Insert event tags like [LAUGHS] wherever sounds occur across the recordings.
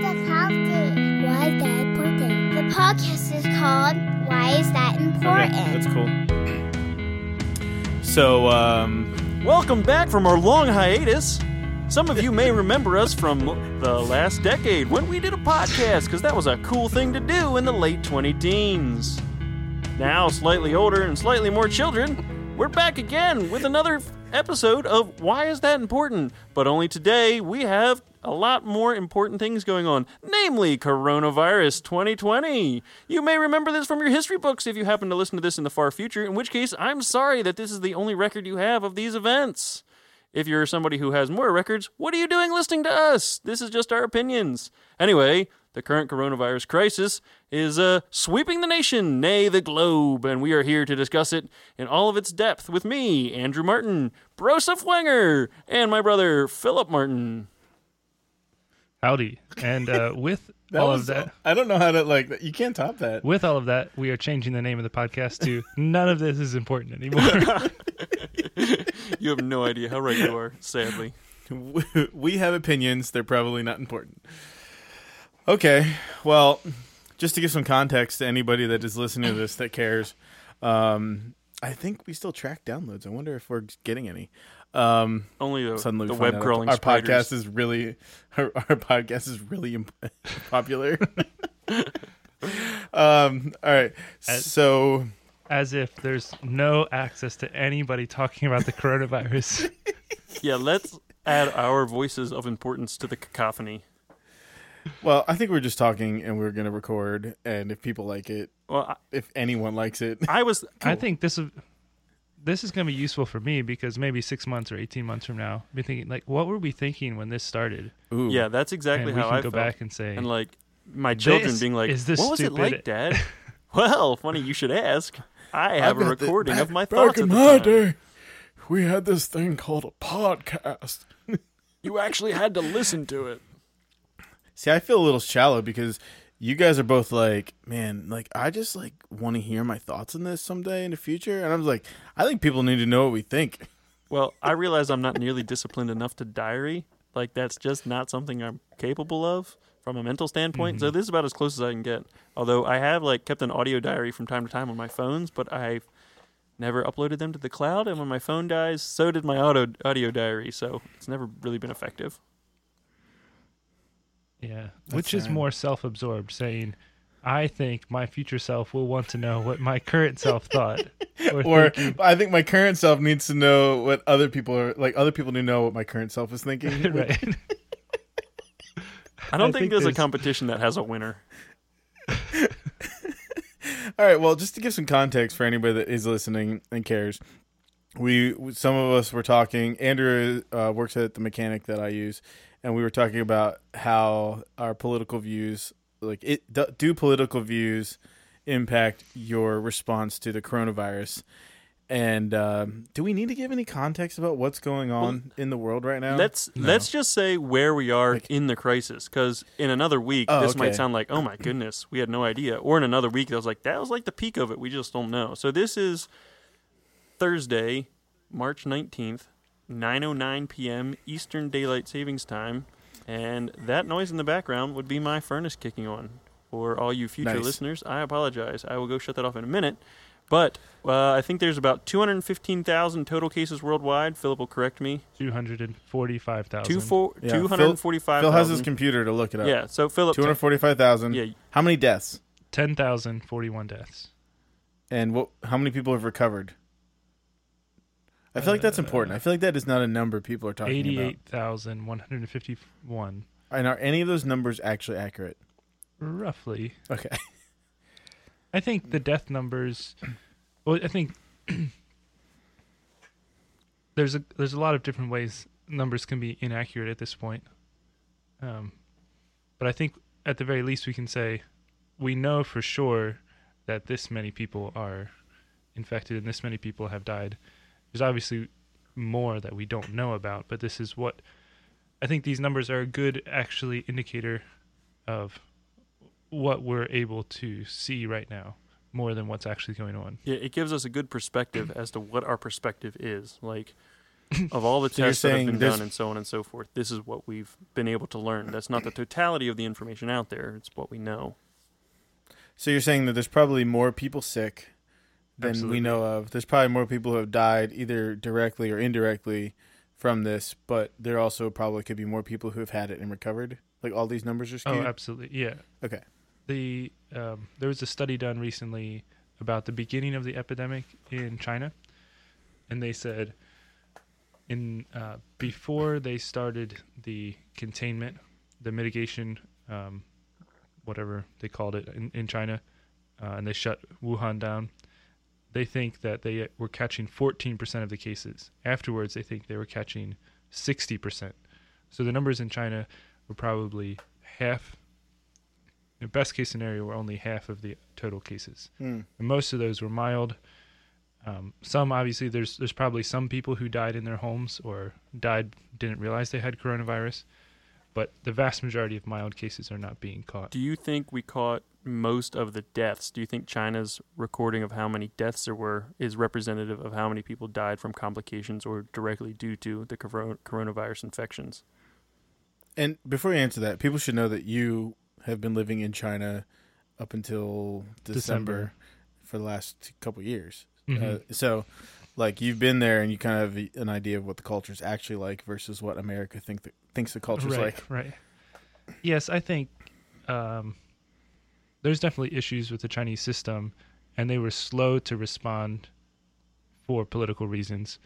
that's healthy. Why is that important? The podcast is called Why Is That Important? Okay, that's cool. So, um, welcome back from our long hiatus. Some of you may remember us from the last decade when we did a podcast, because that was a cool thing to do in the late 20 teens. Now, slightly older and slightly more children, we're back again with another episode of Why Is That Important? But only today we have a lot more important things going on, namely coronavirus 2020. You may remember this from your history books if you happen to listen to this in the far future, in which case I'm sorry that this is the only record you have of these events. If you're somebody who has more records, what are you doing listening to us? This is just our opinions. Anyway, the current coronavirus crisis is uh, sweeping the nation, nay, the globe, and we are here to discuss it in all of its depth with me, Andrew Martin, Broseph Wenger, and my brother, Philip Martin. Howdy. And uh, [LAUGHS] with all was, of that, I don't know how to like. You can't top that. with all of that, we are changing the name of the podcast to "None of This Is Important Anymore." [LAUGHS] You have no idea how right you are, sadly. [LAUGHS] we have opinions. They're probably not important. Okay, well, just to give some context to anybody that is listening to this that cares, um, I think we still track downloads. I wonder if we're getting any. Um, Only the, suddenly, the web out crawling our spiders. podcast is really [LAUGHS] our, our podcast is really imp- [LAUGHS] popular. [LAUGHS] um, all right, As- so As if there's no access to anybody talking about the coronavirus. Yeah, let's add our voices of importance to the cacophony. Well, I think we're just talking and we're gonna record, and if people like it, Well, I, if anyone likes it, I was. [LAUGHS] I think this is this is going to be useful for me because maybe six months or eighteen months from now, I'll be thinking like, what were we thinking when this started? ooh, Yeah, that's exactly and we how can I go felt. back and say, and like my children being like, is the "What was it like, Dad?" [LAUGHS] well, funny you should ask. I have a got the- recording back- of my back thoughts in at the my time. day, we had this thing called a podcast. You actually had to listen to it. See, I feel a little shallow because you guys are both like, man, like I just like want to hear my thoughts on this someday in the future, and I was like, I think people need to know what we think. Well, I [LAUGHS] realize I'm not nearly disciplined enough to diary. Like that's just not something I'm capable of from a mental standpoint. So mm-hmm. this is about as close as I can get. Although I have like kept an audio diary from time to time on my phones, but I've never uploaded them to the cloud. And when my phone dies, so did my auto audio diary. So it's never really been effective. Yeah, That's which is more self-absorbed, saying. I think my future self will want to know what my current self thought. [LAUGHS] Or thinking. I think my current self needs to know what other people are like. Other people need to know what my current self is thinking. [LAUGHS] right. I don't I think, think there's a competition that has a winner. [LAUGHS] All right. Well, just to give some context for anybody that is listening and cares, we some of us were talking. Andrew uh, works at the mechanic that I use, and we were talking about how our political views, like it, do, do political views, impact your response to the coronavirus. And um, do we need to give any context about what's going on in the world right now? Let's No. let's just say where we are Like- in the crisis, because in another week Oh, this might sound like, oh my goodness, we had no idea, or in another week that was like that was like the peak of it. We just don't know. So this is Thursday, March nineteenth, nine oh nine p.m. Eastern Daylight Savings Time, and that noise in the background would be my furnace kicking on. For all you future Nice. listeners, I apologize. I will go shut that off in a minute. But uh, I think there's about 215,000 total cases worldwide. Philip will correct me. Two hundred and forty-five thousand. Two four, Yeah, Phil- 245. Phil has his computer to look it up. Yeah, so Philip. two hundred forty-five thousand. Yeah, How many deaths? Ten thousand forty-one deaths. And what? How many people have recovered? I feel like that's important. I feel like that is not a number people are talking Eighty-eight thousand one hundred and fifty-one, about. And are any of those numbers actually accurate? roughly. Okay. [LAUGHS] I think the death numbers. Well, I think [CLEARS THROAT] there's a there's a lot of different ways numbers can be inaccurate at this point. Um, but I think at the very least we can say we know for sure that this many people are infected and this many people have died. There's obviously more that we don't know about, but this is what I think these numbers are a good actually indicator of what we're able to see right now more than what's actually going on. Yeah, it gives us a good perspective as to what our perspective is. Like, [LAUGHS] of all the So tests that have been there's- done and so on and so forth, this is what we've been able to learn. That's not the totality of the information out there. It's what we know. So you're saying that there's probably more people sick than Absolutely. we know of. There's probably more people who have died either directly or indirectly from this, but there also probably could be more people who have had it and recovered. Like all these numbers are skewed. Oh, skewed. absolutely. Yeah. okay. the um, there was a study done recently about the beginning of the epidemic in China, and they said in uh, before they started the containment, the mitigation, um, whatever they called it in, in China, uh, and they shut Wuhan down. They think that they were catching 14% of the cases. Afterwards, they think they were catching 60%. So the numbers in China were probably half in best case scenario were only half of the total cases Hmm. and most of those were mild um, some obviously there's there's probably some people who died in their homes or died didn't realize they had coronavirus but the vast majority of mild cases are not being caught Do you think we caught most of the deaths? Do you think China's recording of how many deaths there were is representative of how many people died from complications or directly due to the coronavirus infections? And before you answer that, people should know that you have been living in China up until December, December. for the last couple years. Mhm. Uh, so, like, you've been there and you kind of have an idea of what the culture is actually like versus what America think the, thinks the culture's right, like. Right. Yes, I think um, there's definitely issues with the Chinese system, and they were slow to respond for political reasons.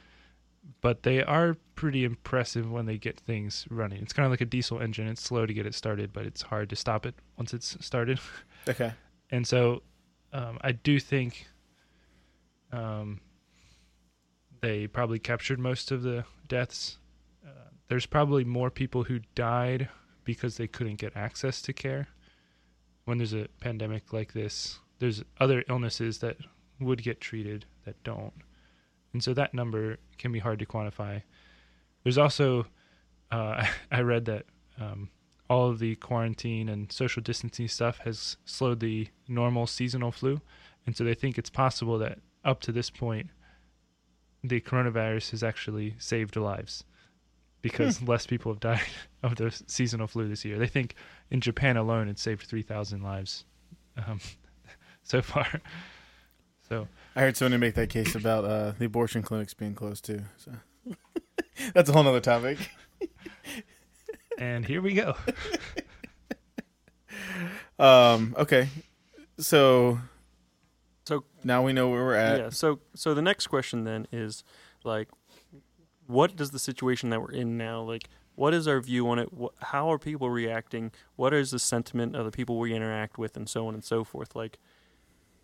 But they are pretty impressive when they get things running. It's kind of like a diesel engine. It's slow to get it started, but it's hard to stop it once it's started. [LAUGHS] Okay. And so um, I do think um, they probably captured most of the deaths. Uh, there's probably more people who died because they couldn't get access to care. When there's a pandemic like this, there's other illnesses that would get treated that don't. And so that number can be hard to quantify. There's also, uh, [LAUGHS] I read that um, all of the quarantine and social distancing stuff has slowed the normal seasonal flu. And so they think it's possible that up to this point, the coronavirus has actually saved lives because less people have died [LAUGHS] of the seasonal flu this year. They think in Japan alone, it saved 3,000 lives um, [LAUGHS] so far. So, I heard someone make that case about uh, the abortion clinics being closed too. So [LAUGHS] that's a whole nother topic. [LAUGHS] and here we go. Um, okay. So So now we know where we're at. yeah, so so the next question then is like what does the situation that we're in now like what is our view on it? How are people reacting? What is the sentiment of the people we interact with and so on and so forth? Like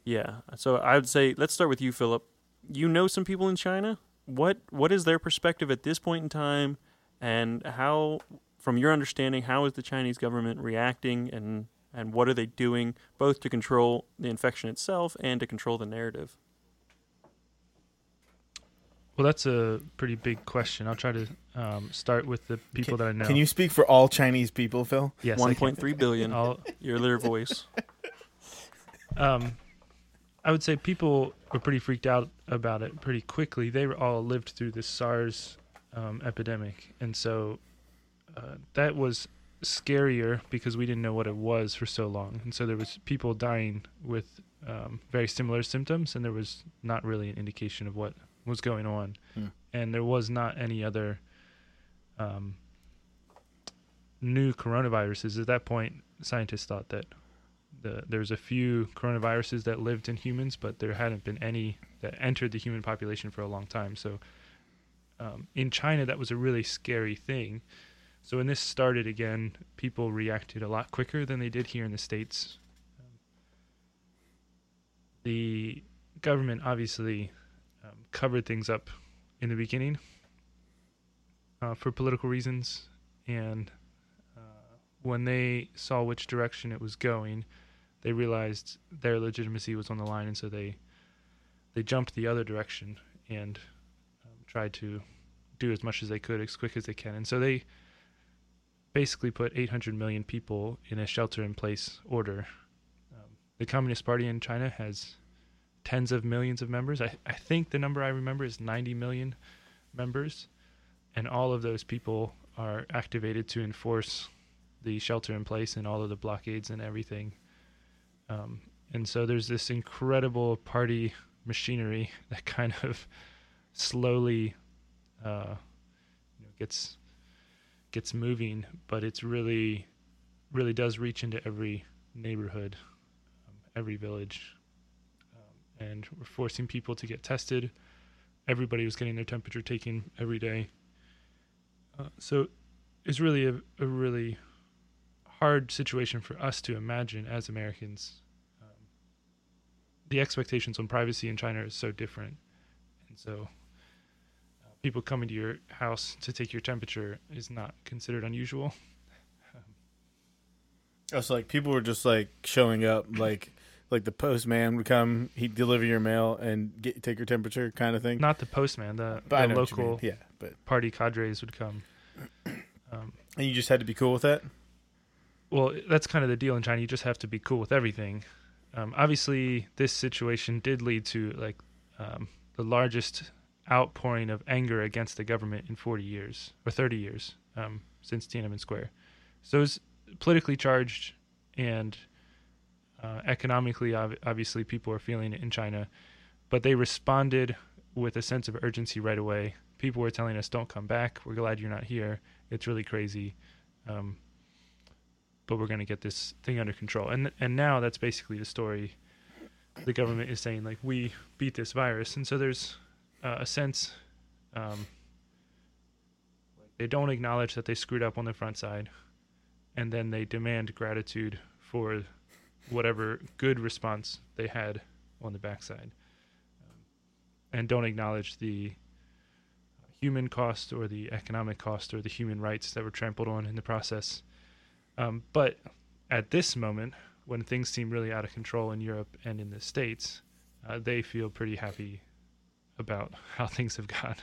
yeah. So i would say let's start with you philip. You know some people in china? What what is their perspective at this point in time? And how from your understanding how is the chinese government reacting and and what are they doing both to control the infection itself and to control the narrative Well, that's a pretty big question. I'll try to um, start with the people that I know. Can you speak for all Chinese people, Phil? Yes, 1.3 billion I'll, your little voice [LAUGHS] um, I would say people were pretty freaked out about it pretty quickly. They were all lived through the SARS um, epidemic, and so uh, that was scarier because we didn't know what it was for so long, and so there was people dying with um, very similar symptoms, and there was not really an indication of what was going on, Hmm. and there was not any other um, new coronaviruses at that point. Scientists thought that the, there's a few coronaviruses that lived in humans, but there hadn't been any that entered the human population for a long time. So um, in China, that was a really scary thing. So when this started again, people reacted a lot quicker than they did here in the states. Um, the government obviously um, covered things up in the beginning uh, for political reasons, and uh, when they saw which direction it was going, they realized their legitimacy was on the line, and so they they jumped the other direction and um, tried to do as much as they could as quick as they can. And so they basically put 800 million people in a shelter-in-place order. Um, the Communist Party in China has tens of millions of members. I, I think the number I remember is 90 million members. and all of those people are activated to enforce the shelter in place and all of the blockades and everything. Um, and so there's this incredible party machinery [LAUGHS] that kind of slowly uh, you know, gets gets moving, but it's really really does reach into every neighborhood, um, every village, and we're forcing people to get tested. Everybody was getting their temperature taken every day. Uh, so it's really a, a really hard situation for us to imagine as Americans. Um, the expectations on privacy in China are so different, and so uh, people coming to your house to take your temperature is not considered unusual. [LAUGHS] Oh, so like people were just like showing up, like like the postman would come, he'd deliver your mail and get take your temperature, kind of thing. Not the postman, the, but the know what you mean. local yeah, but party cadres would come. Um, and you just had to be cool with that. well, that's kind of the deal in China. You just have to be cool with everything. Um, obviously, this situation did lead to like um, the largest outpouring of anger against the government in 40 years or 30 years um, since Tiananmen Square. So it was politically charged and uh, economically, ob- obviously, people are feeling it in China, but they responded with a sense of urgency right away. People were telling us, "Don't come back. We're glad you're not here. It's really crazy." Um, but we're going to get this thing under control. And and now that's basically the story. The government is saying like we beat this virus, and so there's uh, a sense um, they don't acknowledge that they screwed up on the front side, and then they demand gratitude for whatever good response they had on the backside, um, and don't acknowledge the human cost or the economic cost or the human rights that were trampled on in the process. Um, but at this moment, when things seem really out of control in Europe and in the States, uh, they feel pretty happy about [LAUGHS] how things have gone.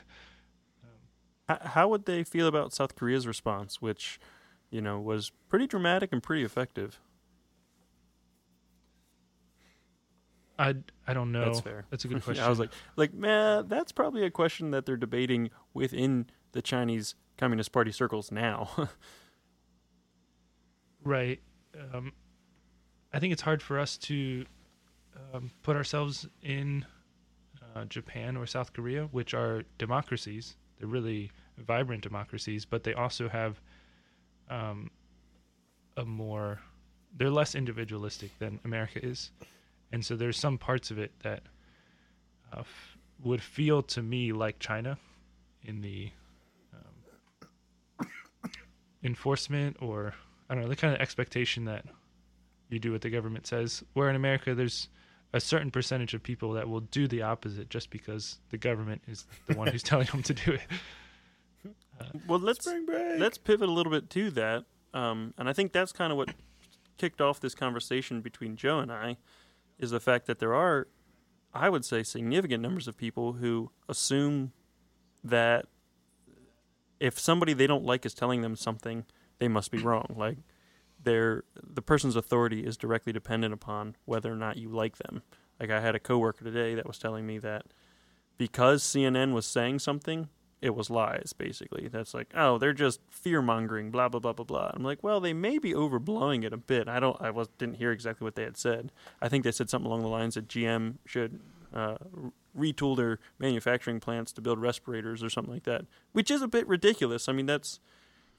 H- How would they feel about South Korea's response, which, you know, was pretty dramatic and pretty effective? I, I don't know. That's fair. That's a [LAUGHS] good question. I was like, like, man, that's probably a question that they're debating within the Chinese Communist Party circles now. [LAUGHS] Right. Um, I think it's hard for us to um, put ourselves in uh, Japan or South Korea, which are democracies. They're really vibrant democracies, but they also have um, a more. They're less individualistic than America is, and so there's some parts of it that uh, f- would feel to me like China in the um, enforcement or I don't know the kind of expectation that you do what the government says. Where in America, there's a certain percentage of people that will do the opposite just because the government is the one who's [LAUGHS] telling them to do it. well, let's Spring let's pivot a little bit to that, um, and I think that's kind of what kicked off this conversation between Joe and I, is the fact that there are, I would say, significant numbers of people who assume that if somebody they don't like is telling them something, they must be wrong. Like their the person's authority is directly dependent upon whether or not you like them. Like I had a coworker today that was telling me that because CNN was saying something, it was lies basically. That's like, oh, they're just fear mongering, blah blah blah blah blah. I'm like, well, they may be overblowing it a bit. I don't, I was didn't hear exactly what they had said. I think they said something along the lines that GM should uh, retool their manufacturing plants to build respirators or something like that, which is a bit ridiculous. I mean, that's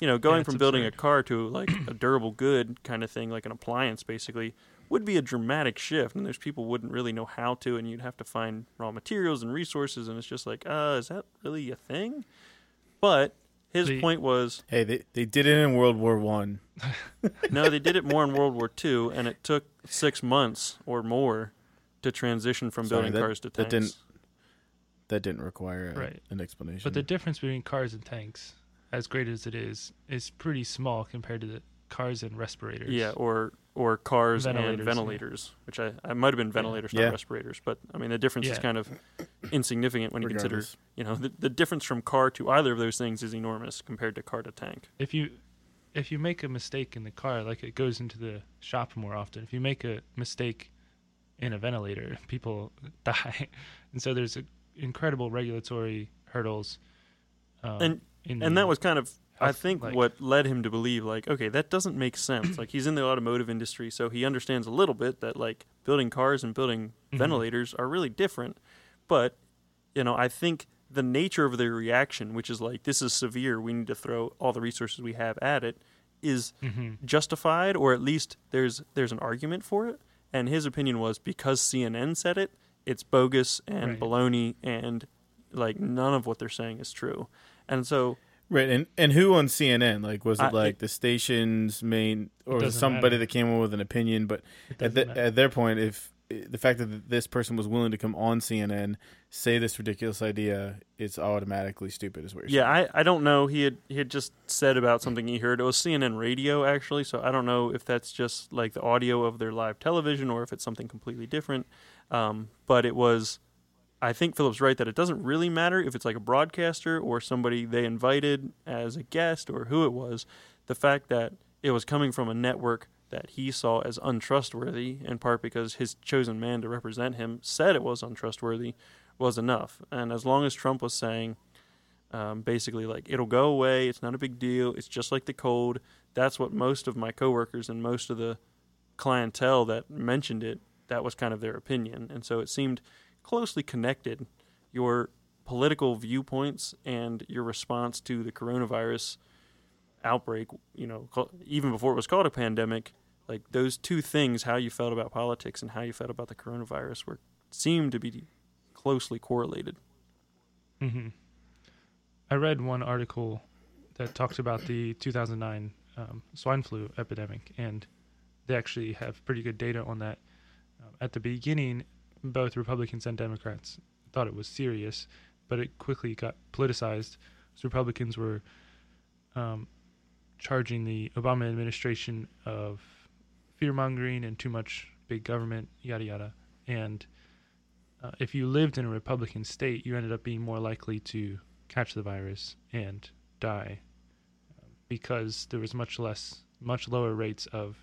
you know, going it's from building a car to like a durable good kind of thing, like an appliance, basically, would be a dramatic shift. And there's people wouldn't really know how to, and you'd have to find raw materials and resources. And it's just like, uh, is that really a thing? But his The- point was, Hey, they they did it in World War One. [LAUGHS] no, they did it more in World War two and it took six months or more to transition from Sorry, building that- cars to tanks that tanks. didn't- That didn't require a, Right. an explanation. But the difference between cars and tanks, as great as it is, is pretty small compared to the cars and respirators. Yeah, or or cars Ventilators, and yeah. ventilators, which I, I might have been ventilators, Yeah. not respirators. But I mean, the difference is kind of insignificant when you consider, you know, the, the difference from car to either of those things is enormous compared to car to tank. If you if you make a mistake in the car, like it goes into the shop more often. If you make a mistake in a ventilator, [LAUGHS] people [LAUGHS] die, and so there's a, incredible regulatory hurdles. Um, And In and the that was kind of I think like- what led him to believe like okay that doesn't make sense like he's in the automotive industry so he understands a little bit that like building cars and building Mhm. ventilators are really different but you know I think the nature of their reaction which is like this is severe we need to throw all the resources we have at it is Mhm. justified or at least there's there's an argument for it and his opinion was because CNN said it it's bogus and Right. baloney and like none of what they're saying is true and so Right, and and who on CNN? Like, was it I- like the station's main, or was it somebody matter. that came in with an opinion? But at, the, at their point, if the fact that this person was willing to come on CNN, say this ridiculous idea, it's automatically stupid, is what you're Yeah, I, I don't know. He had he had just said about something he heard. It was CNN radio actually, so I don't know if that's just like the audio of their live television or if it's something completely different. Um, but it was I think Philip's right that it doesn't really matter if it's like a broadcaster or somebody they invited as a guest or who it was. The fact that it was coming from a network that he saw as untrustworthy, in part because his chosen man to represent him said it was untrustworthy, was enough. And as long as Trump was saying, um, basically like it'll go away, it's not a big deal, it's just like the cold. That's what most of my coworkers and most of the clientele that mentioned it, that was kind of their opinion. And so it seemed closely connected. Your political viewpoints and your response to the coronavirus outbreak, you know, even before it was called a pandemic, like those two things, how you felt about politics and how you felt about the coronavirus, were seemed to be closely correlated. hmm I read one article that talks about the 2009 um, swine flu epidemic, and they actually have pretty good data on that. Um, at the beginning, both Republicans and Democrats thought it was serious, but it quickly got politicized. So Republicans were um, charging the Obama administration of fear mongering and too much big government, yada yada. And uh, if you lived in a Republican state, you ended up being more likely to catch the virus and die um, because there was much less, much lower rates of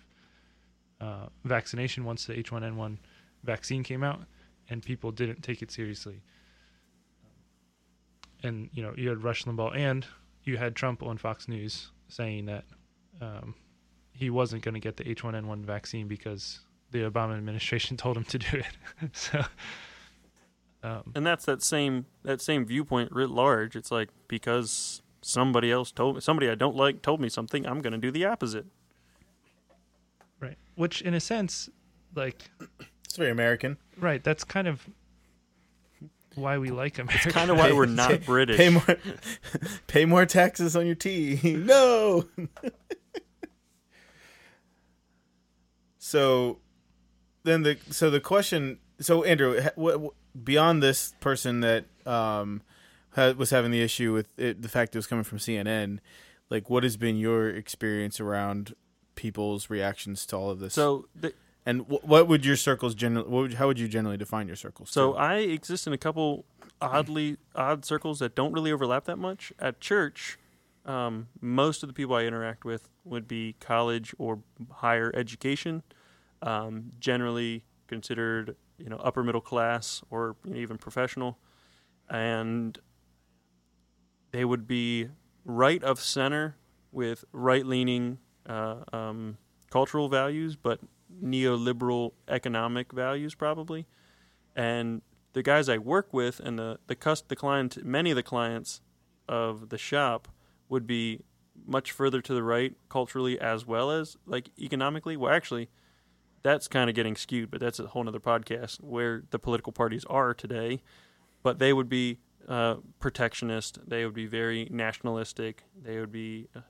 uh, vaccination once the H1N1 vaccine came out, and people didn't take it seriously. And you know, you had Rush Limbaugh, and you had Trump on Fox News saying that um, he wasn't going to get the H1N1 vaccine because the Obama administration [LAUGHS] told him to do it. [LAUGHS] so. Um, and that's that same that same viewpoint writ large. It's like because somebody else told me somebody I don't like told me something, I'm going to do the opposite. Right. Which, in a sense, like, very American. right, that's kind of why we like America. It's kind of why we're [LAUGHS] not British. Pay more, pay more taxes on your tea. [LAUGHS] no. [LAUGHS] so, then the so the question. So Andrew, what, what beyond this person that um ha was having the issue with it, the fact it was coming from CNN, like what has been your experience around people's reactions to all of this? So the, and wh- what would your circles generally? Would, how would you generally define your circles? So too? I exist in a couple oddly odd circles that don't really overlap that much. At church, um, most of the people I interact with would be college or higher education, um, generally considered you know upper middle class or you know, even professional, and they would be right of center with right leaning uh, um, cultural values, but neoliberal economic values probably and the guys I work with and the the cus- the client many of the clients of the shop would be much further to the right culturally as well as like economically. Well, actually, that's kind of getting skewed, but that's a whole other podcast where the political parties are today. But they would be uh, protectionist. They would be very nationalistic. They would be uh,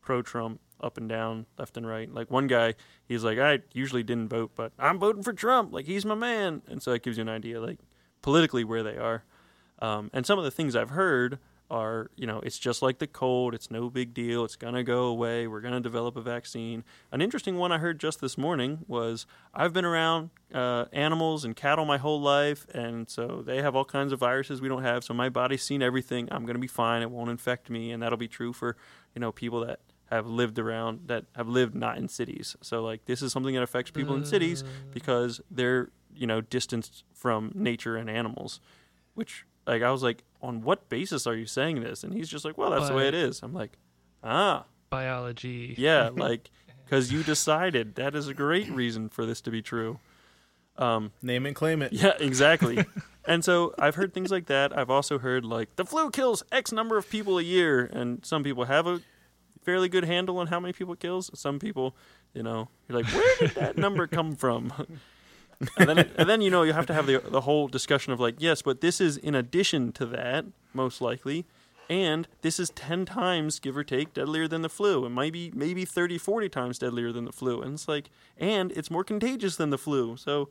pro-Trump, up and down, left and right. Like one guy, he's like, I usually didn't vote, but I'm voting for Trump. Like he's my man, and so it gives you an idea, like politically where they are. Um, and some of the things I've heard are, you know, it's just like the cold. It's no big deal. It's gonna go away. We're gonna develop a vaccine. An interesting one I heard just this morning was I've been around uh, animals and cattle my whole life, and so they have all kinds of viruses we don't have. So my body's seen everything. I'm gonna be fine. It won't infect me, and that'll be true for you know people that have lived around that have lived not in cities. So like this is something that affects people in cities because they're you know distanced from nature and animals, which like I was like, on what basis are you saying this? And he's just like, well, that's the way it is. I'm like, ah, Biology. yeah, [LAUGHS] like because you decided that is a great reason for this to be true. Um, Name and claim it. yeah, exactly. [LAUGHS] and so I've heard things like that. I've also heard like the flu kills X number of people a year, and some people have a fairly good handle on how many people it kills. Some people, you know, you're like, where did that number come from? [LAUGHS] and then, and then you know, you have to have the the whole discussion of like, yes, but this is in addition to that, most likely. And this is 10 times, give or take, deadlier than the flu. It might be maybe 30, 40 times deadlier than the flu. And it's like, and it's more contagious than the flu. So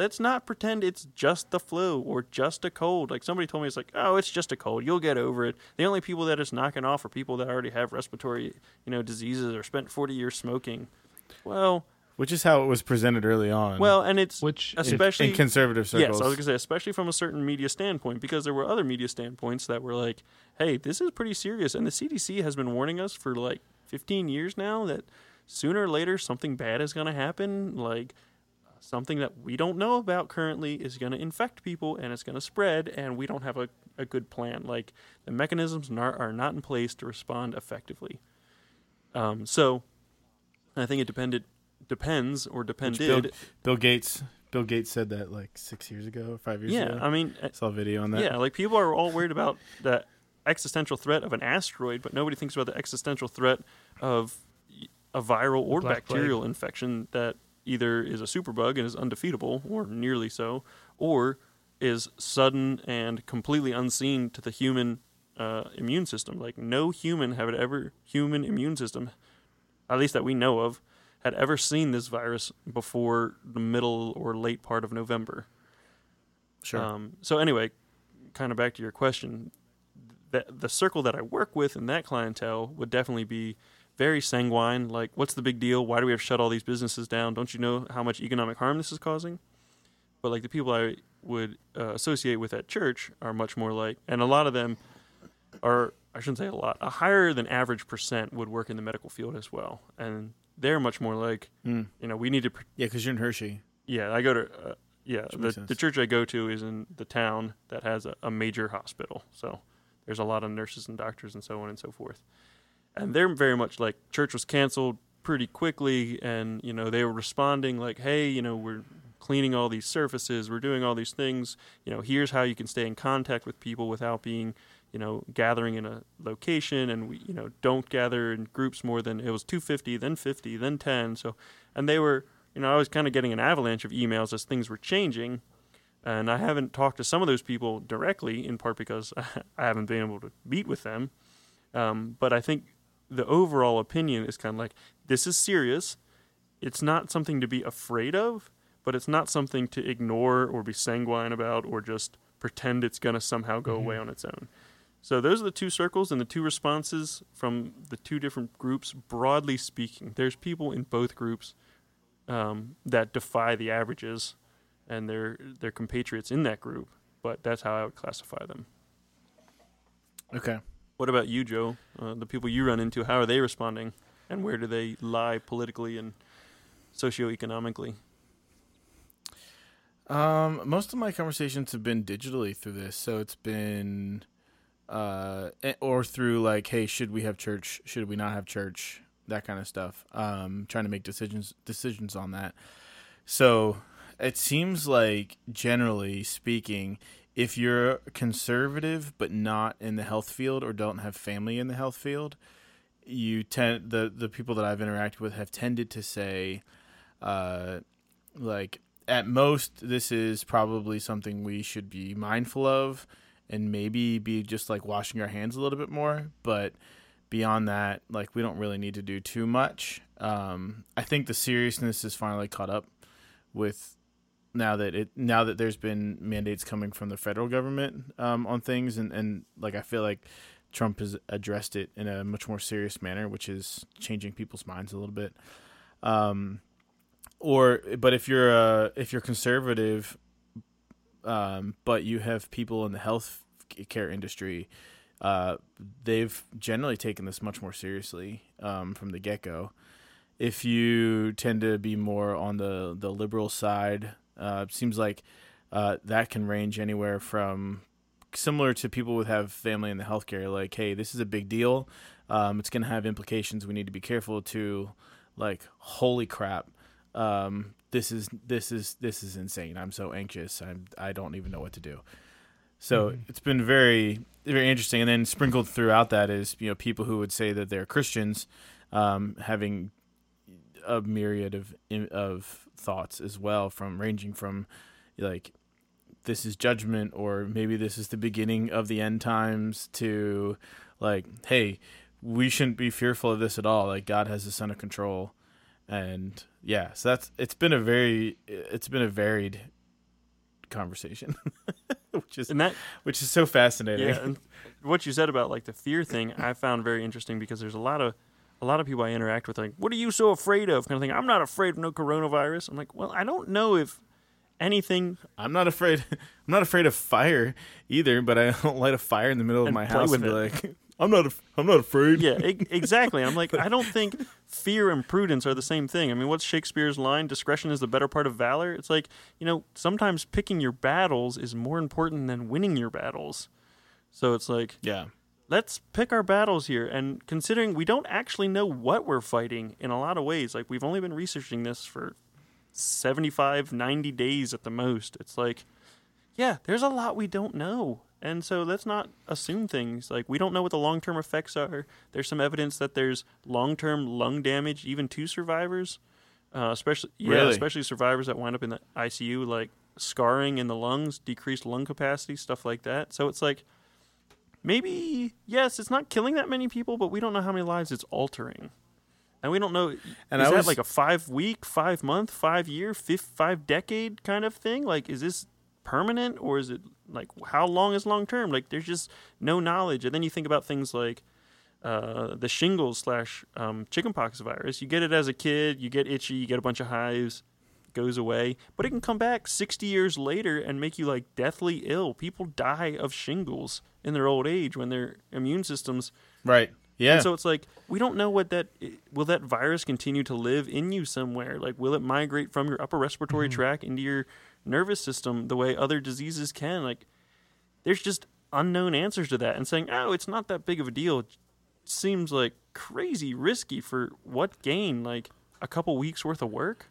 let's not pretend it's just the flu or just a cold. Like somebody told me, it's like, oh, it's just a cold. You'll get over it. The only people that it's knocking off are people that already have respiratory, you know, diseases or spent 40 years smoking. Well, Which is how it was presented early on. well, and it's Which especially in conservative circles. Yes, circles. I was gonna say, especially from a certain media standpoint, because there were other media standpoints that were like, "Hey, this is pretty serious," and the CDC has been warning us for like 15 years now that sooner or later something bad is gonna happen, like something that we don't know about currently is gonna infect people and it's gonna spread, and we don't have a, a good plan. Like the mechanisms nar- are not in place to respond effectively. Um, so, I think it depended, depends or Which depended. Bill, Bill Gates. Bill Gates said that like six years ago, or five years yeah, ago. I mean, I saw a video on that. Yeah, like people are all worried about the existential threat of an asteroid, but nobody thinks about the existential threat of a viral or Black plague. bacterial infection that either is a superbug and is undefeatable, or nearly so, or is sudden and completely unseen to the human uh, immune system. Like no human have ever human immune system, at least that we know of, had ever seen this virus before the middle or late part of November. sure. Um, so anyway, kind of back to your question, the the circle that I work with in that clientele would definitely be very sanguine. Like, what's the big deal? Why do we have to shut all these businesses down? Don't you know how much economic harm this is causing? But like the people I would uh, associate with at church are much more like, and a lot of them are I shouldn't say a lot, a higher than average percent would work in the medical field as well, and they're much more like, Mm. you know, we need to pr- Yeah, because you're in Hershey. yeah, I go to uh, yeah. The, the church I go to is in the town that has a, a major hospital, so there's a lot of nurses and doctors and so on and so forth. And they're very much like church was canceled pretty quickly, and you know they were responding like, hey, you know we're cleaning all these surfaces, we're doing all these things. You know, here's how you can stay in contact with people without being you know gathering in a location, and we you know don't gather in groups more than it was 250, then 50, then 10. So, and they were you know, I was kind of getting an avalanche of emails as things were changing. And I haven't talked to some of those people directly, in part because [LAUGHS] I haven't been able to meet with them. Um, but I think the overall opinion is kind of like this is serious. It's not something to be afraid of, but it's not something to ignore or be sanguine about or just pretend it's going to somehow go away on its own. So those are the two circles and the two responses from the two different groups. Broadly speaking, there's people in both groups um, that defy the averages, and they're they're compatriots in that group. But that's how I would classify them. Okay. What about you, Joe? Uh, the people you run into, how are they responding, and where do they lie politically and socioeconomically? Um, most of my conversations have been digitally through this, so it's been, uh, eh, or through like, hey, should we have church? Should we not have church? That kind of stuff. Um, trying to make decisions decisions on that. So it seems like, generally speaking, if you're conservative but not in the health field or don't have family in the health field, you tend the the people that I've interacted with have tended to say, uh, like at most this is probably something we should be mindful of and maybe be just like washing our hands a little bit more. But beyond that like we don't really need to do too much. Um, i think the seriousness is finally caught up with now that it now that there's been mandates coming from the federal government um, on things. And, and like i feel like trump has addressed it in a much more serious manner which is changing people's minds a little bit. Um, or but if you're uh if you're conservative um but you have people in the health care industry uh they've generally taken this much more seriously um from the get-go. If you tend to be more on the the liberal side uh it seems like uh that can range anywhere from similar to people who have family in the healthcare. Like, hey, this is a big deal. Um, it's going to have implications. We need to be careful. To like, holy crap, um, this is this is this is insane. I'm so anxious. I'm I don't even know what to do. So Mhm. it's been very very interesting. And then sprinkled throughout that is you know people who would say that they're Christians, um, having a myriad of of thoughts as well, from ranging from like this is judgment or maybe this is the beginning of the end times to like hey we shouldn't be fearful of this at all. Like god has this under control. And yeah so that's it's been a very it's been a varied conversation [LAUGHS] which is And that which is so fascinating. Yeah, and what you said about like the fear thing, I found very interesting because there's a lot of a lot of people I interact with like, "What are you so afraid of?" kind of thing. I'm not afraid of no coronavirus. I'm like, well, I don't know if anything. i'm not afraid [LAUGHS] i'm not afraid of fire either but i don't light a fire in the middle of my house and be it. like i'm not af- i'm not afraid Yeah, e- [LAUGHS] exactly. I'm like, I don't [LAUGHS] think fear and prudence are the same thing. I mean, what's Shakespeare's line? Discretion is the better part of valor. It's like, you know, sometimes picking your battles is more important than winning your battles. So it's like, yeah let's pick our battles here. And considering we don't actually know what we're fighting in a lot of ways, like we've only been researching this for 75, 90 days at the most. It's like, yeah, there's a lot we don't know. And so let's not assume things. Like, we don't know what the long term effects are. There's some evidence that there's long term lung damage, even to survivors, uh, especially, yeah, Really? especially survivors that wind up in the ICU, like scarring in the lungs, decreased lung capacity, stuff like that. So it's like, maybe yes, it's not killing that many people, but we don't know how many lives it's altering, and we don't know. And is I that was- like a five week, five month, five year, fifth, five decade kind of thing? Like, is this permanent or is it like how long is long term? Like, there's just no knowledge. And then you think about things like uh, the shingles slash um, chickenpox virus. You get it as a kid, you get itchy, you get a bunch of hives, goes away, but it can come back 60 years later and make you like deathly ill. People die of shingles in their old age when their immune systems. right yeah And so it's like we don't know what that will that virus continue to live in you somewhere. Like will it migrate from your upper respiratory mm-hmm. tract into your nervous system the way other diseases can? Like there's just unknown answers to that and saying, "Oh, it's not that big of a deal." seems like crazy risky for what gain? Like a couple weeks worth of work?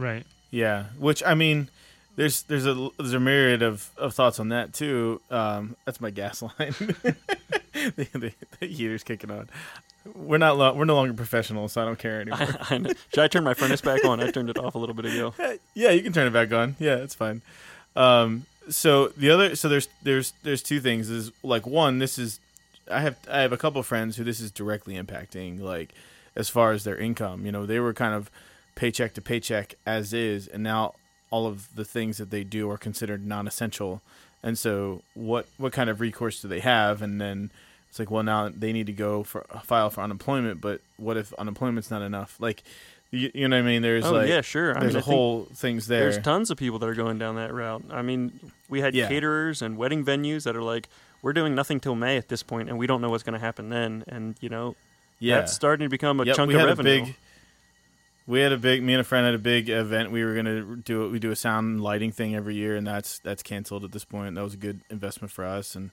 Right. Yeah, which I mean, there's there's a there's a myriad of, of thoughts on that too. Um, that's my gas [LAUGHS] line. the, the, the heater's kicking on. We're not lo- we're no longer professionals, so I don't care [LAUGHS] anymore. I know. Should I turn my furnace back on? I turned it off a little bit ago. [LAUGHS] yeah, you can turn it back on. Yeah, it's fine. Um, so the other so there's there's there's two things. Is like one, this is I have I have a couple of friends who this is directly impacting, like as far as their income. You know, they were kind of paycheck to paycheck as is, and now all of the things that they do are considered non-essential. And so, what what kind of recourse do they have? And then it's like, well, now they need to go for file for unemployment. But what if unemployment's not enough? Like, you, you know what I mean? There's oh like, yeah, sure. I there's mean, a I whole things there. There's tons of people that are going down that route. I mean, we had Yeah. caterers and wedding venues that are like, we're doing nothing till May at this point, and we don't know what's going to happen then. And you know, yeah, that's starting to become a Yep, chunk we of had revenue. a big. We had a big. Me and a friend had a big event. We were gonna do we do a sound lighting thing every year, and that's that's canceled at this point. That was a good investment for us, and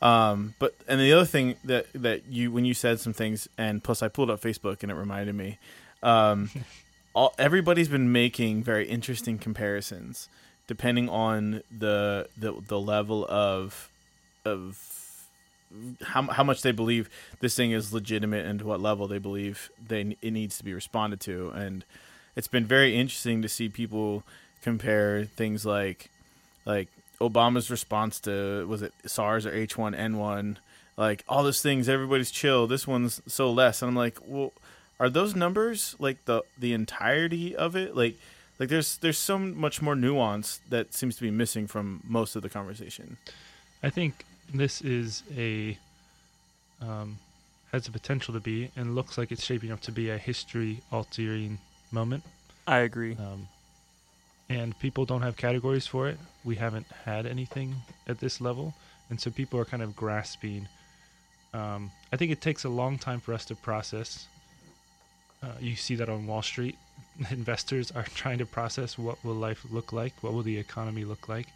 um, but and the other thing that that you when you said some things, and plus I pulled up Facebook and it reminded me, um, [LAUGHS] all everybody's been making very interesting comparisons depending on the the the level of of how how much they believe this thing is legitimate and to what level they believe they it needs to be responded to. And it's been very interesting to see people compare things like like Obama's response to was it SARS or H1N1 like all those things everybody's chill this one's so less. And I'm like well are those numbers like the the entirety of it? Like like there's there's so much more nuance that seems to be missing from most of the conversation. I think this is a um, has the potential to be, and looks like it's shaping up to be a history altering moment. I agree. Um, and people don't have categories for it. We haven't had anything at this level, and so people are kind of grasping. Um, I think it takes a long time for us to process. Uh, you see that on Wall Street, [LAUGHS] investors are trying to process what will life look like, what will the economy look like,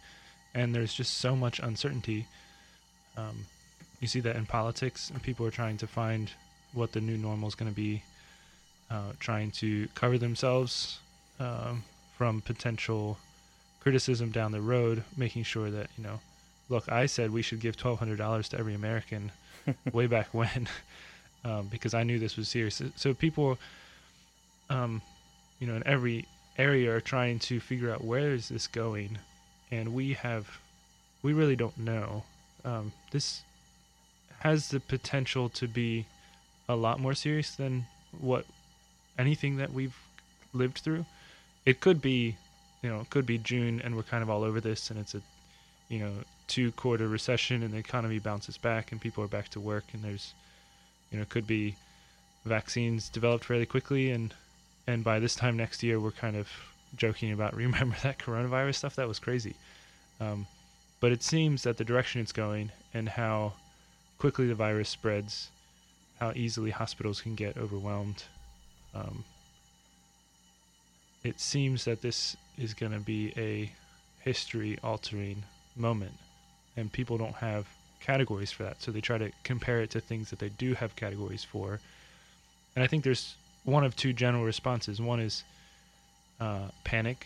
and there's just so much uncertainty. Um, you see that in politics, and people are trying to find what the new normal is going to be, uh, trying to cover themselves um, from potential criticism down the road, making sure that you know, look, I said we should give twelve hundred dollars to every American [LAUGHS] way back when, [LAUGHS] um, because I knew this was serious. So people, um, you know, in every area are trying to figure out where is this going, and we have, we really don't know. Um, this has the potential to be a lot more serious than what anything that we've lived through. It could be, you know, it could be June and we're kind of all over this and it's a, you know, two quarter recession and the economy bounces back and people are back to work and there's, you know, could be vaccines developed fairly quickly and and by this time next year we're kind of joking about [LAUGHS] remember that coronavirus stuff that was crazy. Um, but it seems that the direction it's going and how quickly the virus spreads, how easily hospitals can get overwhelmed. Um, it seems that this is going to be a history altering moment, and people don't have categories for that. So they try to compare it to things that they do have categories for. And I think there's one of two general responses one is uh, panic,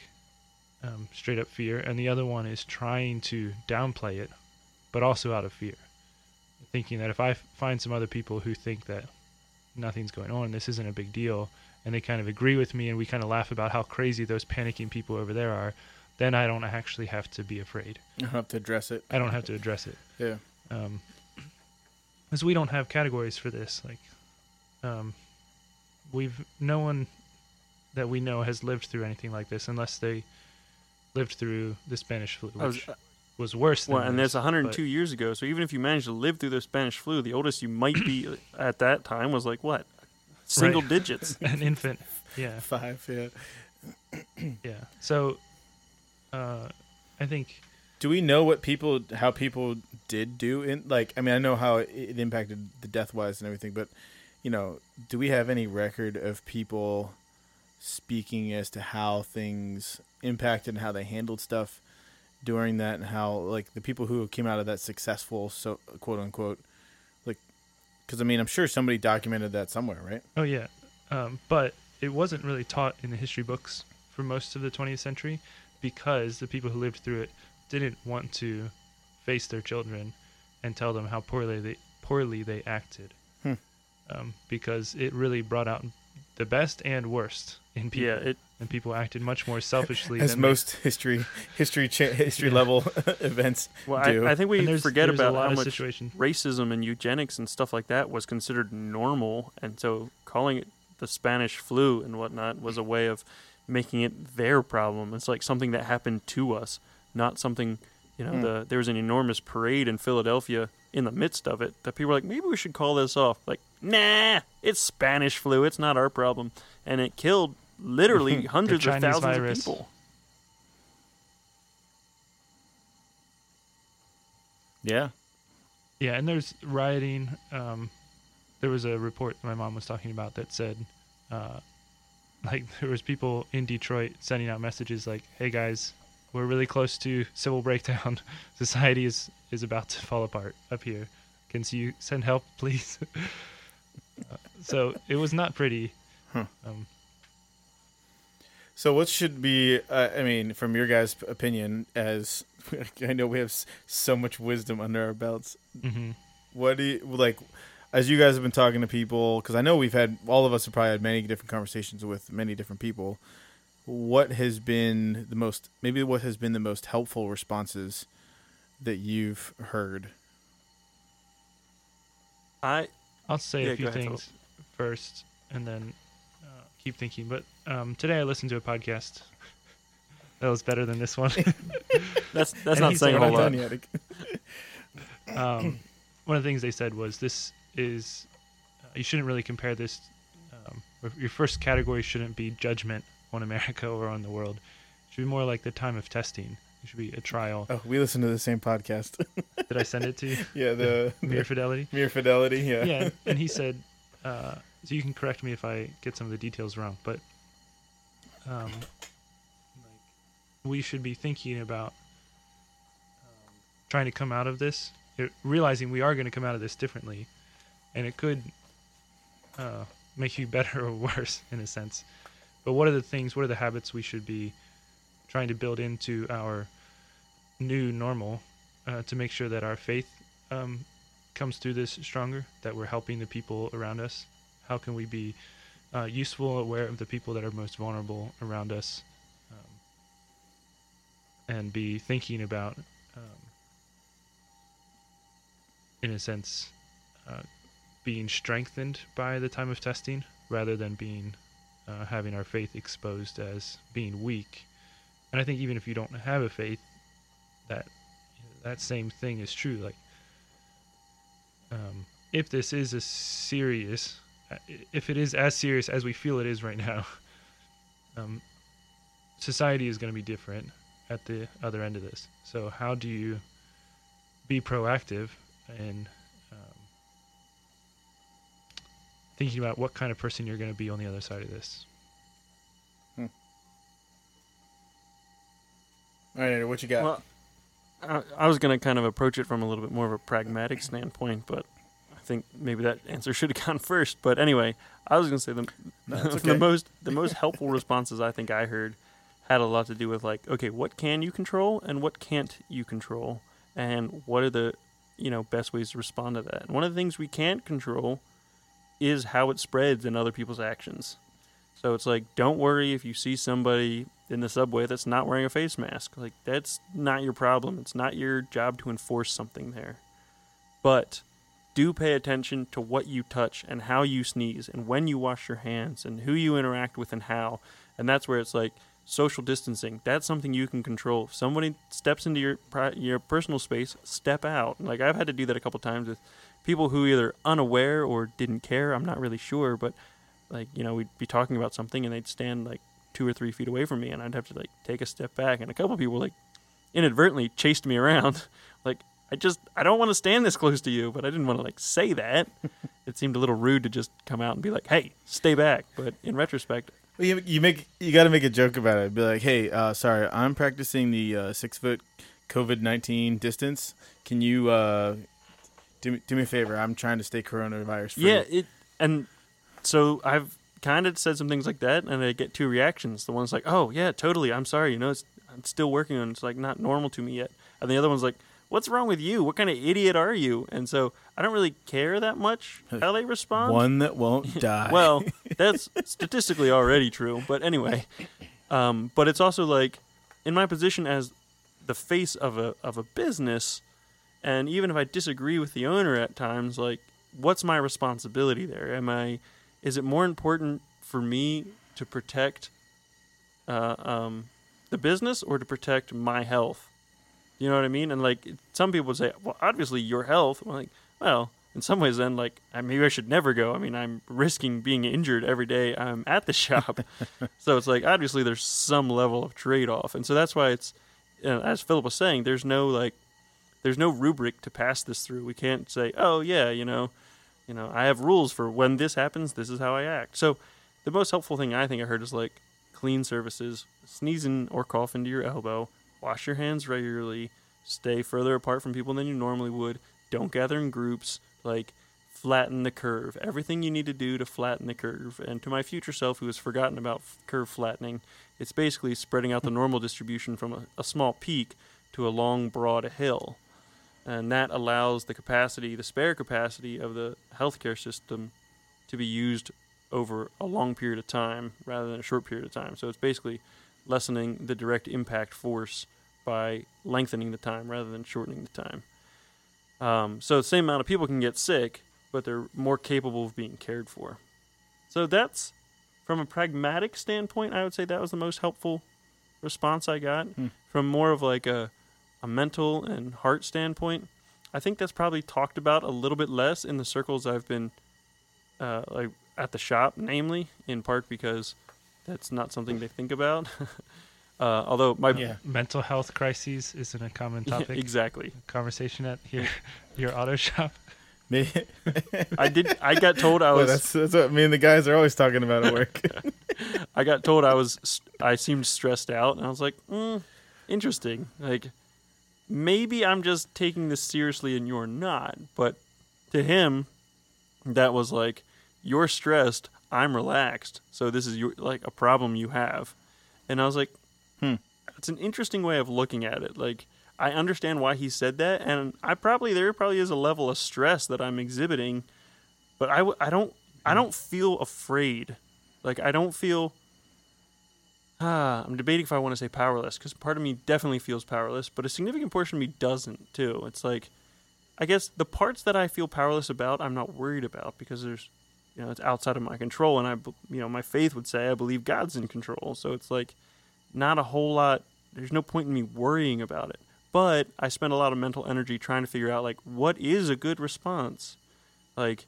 um, straight up fear, and the other one is trying to downplay it, but also out of fear thinking that if I find some other people who think that nothing's going on, this isn't a big deal, and they kind of agree with me, and we kind of laugh about how crazy those panicking people over there are, then I don't actually have to be afraid. I don't have to address it. I don't have to address it. Yeah. Um, because we don't have categories for this. Like, um, we've no one that we know has lived through anything like this unless they lived through the Spanish flu, I was- which was worse. Than Well, and this, that's 102 but- years ago. So even if you managed to live through the Spanish flu, the oldest you might be [CLEARS THROAT] at that time was like what? Single Right. [LAUGHS] digits. [LAUGHS] an infant. Yeah. [LAUGHS] Five. Yeah. Yeah. So, uh, I think Do we know what people, how people did do in like? I mean, I know how it, it impacted the death wise and everything, but you know, do we have any record of people speaking as to how things impacted and how they handled stuff during that, and how like the people who came out of that successful, so quote unquote, like, because I mean, I'm sure somebody documented that somewhere, right? Oh yeah, um, but it wasn't really taught in the history books for most of the 20th century because the people who lived through it didn't want to face their children and tell them how poorly they poorly they acted, Hmm. um, because it really brought out the best and worst in people, yeah, it and people acted much more selfishly As than they- most history, history, cha- history Yeah. level [LAUGHS] events well, do. I, I think we there's, forget there's about a lot how of much situations. racism and eugenics and stuff like that was considered normal, and so calling it the Spanish flu and whatnot was a way of making it their problem. It's like something that happened to us, not something. You know, Hmm. the there was an enormous parade in Philadelphia in the midst of it that people were like, maybe we should call this off. Like, nah, it's Spanish flu. It's not our problem, and it killed literally [LAUGHS] hundreds of thousands virus. of people. yeah. Yeah, and there's rioting. Um, there was a report my mom was talking about that said, uh, like there was people in Detroit sending out messages like, "Hey guys, we're really close to civil breakdown. [LAUGHS] Society is is about to fall apart up here. Can you send help, please?" [LAUGHS] uh, so it was not pretty. Huh. Um, So, what should be? Uh, I mean, from your guys' opinion, as [LAUGHS] I know we have so much wisdom under our belts. mhm. What do you like? As you guys have been talking to people, because I know we've had all of us have probably had many different conversations with many different people. What has been the most? Maybe what has been the most helpful responses that you've heard? I I'll say Yeah, a few go ahead, things first, and then keep thinking. But um, today I listened to a podcast [LAUGHS] that was better than this one. [LAUGHS] that's that's And not saying a said- whole lot. done yet. [LAUGHS] um, one of the things they said was this is uh, you shouldn't really compare this. Um, your first category shouldn't be judgment on America or on the world. It should be more like the time of testing. It should be a trial. Oh, we listen to the same podcast. Did I send it to you? yeah, the Mere fidelity. mere fidelity. Yeah. yeah, and he said, uh, so you can correct me if I get some of the details wrong, but um, we should be thinking about trying to come out of this, it, realizing we are going to come out of this differently, and it could uh, make you [LAUGHS] better or worse in a sense. But what are the things? What are the habits we should be trying to build into our new normal uh, to make sure that our faith um, comes through this stronger? That we're helping the people around us. How can we be uh, useful, aware of the people that are most vulnerable around us, um, and be thinking about, um, in a sense, uh, being strengthened by the time of testing rather than being uh, having our faith exposed as being weak. And I think even if you don't have a faith, that that same thing is true. Like, um, if this is a serious, if it is as serious as we feel it is right now, [LAUGHS] um, society is going to be different at the other end of this. So how do you be proactive in um, thinking about what kind of person you're going to be on the other side of this? All right, Andrew, what you got? Well, I, I was going to kind of approach it from a little bit more of a pragmatic standpoint, but I think maybe that [LAUGHS] answer should have gone first. But anyway, I was going to say the, No, [LAUGHS] it's the most the most [LAUGHS] helpful responses I think I heard had a lot to do with like, okay, what can you control and what can't you control, and what are the you know best ways to respond to that. And one of the things we can't control is how it spreads in other people's actions. So it's like, don't worry if you see somebody in the subway that's not wearing a face mask. Like, that's not your problem. It's not your job to enforce something there. But do pay attention to what you touch and how you sneeze and when you wash your hands and who you interact with and how. And that's where it's like social distancing. That's something you can control. If somebody steps into your your personal space, step out. Like I've had to do that a couple times with people who either unaware or didn't care. I'm not really sure, but like you know we'd be talking about something and they'd stand like two or three feet away from me and I'd have to like take a step back. And a couple people like inadvertently chased me around. [LAUGHS] like I just I don't want to stand this close to you, but I didn't want to like say that. [LAUGHS] it seemed a little rude to just come out and be like, "Hey, stay back." But in retrospect, Well, you, you make you got to make a joke about it. Be like, hey, uh, sorry, I'm practicing the uh, six foot COVID nineteen distance. Can you uh, do me, do me a favor? I'm trying to stay coronavirus free. Yeah, it and so I've kind of said some things like that, and I get two reactions. The one's like, "Oh yeah, totally. I'm sorry. You know, it's I'm still working on. it. It's like not normal to me yet." And the other one's like, "What's wrong with you? What kind of idiot are you?" And so I don't really care that much how they respond. one that won't [LAUGHS] die. Well, [LAUGHS] that's statistically already true. But anyway, um, but it's also like in my position as the face of a of a business, and even if I disagree with the owner at times, like what's my responsibility there? Am I? Is it more important for me to protect uh, um, the business or to protect my health? You know what I mean? And like some people would say, well, obviously your health. I'm like, well, in some ways, then like I- maybe I should never go. I mean, I'm risking being injured every day I'm at the shop. [LAUGHS] so it's like obviously there's some level of trade off, and so that's why it's uh, as Philip was saying, there's no like there's no rubric to pass this through. We can't say, oh yeah, you know, you know, I have rules for when this happens. This is how I act. So the most helpful thing I think I heard is like clean surfaces, sneezing or cough into your elbow, wash your hands regularly, stay further apart from people than you normally would, don't gather in groups, like flatten the curve. Everything you need to do to flatten the curve. And to my future self who has forgotten about f- curve flattening, it's basically spreading out the [LAUGHS] normal distribution from a, a small peak to a long, broad hill. And that allows the capacity, the spare capacity of the healthcare system to be used over a long period of time rather than a short period of time. So it's basically lessening the direct impact force by lengthening the time rather than shortening the time. Um, so the same amount of people can get sick, but they're more capable of being cared for. So that's from a pragmatic standpoint, I would say that was the most helpful response I got. Hmm. From more of like a, a mental and heart standpoint, I think that's probably talked about a little bit less in the circles I've been uh, like at the shop, namely in part because that's not something they think about. [LAUGHS] uh, although my yeah. Mental health crises isn't a common [LAUGHS] Yeah, topic exactly. conversation at your your auto shop. [LAUGHS] Maybe, [LAUGHS] I did. I got told I well, was. that's that's what me and the guys are always talking about at work. I got told I was. I seemed stressed out, and I was like, mm, interesting. Like, maybe I'm just taking this seriously and you're not. But to him, that was like, you're stressed, I'm relaxed. So this is your like a problem you have. And I was like, Hmm. It's an interesting way of looking at it. Like I understand why he said that, and I probably there probably is a level of stress that I'm exhibiting, but I, w- I don't I don't feel afraid. Like I don't feel. Ah, I'm debating if I want to say powerless because part of me definitely feels powerless, but a significant portion of me doesn't too. It's like, I guess the parts that I feel powerless about, I'm not worried about because there's, you know, it's outside of my control, and I, you know, my faith would say I believe God's in control. So it's like, not a whole lot. There's no point in me worrying about it. But I spend a lot of mental energy trying to figure out like what is a good response. Like,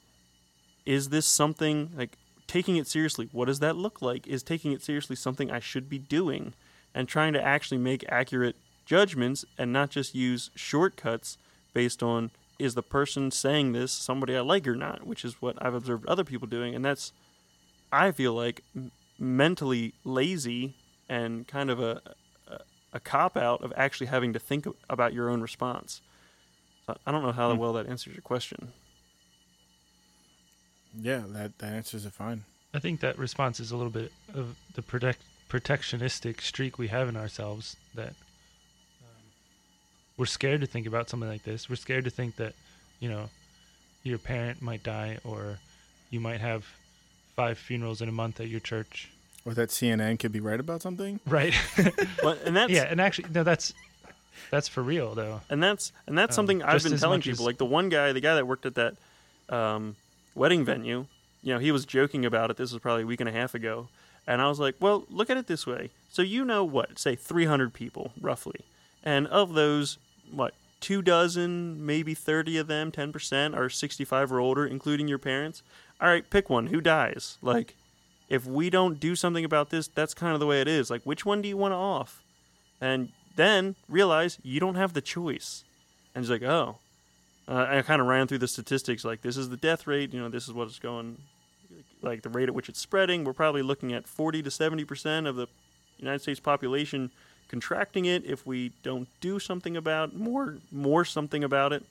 is this something like taking it seriously? What does that look like? Is taking it seriously something I should be doing? And trying to actually make accurate judgments and not just use shortcuts based on is the person saying this somebody I like or not, which is what I've observed other people doing, and that's I feel like mentally lazy and kind of a a, a cop out of actually having to think about your own response. So I don't know how Hmm. well that answers your question. Yeah, that, that answers it fine. I think that response is a little bit of the protect, protectionistic streak we have in ourselves that um, we're scared to think about something like this. We're scared to think that, you know, your parent might die or you might have five funerals in a month at your church. Or that CNN could be right about something. Right. [LAUGHS] But and that's yeah, and actually no that's that's for real though. and that's and that's Um, something I've been telling people. as- Like the one guy, the guy that worked at that um, wedding venue, you know, he was joking about it. This was probably a week and a half ago, and I was like, "Well, look at it this way. So you know what? Say 300 people roughly, and of those, what two dozen, maybe 30 of them, 10 percent are 65 or older, including your parents. All right, pick one. Who dies? Like, if we don't do something about this, that's kind of the way it is. Like, which one do you want off? And then realize you don't have the choice. And he's like, oh. Uh, I kind of ran through the statistics. Like, this is the death rate. You know, this is what it's going. Like the rate at which it's spreading. We're probably looking at 40 to 70 percent of the United States population contracting it if we don't do something about more more something about it.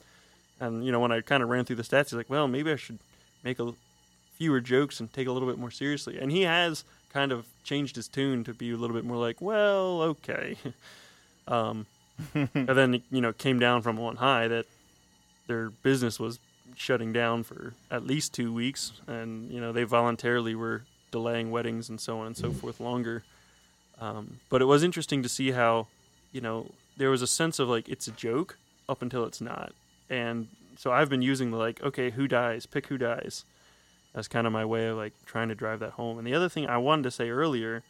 And you know, when I kind of ran through the stats, he's like, well, maybe I should make a fewer jokes and take a little bit more seriously. And he has kind of changed his tune to be a little bit more like, well, okay. [LAUGHS] um, [LAUGHS] and then you know, came down from on high that their business was shutting down for at least two weeks, and you know they voluntarily were delaying weddings and so on and so forth longer. Um, but it was interesting to see how, you know, there was a sense of like it's a joke up until it's not, and so I've been using the like, okay, who dies? Pick who dies. That's kind of my way of like trying to drive that home. And the other thing I wanted to say earlier,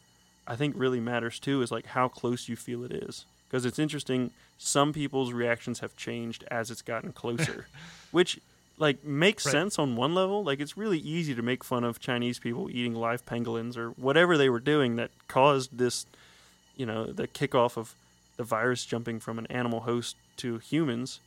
I think really matters too, is like how close you feel it is. Because it's interesting, some people's reactions have changed as it's gotten closer, [LAUGHS] which like makes Right. sense on one level. Like it's really easy to make fun of Chinese people eating live pangolins or whatever they were doing that caused this, you know, the kickoff of the virus jumping from an animal host to humans.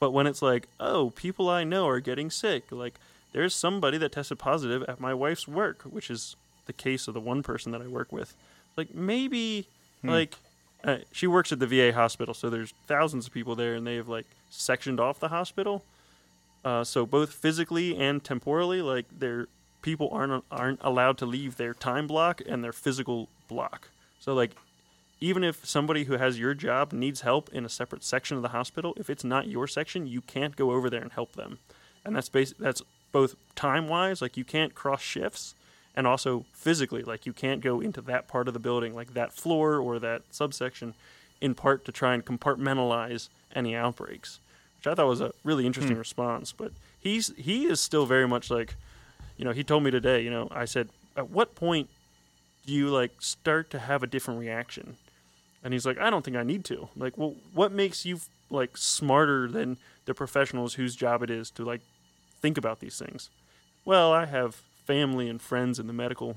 But when it's like, oh, people I know are getting sick, like there's somebody that tested positive at my wife's work, which is the case of the one person that I work with. Like maybe, like uh, she works at the VA hospital, so there's thousands of people there, and they have like sectioned off the hospital. Uh, so both physically and temporally, like their people aren't aren't allowed to leave their time block and their physical block. So like even if somebody who has your job needs help in a separate section of the hospital, if it's not your section, you can't go over there and help them. And that's bas- that's both time wise, like you can't cross shifts, and also physically, like you can't go into that part of the building, like that floor or that subsection, in part to try and compartmentalize any outbreaks, which I thought was a really interesting hmm. response. But he's he is still very much like, you know, he told me today, you know, I said, at what point do you like start to have a different reaction? And he's like, I don't think I need to. Like, well, what makes you like smarter than the professionals whose job it is to like think about these things? Well, I have family and friends in the medical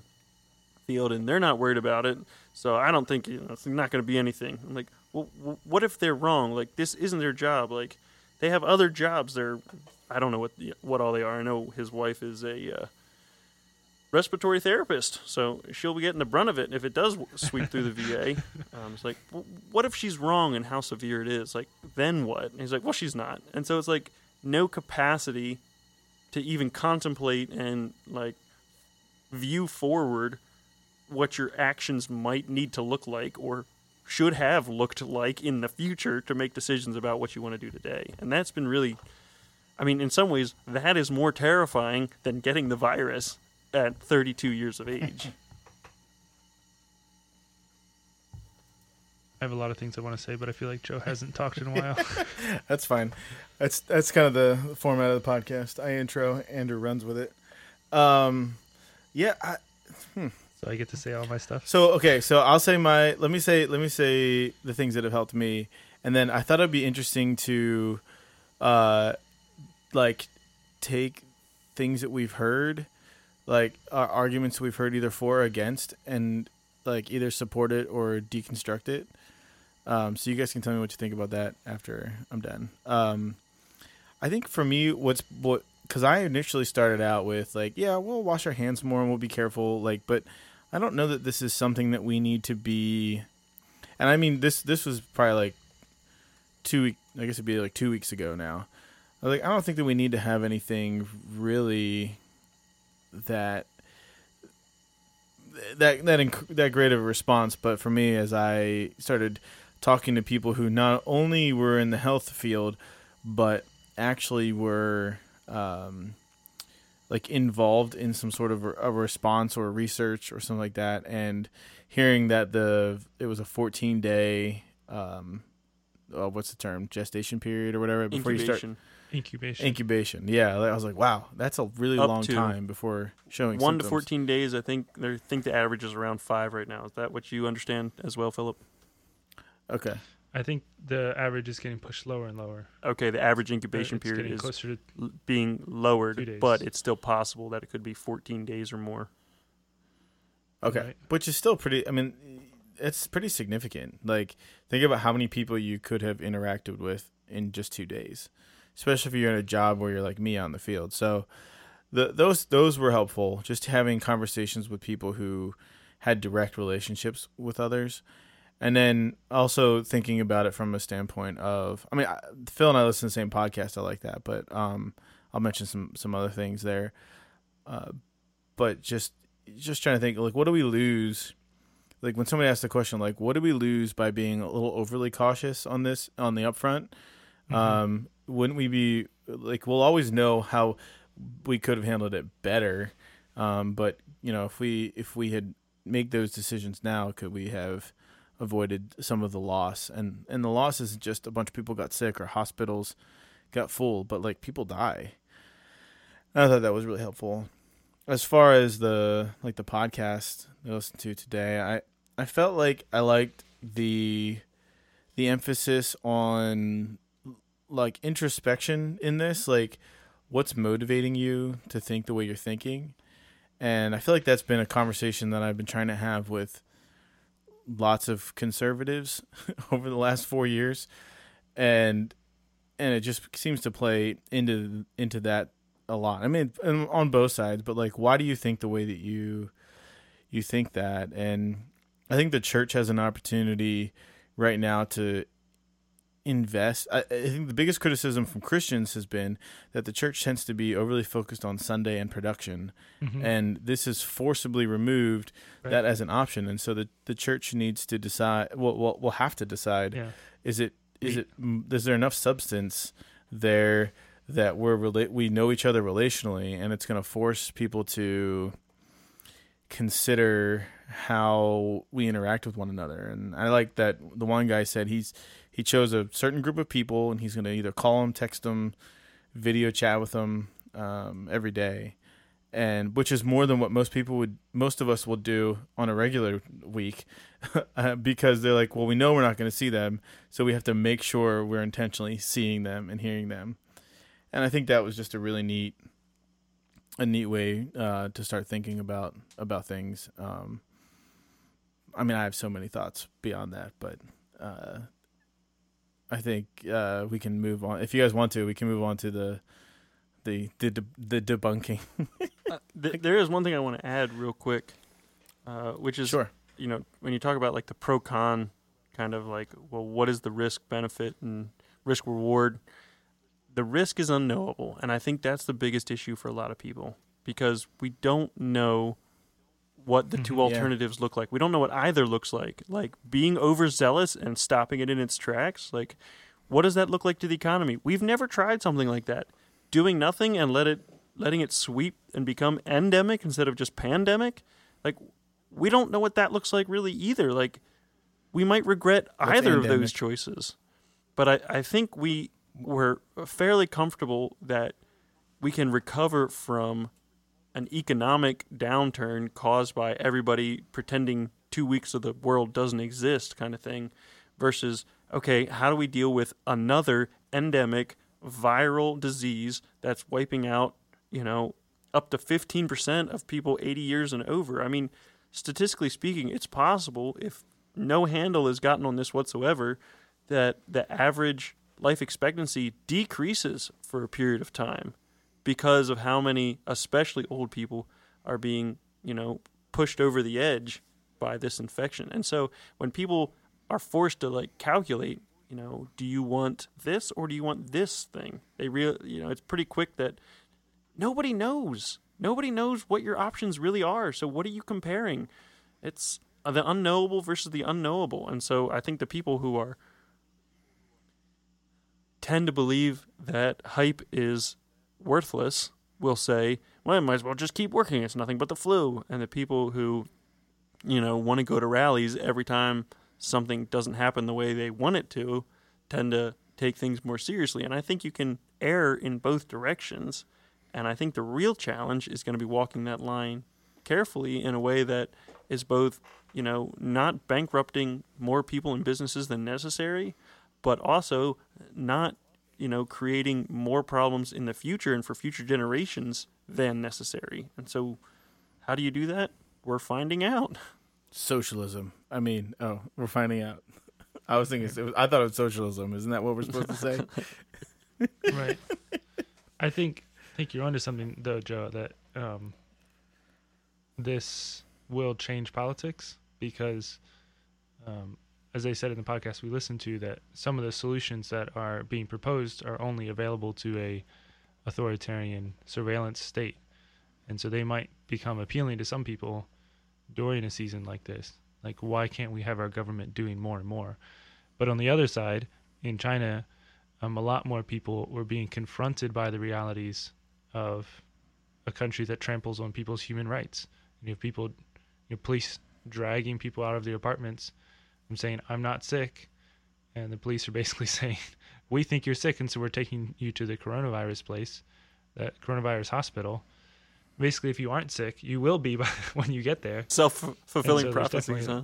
field, and they're not worried about it. So I don't think you know, it's not going to be anything. I'm like, well, what if they're wrong? Like, this isn't their job. Like, they have other jobs. They're, I don't know what the, what all they are. I know his wife is a uh, respiratory therapist, so she'll be getting the brunt of it if it does sweep through the [LAUGHS] VA. Um, it's like, w- what if she's wrong and how severe it is? Like, then what? And he's like, well, she's not. And so it's like no capacity to even contemplate and like view forward what your actions might need to look like or should have looked like in the future to make decisions about what you want to do today. And that's been really I mean, in some ways, that is more terrifying than getting the virus at 32 years of age. [LAUGHS] I have a lot of things I want to say, but I feel like Joe hasn't talked in a while. [LAUGHS] That's fine. That's that's kind of the format of the podcast. I intro, Andrew runs with it. Um, yeah. I, so I get to say all my stuff. so okay, so I'll say my. Let me say. Let me say the things that have helped me, and then I thought it'd be interesting to, uh, like, take things that we've heard, like uh, arguments we've heard either for or against, and like either support it or deconstruct it. Um, so you guys can tell me what you think about that after I'm done. Um, I think for me, what's what because I initially started out with like, yeah, we'll wash our hands more and we'll be careful, like, but I don't know that this is something that we need to be. And I mean, this this was probably like two. week- I guess it'd be like two weeks ago now. I like, I don't think that we need to have anything really that that that inc- that great of a response. But for me, as I started talking to people who not only were in the health field, but actually were um, like involved in some sort of a, a response or research or something like that, and hearing that the it was a 14 day um, uh, what's the term gestation period or whatever before you start Incubation. Incubation. incubation. Yeah, I was like, wow, that's a really Up long time before showing One symptoms. to 14 days, I think. I think the average is around five right now. Is that what you understand as well, Philip? Okay, I think the average is getting pushed lower and lower. Okay, the average incubation it's period is closer to being lowered, but it's still possible that it could be 14 days or more. okay, Right. which is still pretty. I mean, it's pretty significant. Like, think about how many people you could have interacted with in just two days, especially if you're in a job where you're like me on the field. So, the those those were helpful. Just having conversations with people who had direct relationships with others. And then also thinking about it from a standpoint of, I mean, I, Phil and I listen to the same podcast. I like that, but um, I'll mention some some other things there. Uh, but just just trying to think, like, what do we lose? Like when somebody asks the question, like, what do we lose by being a little overly cautious on this on the upfront? Mhm. Um, wouldn't we be like, we'll always know how we could have handled it better. Um, but you know, if we if we had made those decisions now, could we have avoided some of the loss? And and the loss isn't just a bunch of people got sick or hospitals got full, but like people die. I thought that was really helpful. As far as the like the podcast I listened to today, I I felt like I liked the the emphasis on like introspection in this, like what's motivating you to think the way you're thinking. And I feel like that's been a conversation that I've been trying to have with lots of conservatives [LAUGHS] over the last 4 years. And and it just seems to play into into that a lot. I mean, on both sides, but like, why do you think the way that you you think that? And I think the church has an opportunity right now to invest. I, I think the biggest criticism from Christians has been that the church tends to be overly focused on Sunday and production, Mhm. and this has forcibly removed Right. that as an option. And so the the church needs to decide. Well, will will have to decide yeah. is it is it is there enough substance there that we're rela- we know each other relationally and it's going to force people to consider how we interact with one another. And i like that the one guy said he's he chose a certain group of people and he's going to either call them text them video chat with them um, every day. And which is more than what most people would most of us will do on a regular week [LAUGHS] uh, because they're like well we know we're not going to see them so we have to make sure we're intentionally seeing them and hearing them. And i think that was just a really neat a neat way uh, to start thinking about about things. Um, i mean i have so many thoughts beyond that but uh, i think uh, we can move on. If you guys want to we can move on to the the the, de- the debunking. [LAUGHS] Uh, th- there is one thing I want to add real quick, uh, which is sure. you know when you talk about like the pro con kind of like well what is the risk benefit and risk reward. The risk is unknowable, and I think that's the biggest issue for a lot of people because we don't know what the two Mhm. Yeah. alternatives look like. We don't know what either looks like. Like being overzealous and stopping it in its tracks. Like, what does that look like to the economy? We've never tried something like that. Doing nothing and let it letting it sweep and become endemic instead of just pandemic. Like, we don't know what that looks like really either. Like, we might regret What's either of those choices. But I, I think we were fairly comfortable that we can recover from an economic downturn caused by everybody pretending two weeks of the world doesn't exist kind of thing versus okay how do we deal with another endemic viral disease that's wiping out you know up to 15% of people 80 years and over? I mean statistically speaking it's possible if no handle is gotten on this whatsoever that the average life expectancy decreases for a period of time because of how many, especially old people, are being, you know, pushed over the edge by this infection. And so when people are forced to like calculate, you know, do you want this or do you want this thing? They real, you know, it's pretty quick that nobody knows. Nobody knows what your options really are. So what are you comparing? It's the unknowable versus the unknowable. And so I think the people who are tend to believe that hype is worthless will say, well, I might as well just keep working. It's nothing but the flu. And the people who, you know, want to go to rallies every time something doesn't happen the way they want it to tend to take things more seriously. And I think you can err in both directions. And I think the real challenge is going to be walking that line carefully in a way that is both, you know, not bankrupting more people and businesses than necessary, but also not you know, creating more problems in the future and for future generations than necessary. And so, how do you do that? We're finding out. Socialism. I mean, oh, we're finding out. [LAUGHS] I was thinking, it was, I thought it was socialism. Isn't that what we're supposed to say? [LAUGHS] right. I think I think you're onto something though, Joe. That um, this will change politics because, um, as I said in the podcast we listened to, that some of the solutions that are being proposed are only available to a authoritarian surveillance state, and so they might become appealing to some people during a season like this. Like, why can't we have our government doing more and more? But on the other side, in China, um, a lot more people were being confronted by the realities of a country that tramples on people's human rights. You have people, you know, police dragging people out of their apartments and saying, "I'm not sick," and the police are basically [LAUGHS] saying, "We think you're sick, and so we're taking you to the coronavirus place, the coronavirus hospital." Basically, if you aren't sick, you will be [LAUGHS] by [LAUGHS] when you get there. Self fulfilling so prophecies, huh?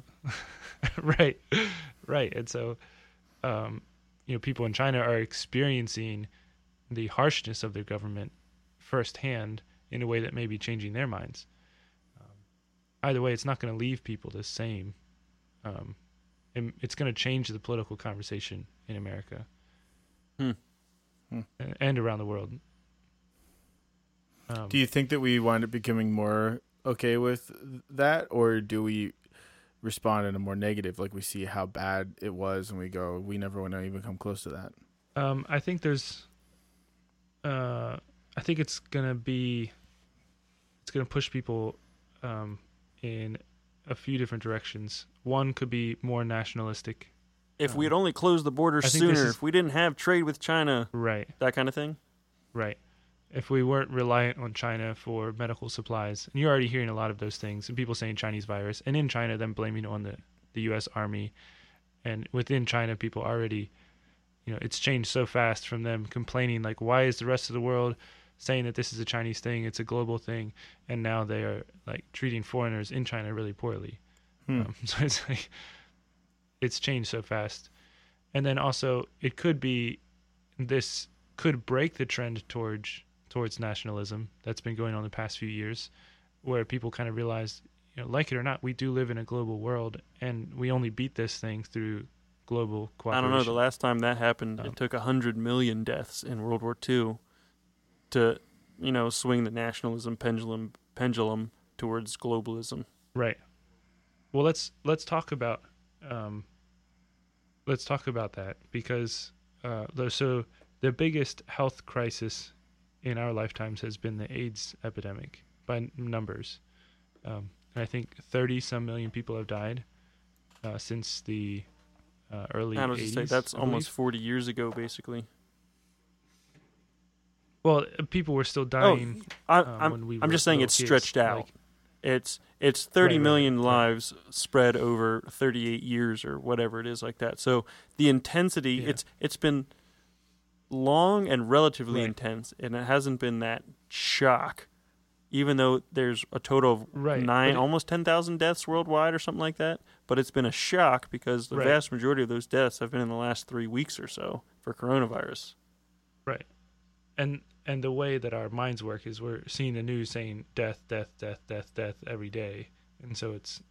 right right and so um you know people in china are experiencing the harshness of their government firsthand in a way that may be changing their minds um, either way it's not going to leave people the same um it's going to change the political conversation in america Hmm. Hmm. and around the world um, do you think that we wind up becoming more okay with that, or do we respond in a more negative, like we see how bad it was and we go, we never want to even come close to that? Um, I think there's, uh, I think it's gonna be, it's gonna push people, um, in a few different directions. One could be more nationalistic, If we had um, only closed the border I think this sooner, is- if we didn't have trade with China, right? that kind of thing. Right. If we weren't reliant on China for medical supplies, and you're already hearing a lot of those things, and people saying Chinese virus, and in China, them blaming on the, the U.S. Army, and within China, people already, you know, it's changed so fast from them complaining like, why is the rest of the world saying that this is a Chinese thing, it's a global thing, and now they are like treating foreigners in China really poorly. Hmm. Um, [LAUGHS] so it's like it's changed so fast, and then also it could be this could break the trend towards towards nationalism that's been going on the past few years, where people kind of realize, you know, like it or not, we do live in a global world, and we only beat this thing through global cooperation. I don't know. The last time that happened, Um, it took a hundred million deaths in World War II to, you know, swing the nationalism pendulum pendulum towards globalism. Right. Well, let's let's talk about um, let's talk about that because uh, so the biggest health crisis in our lifetimes has been the AIDS epidemic by numbers. Um, and I think 30 some million people have died uh, since the uh, early I was 80s. say that's almost 40 years ago, basically. Well, uh, people were still dying. I, um, I'm, when we I'm just saying it's kids, stretched out. like- it's it's 30 Right, million right. lives spread over 38 years or whatever it is like that. So the intensity, Yeah. it's it's been long and relatively intense, and it hasn't been that shock. Even though there's a total of nine, it- almost 10,000 deaths worldwide or something like that, but it's been a shock because the vast majority of those deaths have been in the last three weeks or so for coronavirus. Right. And and the way that our minds work is we're seeing the news saying death, death, death, death, death every day, and so it's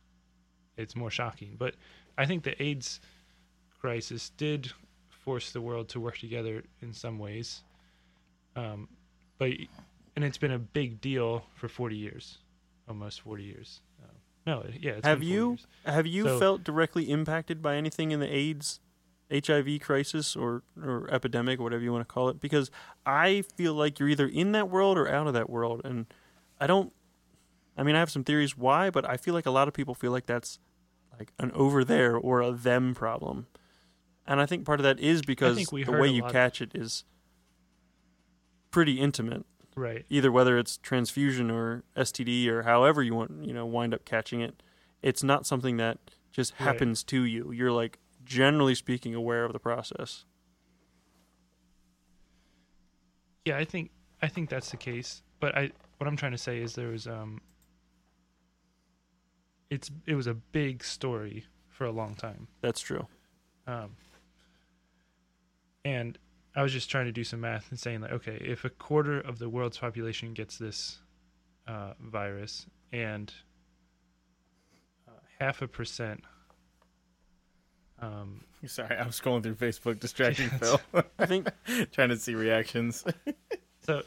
it's more shocking. But I think the AIDS crisis did force the world to work together in some ways. Um, but and it's been a big deal for 40 years, almost 40 years. Um, no, yeah. It's have been 40 you years. have you So- felt directly impacted by anything in the AIDS HIV crisis or or epidemic or whatever you want to call it because I feel like you're either in that world or out of that world and I don't I mean I have some theories why but I feel like a lot of people feel like that's like an over there or a them problem. And I think part of that is because the way you catch it is pretty intimate Right. either whether it's transfusion or STD or however you want, you know, wind up catching it, it's not something that just Right. happens to you. You're like generally speaking aware of the process. Yeah, I think I think that's the case. But I what I'm trying to say is there was um it's it was a big story for a long time. That's true. Um and I was just trying to do some math and saying like okay, if a quarter of the world's population gets this uh, virus and uh, half a percent um Sorry, I was scrolling through Facebook, distracting Phil, I think [LAUGHS] trying to see reactions. [LAUGHS] So,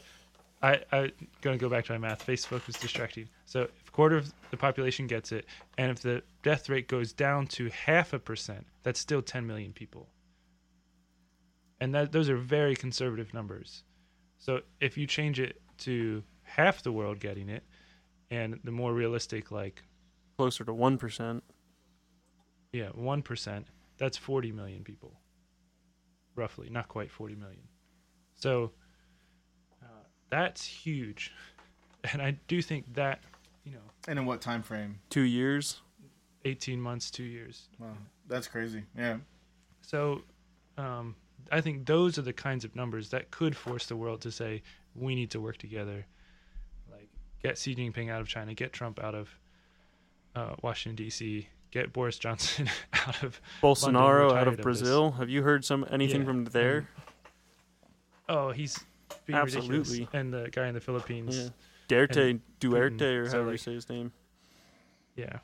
I I gonna go back to my math. Facebook was distracting. So, if a quarter of the population gets it, and if the death rate goes down to half a percent, that's still 10 million people. And that those are very conservative numbers. So, if you change it to half the world getting it, and the more realistic, like closer to 1%. yeah, one percent, that's 40 million people, roughly, not quite 40 million. So uh, that's huge, [LAUGHS] and I do think that you know, and in what time frame? 2 years. 18 months, two years. Wow, that's crazy. Yeah. So um, I think those are the kinds of numbers that could force the world to say we need to work together, like get Xi Jinping out of China, get Trump out of uh, Washington D.C., get Boris Johnson [LAUGHS] out of. Bolsonaro we're out tired of of this. Brazil. Have you heard some anything Yeah, from there? Oh, he's being ridiculous. Absolutely. And the guy in the Philippines. Yeah. Duterte, and Duerte, Putin, or so, however you say his name. Yeah.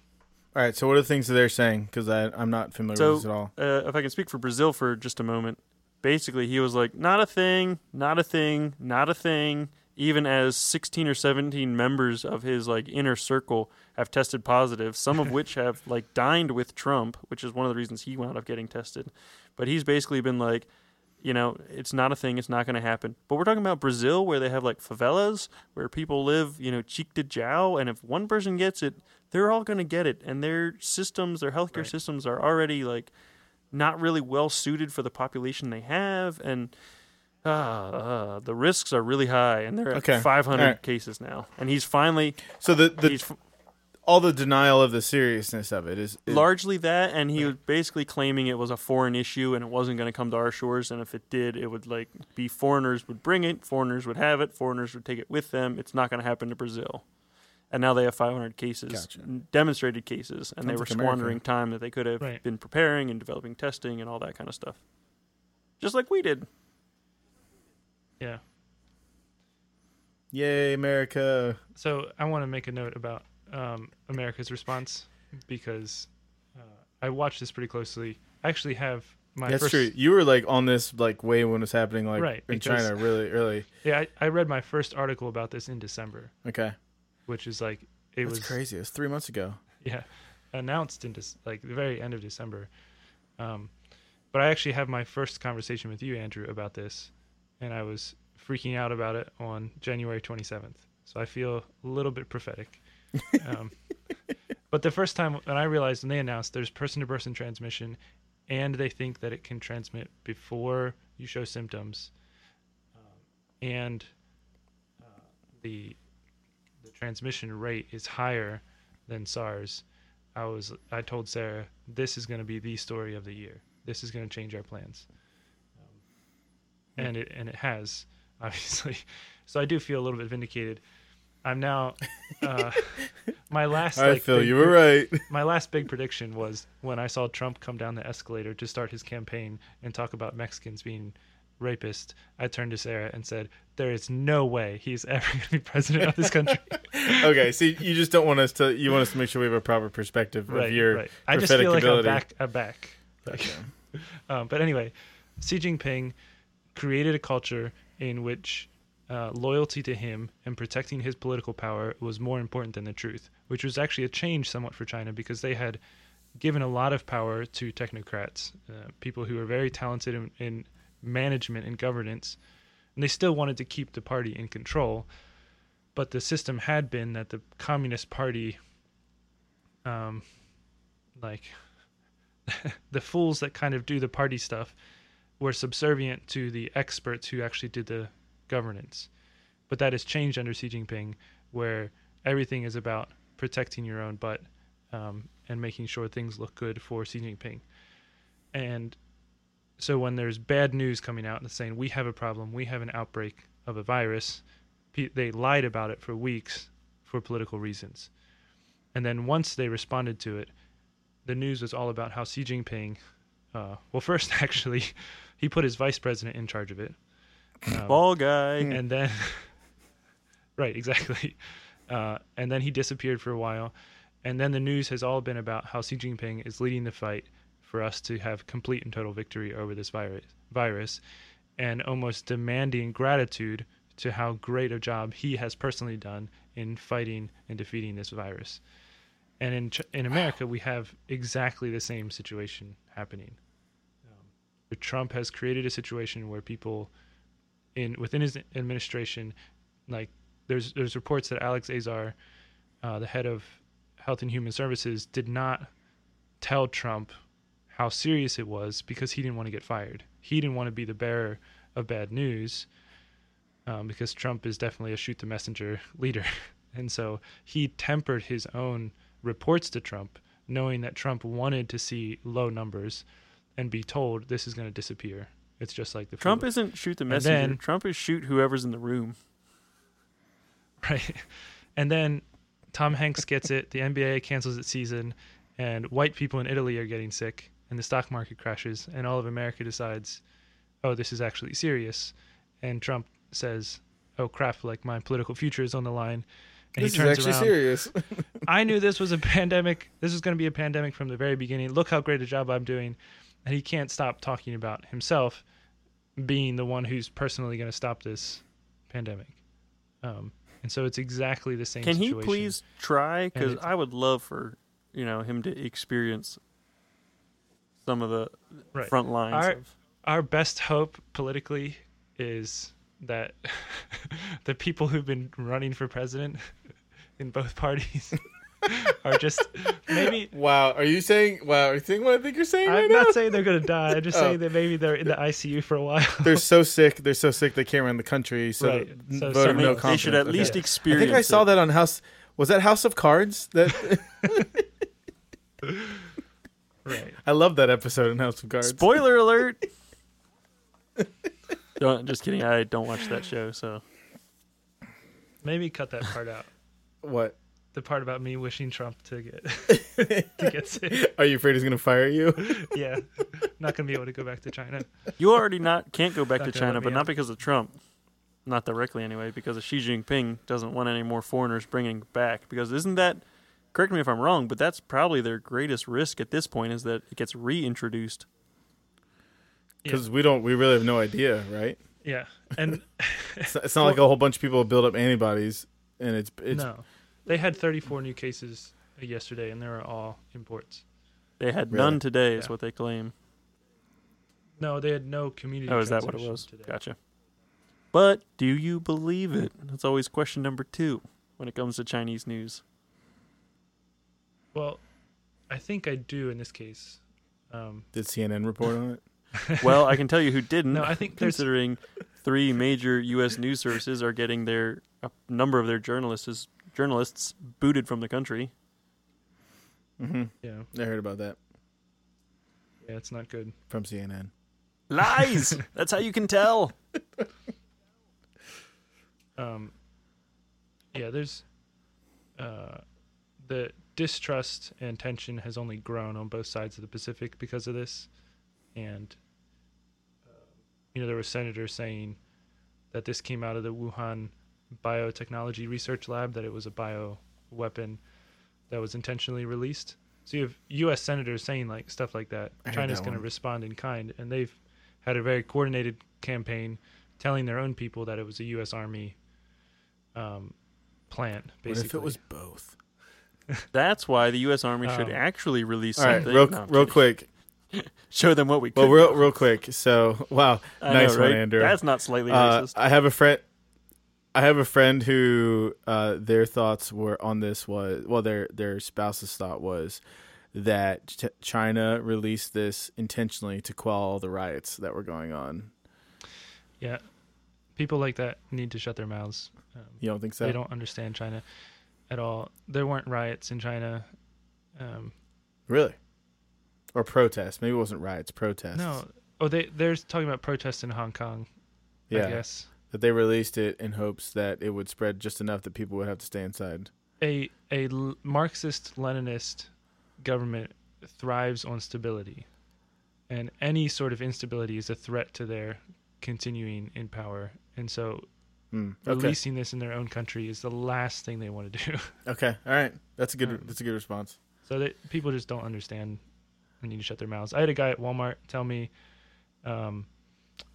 All right. So what are the things that they're saying? Because I'm not familiar So- with this at all. uh, if I can speak for Brazil for just a moment, basically he was like, not a thing, not a thing, not a thing. Even as 16 or 17 members of his like inner circle have tested positive, some of which have [LAUGHS] like dined with Trump, which is one of the reasons he wound up getting tested. But he's basically been like, you know, it's not a thing, it's not going to happen. But we're talking about Brazil where they have like favelas where people live, you know, cheek to jowl, and if one person gets it, they're all going to get it, and their systems, their healthcare Right. systems are already like not really well suited for the population they have, and uh, uh, the risks are really high, and they're at Okay. 500 All right. cases now, and he's finally So the the he's f- all the denial of the seriousness of it is, is largely that, and he was basically claiming it was a foreign issue and it wasn't going to come to our shores, and if it did, it would like be foreigners would bring it, foreigners would have it, foreigners would take it with them. It's not going to happen to Brazil. And now they have 500 cases, Gotcha. n- demonstrated cases, and they Sounds were like America. squandering time that they could have Right. been preparing and developing testing and all that kind of stuff. Just like we did. Yeah. yay America. So I want to make a note about um, America's response because uh, I watched this pretty closely. I actually have my That's first. true. You were like on this like way when it was happening, like Right, in because- China, really early. Yeah, I, I read my first article about this in December, Okay, which is like it that's was crazy. It was three months ago. yeah announced in Dec- like the very end of December, um, but I actually have my first conversation with you, Andrew, about this, and I was freaking out about it on January 27th. So I feel a little bit prophetic. [LAUGHS] Um, but the first time when I realized when they announced there's person-to-person transmission, and they think that it can transmit before you show symptoms, um, and uh, the the transmission rate is higher than SARS. I was I told Sarah this is going to be the story of the year. This is going to change our plans, um, and it and it has [LAUGHS] obviously. So I do feel a little bit vindicated. I'm now uh, [LAUGHS] my last. I like, feel big you were right. [LAUGHS] my last big prediction was when I saw Trump come down the escalator to start his campaign and talk about Mexicans being rapists. I turned to Sarah and said, "There is no way he's ever going to be president of this country." okay, see, you just don't want us to. You want us to make sure we have a proper perspective right, of your right. I just feel like ability. I'm back. I'm back. Like, um, but anyway, Xi Jinping created a culture in which uh, loyalty to him and protecting his political power was more important than the truth, which was actually a change somewhat for China because they had given a lot of power to technocrats, uh, people who are very talented in, in management and governance, and they still wanted to keep the party in control. But the system had been that the Communist Party, um, like [LAUGHS] the fools that kind of do the party stuff, were subservient to the experts who actually did the governance. But that has changed under Xi Jinping, where everything is about protecting your own butt um, and making sure things look good for Xi Jinping. And so when there's bad news coming out and saying we have a problem, we have an outbreak of a virus, they lied about it for weeks for political reasons. And then once they responded to it, the news was all about how Xi Jinping, uh, well, first [LAUGHS] actually, he put his vice president in charge of it. Um, Ball guy. and then [LAUGHS] right exactly uh, and then he disappeared for a while and then the news has all been about how xi jinping is leading the fight for us to have complete and total victory over this virus virus and almost demanding gratitude to how great a job he has personally done in fighting and defeating this virus and in in america we have exactly the same situation happening um, trump has created a situation where people in within his administration, like there's there's reports that Alex Azar, uh, the head of Health and Human Services, did not tell Trump how serious it was because he didn't want to get fired. He didn't want to be the bearer of bad news, um, because Trump is definitely a shoot the messenger leader, [LAUGHS] and so he tempered his own reports to Trump, knowing that Trump wanted to see low numbers, and be told this is going to disappear. It's just like the Trump flu. isn't shoot the messenger. then- Trump is shoot whoever's in the room. [LAUGHS] right? And then Tom Hanks gets it. The NBA cancels its season, and white people in Italy are getting sick, and the stock market crashes, and all of America decides, oh, this is actually serious. And Trump says, oh crap, like my political future is on the line. And this he turns is actually around. serious. [LAUGHS] I knew this was a pandemic. This was going to be a pandemic from the very beginning. Look how great a job I'm doing. And he can't stop talking about himself being the one who's personally going to stop this pandemic. Um, and so it's exactly the same Can he please try? Because I would love for you know him to experience some of the Right. front lines. Our- of, Our best hope politically is that [LAUGHS] the people who've been running for president in both [LAUGHS] parties are just maybe wow, are you saying? Wow, are you saying what I think you're saying I'm right now? not saying they're gonna die. I'm just Oh. saying that maybe they're in the ICU for a while. they're so [LAUGHS] sick. They're so sick they can't run the country. So, Right. So- vote so no they they should at confidence. least Okay. I think I saw it. that on House. Was that House of Cards? That [LAUGHS] right. I love that episode in House of Cards. Spoiler alert. don't, just kidding. I don't watch that show, so Maybe cut that part out. What? The part about me wishing Trump to get [LAUGHS] to get sick. Are you afraid he's gonna fire you? [LAUGHS] Yeah, not gonna be able to go back to China. you already not can't go back Not to China, me but not out. because of Trump. Not directly anyway, because of Xi Jinping doesn't want any more foreigners bringing back. Because isn't that? Correct me if I'm wrong, but that's probably their greatest risk at this point is that it gets reintroduced. Because we don't. We really have no idea, right? Yeah, and It's, it's not like a whole bunch of people build up antibodies, and it's it's no, they had 34 new cases yesterday, and they were all imports. They had Really? none today, is Yeah. what they claim. No, they had no community. Oh, is that what it was? today. Gotcha. But do you believe it? That's always question number two when it comes to Chinese news. Well, I think I do in this case. Um, Did CNN report on it? [LAUGHS] Well, I can tell you who didn't. No, I think there's- considering three major U.S. news services are getting their a number of their journalists journalists booted from the country. Mm-hmm. yeah, I heard about that yeah, it's not good. from CNN. Lies. [LAUGHS] That's how you can tell. [LAUGHS] um, yeah, there's uh, the distrust and tension has only grown on both sides of the Pacific because of this, and uh, you know there were senators saying that this came out of the Wuhan biotechnology research lab that it was a bio weapon that was intentionally released. So you have U.S. senators saying like stuff like that. I heard China's going to respond in kind, and they've had a very coordinated campaign telling their own people that it was a U.S. Army um, plant. Basically, What if it was both? That's why the U.S. Army should Um, actually release All right, something. real, No, real quick. [LAUGHS] Show them what we Well, real, real quick. So, wow, I nice know, one, right? Andrew. That's not slightly Uh, racist. I have a friend. I have a friend who uh, their thoughts were on this was well their their spouse's thought was that Ch- China released this intentionally to quell all the riots that were going on. yeah, people like that need to shut their mouths. Um, You don't think so? They don't understand China at all. There weren't riots in China. Um, really, or protests? Maybe it wasn't riots. Protests. no, oh, they they're talking about protests in Hong Kong. Yeah, I guess that they released it in hopes that it would spread just enough that people would have to stay inside. A a Marxist Leninist government thrives on stability, and any sort of instability is a threat to their continuing in power. And so, Hmm. Okay. releasing this in their own country is the last thing they want to do. [LAUGHS] Okay. All right. That's a good. Um, that's a good response. So that people just don't understand and need to shut their mouths. I had a guy at Walmart tell me um,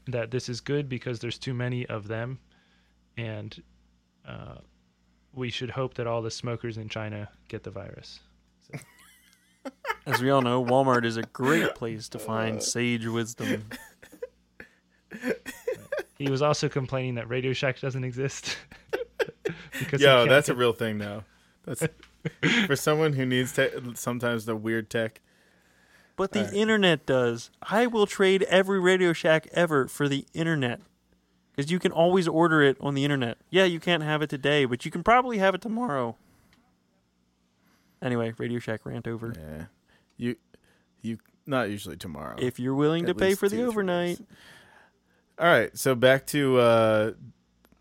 that this is good because there's too many of them, and uh, we should hope that all the smokers in China get the virus. As we all know, Walmart is a great place to find sage wisdom. [LAUGHS] He was also complaining that Radio Shack doesn't exist. [LAUGHS] because Yo, can't that's a real thing now. That's [LAUGHS] for someone who needs te- sometimes the weird tech. But the Alright. internet does. I will trade every Radio Shack ever for the internet. Because you can always order it on the internet. Yeah, you can't have it today, but you can probably have it tomorrow. Anyway, Radio Shack rant over. Yeah, you, you not usually tomorrow. If you're willing to pay for the overnight. days. All right, so back to uh,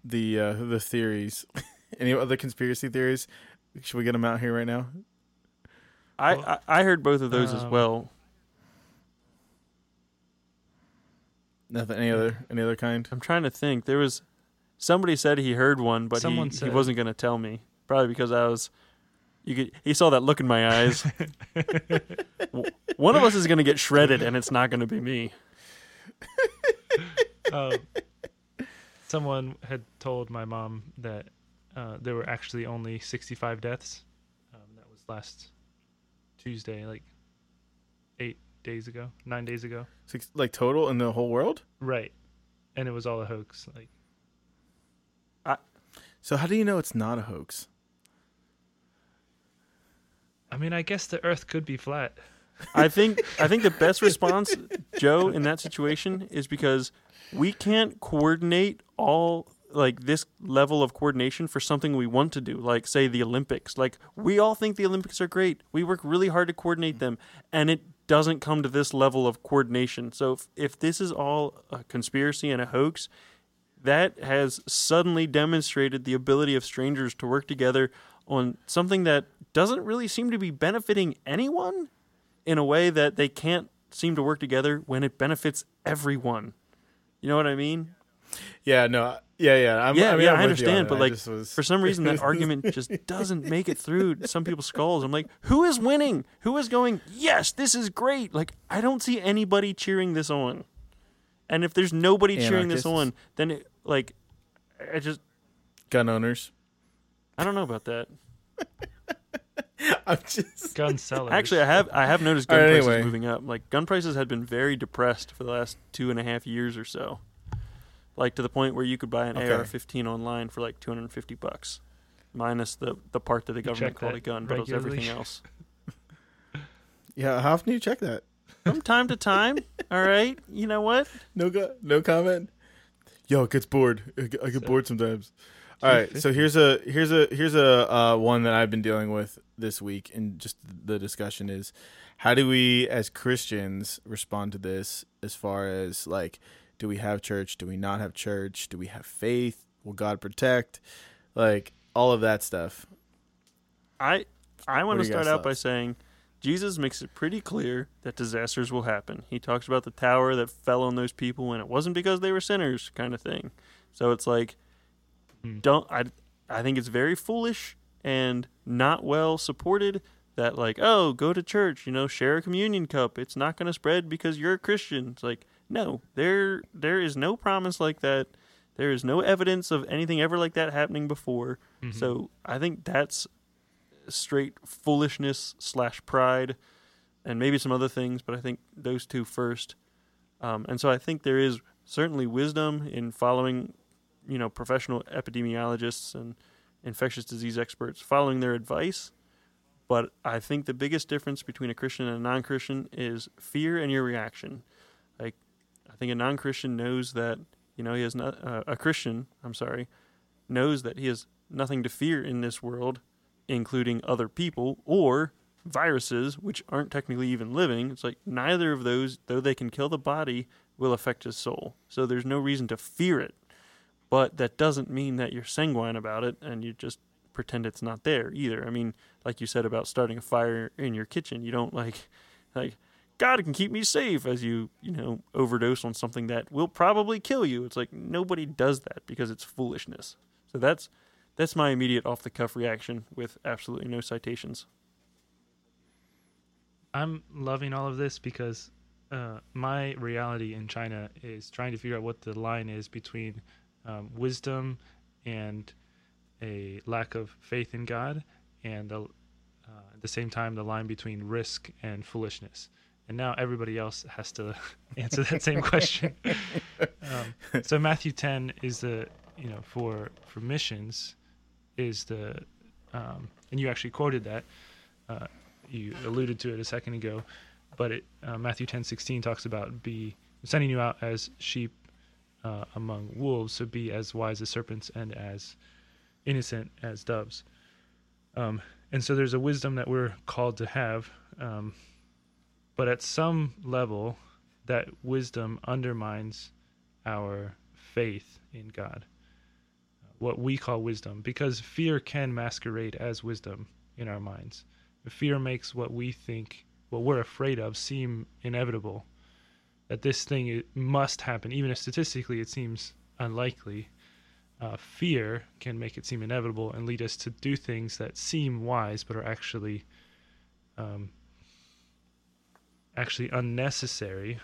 the uh, the theories. [LAUGHS] Any other conspiracy theories? Should we get them out here right now? I, I I heard both of those as um, well. Nothing. Any other? Any other kind? I'm trying to think. There was somebody said he heard one, but Someone he, he wasn't going to tell me. Probably because I was. You could. He saw that look in my eyes. [LAUGHS] W- one of us is going to get shredded, and it's not going to be me. [LAUGHS] Um, someone had told my mom that uh, there were actually only 65 deaths. Um, that was last Tuesday, like eight days ago, nine days ago. Six, like total in the whole world? Right. And it was all a hoax. Like, So how do you know it's not a hoax? I mean, I guess the Earth could be flat. I think I think the [LAUGHS] best response, Joe, in that situation is because we can't coordinate all like this level of coordination for something we want to do, like say the Olympics. Like we all think the Olympics are great. We work really hard to coordinate them, and it doesn't come to this level of coordination. So if, if this is all a conspiracy and a hoax, that has suddenly demonstrated the ability of strangers to work together on something that doesn't really seem to be benefiting anyone in a way that they can't seem to work together when it benefits everyone. You know what I mean? Yeah, no, yeah, yeah. I'm, yeah, I mean, yeah, I'm I with you on understand, but like was- for some reason that [LAUGHS] argument just doesn't make it through some people's skulls. I'm like, who is winning? Who is going? Yes, this is great. Like I don't see anybody cheering this on. And if there's nobody cheering this on, then it, like I just gun owners. I don't know about that. [LAUGHS] I'm just gun sellers. Actually, I have I have noticed gun All right, prices anyway. moving up. Like gun prices had been very depressed for the last two and a half years or so. Like to the point where you could buy an Okay. AR-15 online for like 250 bucks, minus the the part that the government called a gun, but it was everything else. [LAUGHS] yeah. How often do you check that? From time to time, [LAUGHS] all right. You know what? No, go- no comment. Yo, it gets bored. I get, I get So- bored sometimes. All right, so here's a here's a here's a uh, one that I've been dealing with this week, and just the discussion is, how do we as Christians respond to this? As far as like, do we have church? Do we not have church? Do we have faith? Will God protect? Like all of that stuff. I I want to are you guys' start out by saying Jesus makes it pretty clear that disasters will happen. He talks about the tower that fell on those people and it wasn't because they were sinners kind of thing. So it's like Hmm. don't I I think it's very foolish and not well supported that like oh go to church you know share a communion cup it's not going to spread because you're a Christian it's like no there there is no promise like that there is no evidence of anything ever like that happening before Mhm. so I think that's straight foolishness slash pride, and maybe some other things, but I think those two first. Um, and so I think there is certainly wisdom in following, you know, professional epidemiologists and infectious disease experts following their advice. But I think the biggest difference between a Christian and a non-Christian is fear and your reaction. I think a non-Christian knows that you know he has not uh, a Christian. I'm sorry, knows that he has nothing to fear in this world, including other people or viruses, which aren't technically even living. It's like neither of those, though they can kill the body, will affect his soul. So there's no reason to fear it. But that doesn't mean that you're sanguine about it and you just pretend it's not there either. I mean, like you said about starting a fire in your kitchen, you don't like like God can keep me safe as you, you know, overdose on something that will probably kill you. It's like nobody does that because it's foolishness. So that's that's my immediate off the cuff reaction with absolutely no citations. I'm loving all of this because uh, my reality in China is trying to figure out what the line is between um, wisdom and a lack of faith in God, and the, uh, at the same time the line between risk and foolishness. And now everybody else has to [LAUGHS] answer that same question. um, so Matthew 10 is the you know for for missions is the um, and you actually quoted that. Uh, you alluded to it a second ago, but it uh, Matthew ten sixteen talks about be sending you out as sheep uh, among wolves, so be as wise as serpents and as innocent as doves. Um, and so there's a wisdom that we're called to have, um, but at some level, that wisdom undermines our faith in God. What we call wisdom, because fear can masquerade as wisdom in our minds. Fear makes what we think what we're afraid of seem inevitable. That this thing must happen. Even if statistically it seems unlikely uh, fear can make it seem inevitable and lead us to do things that seem wise but are actually um, actually unnecessary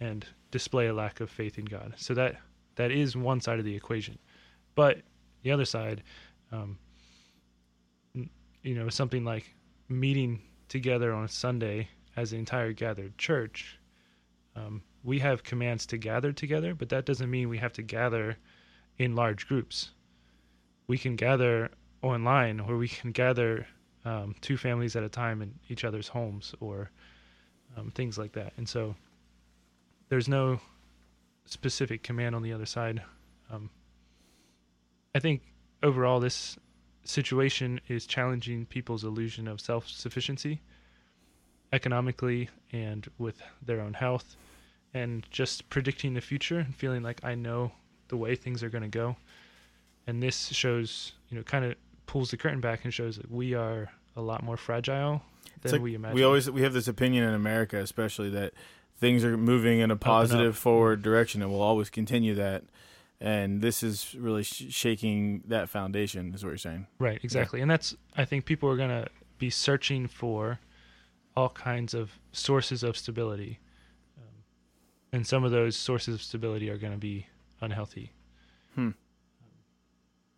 and display a lack of faith in god so that that is one side of the equation but the other side um, you know something like meeting together on a Sunday as an entire gathered church, um, we have commands to gather together, but that doesn't mean we have to gather in large groups. We can gather online, or we can gather um, two families at a time in each other's homes, or um, things like that. And so, there's no specific command on the other side. Um, I think overall, this situation is challenging people's illusion of self sufficiency economically and with their own health and just predicting the future and feeling like I know the way things are going to go. And this shows, you know, kind of pulls the curtain back and shows that we are a lot more fragile than like we imagine. we always we have this opinion in America, especially that things are moving in a positive forward direction, and we'll always continue that. And this is really sh- shaking that foundation, is what you're saying. Right, exactly. And that's I think people are going to be searching for all kinds of sources of stability. Um, and some of those sources of stability are going to be unhealthy. Hmm.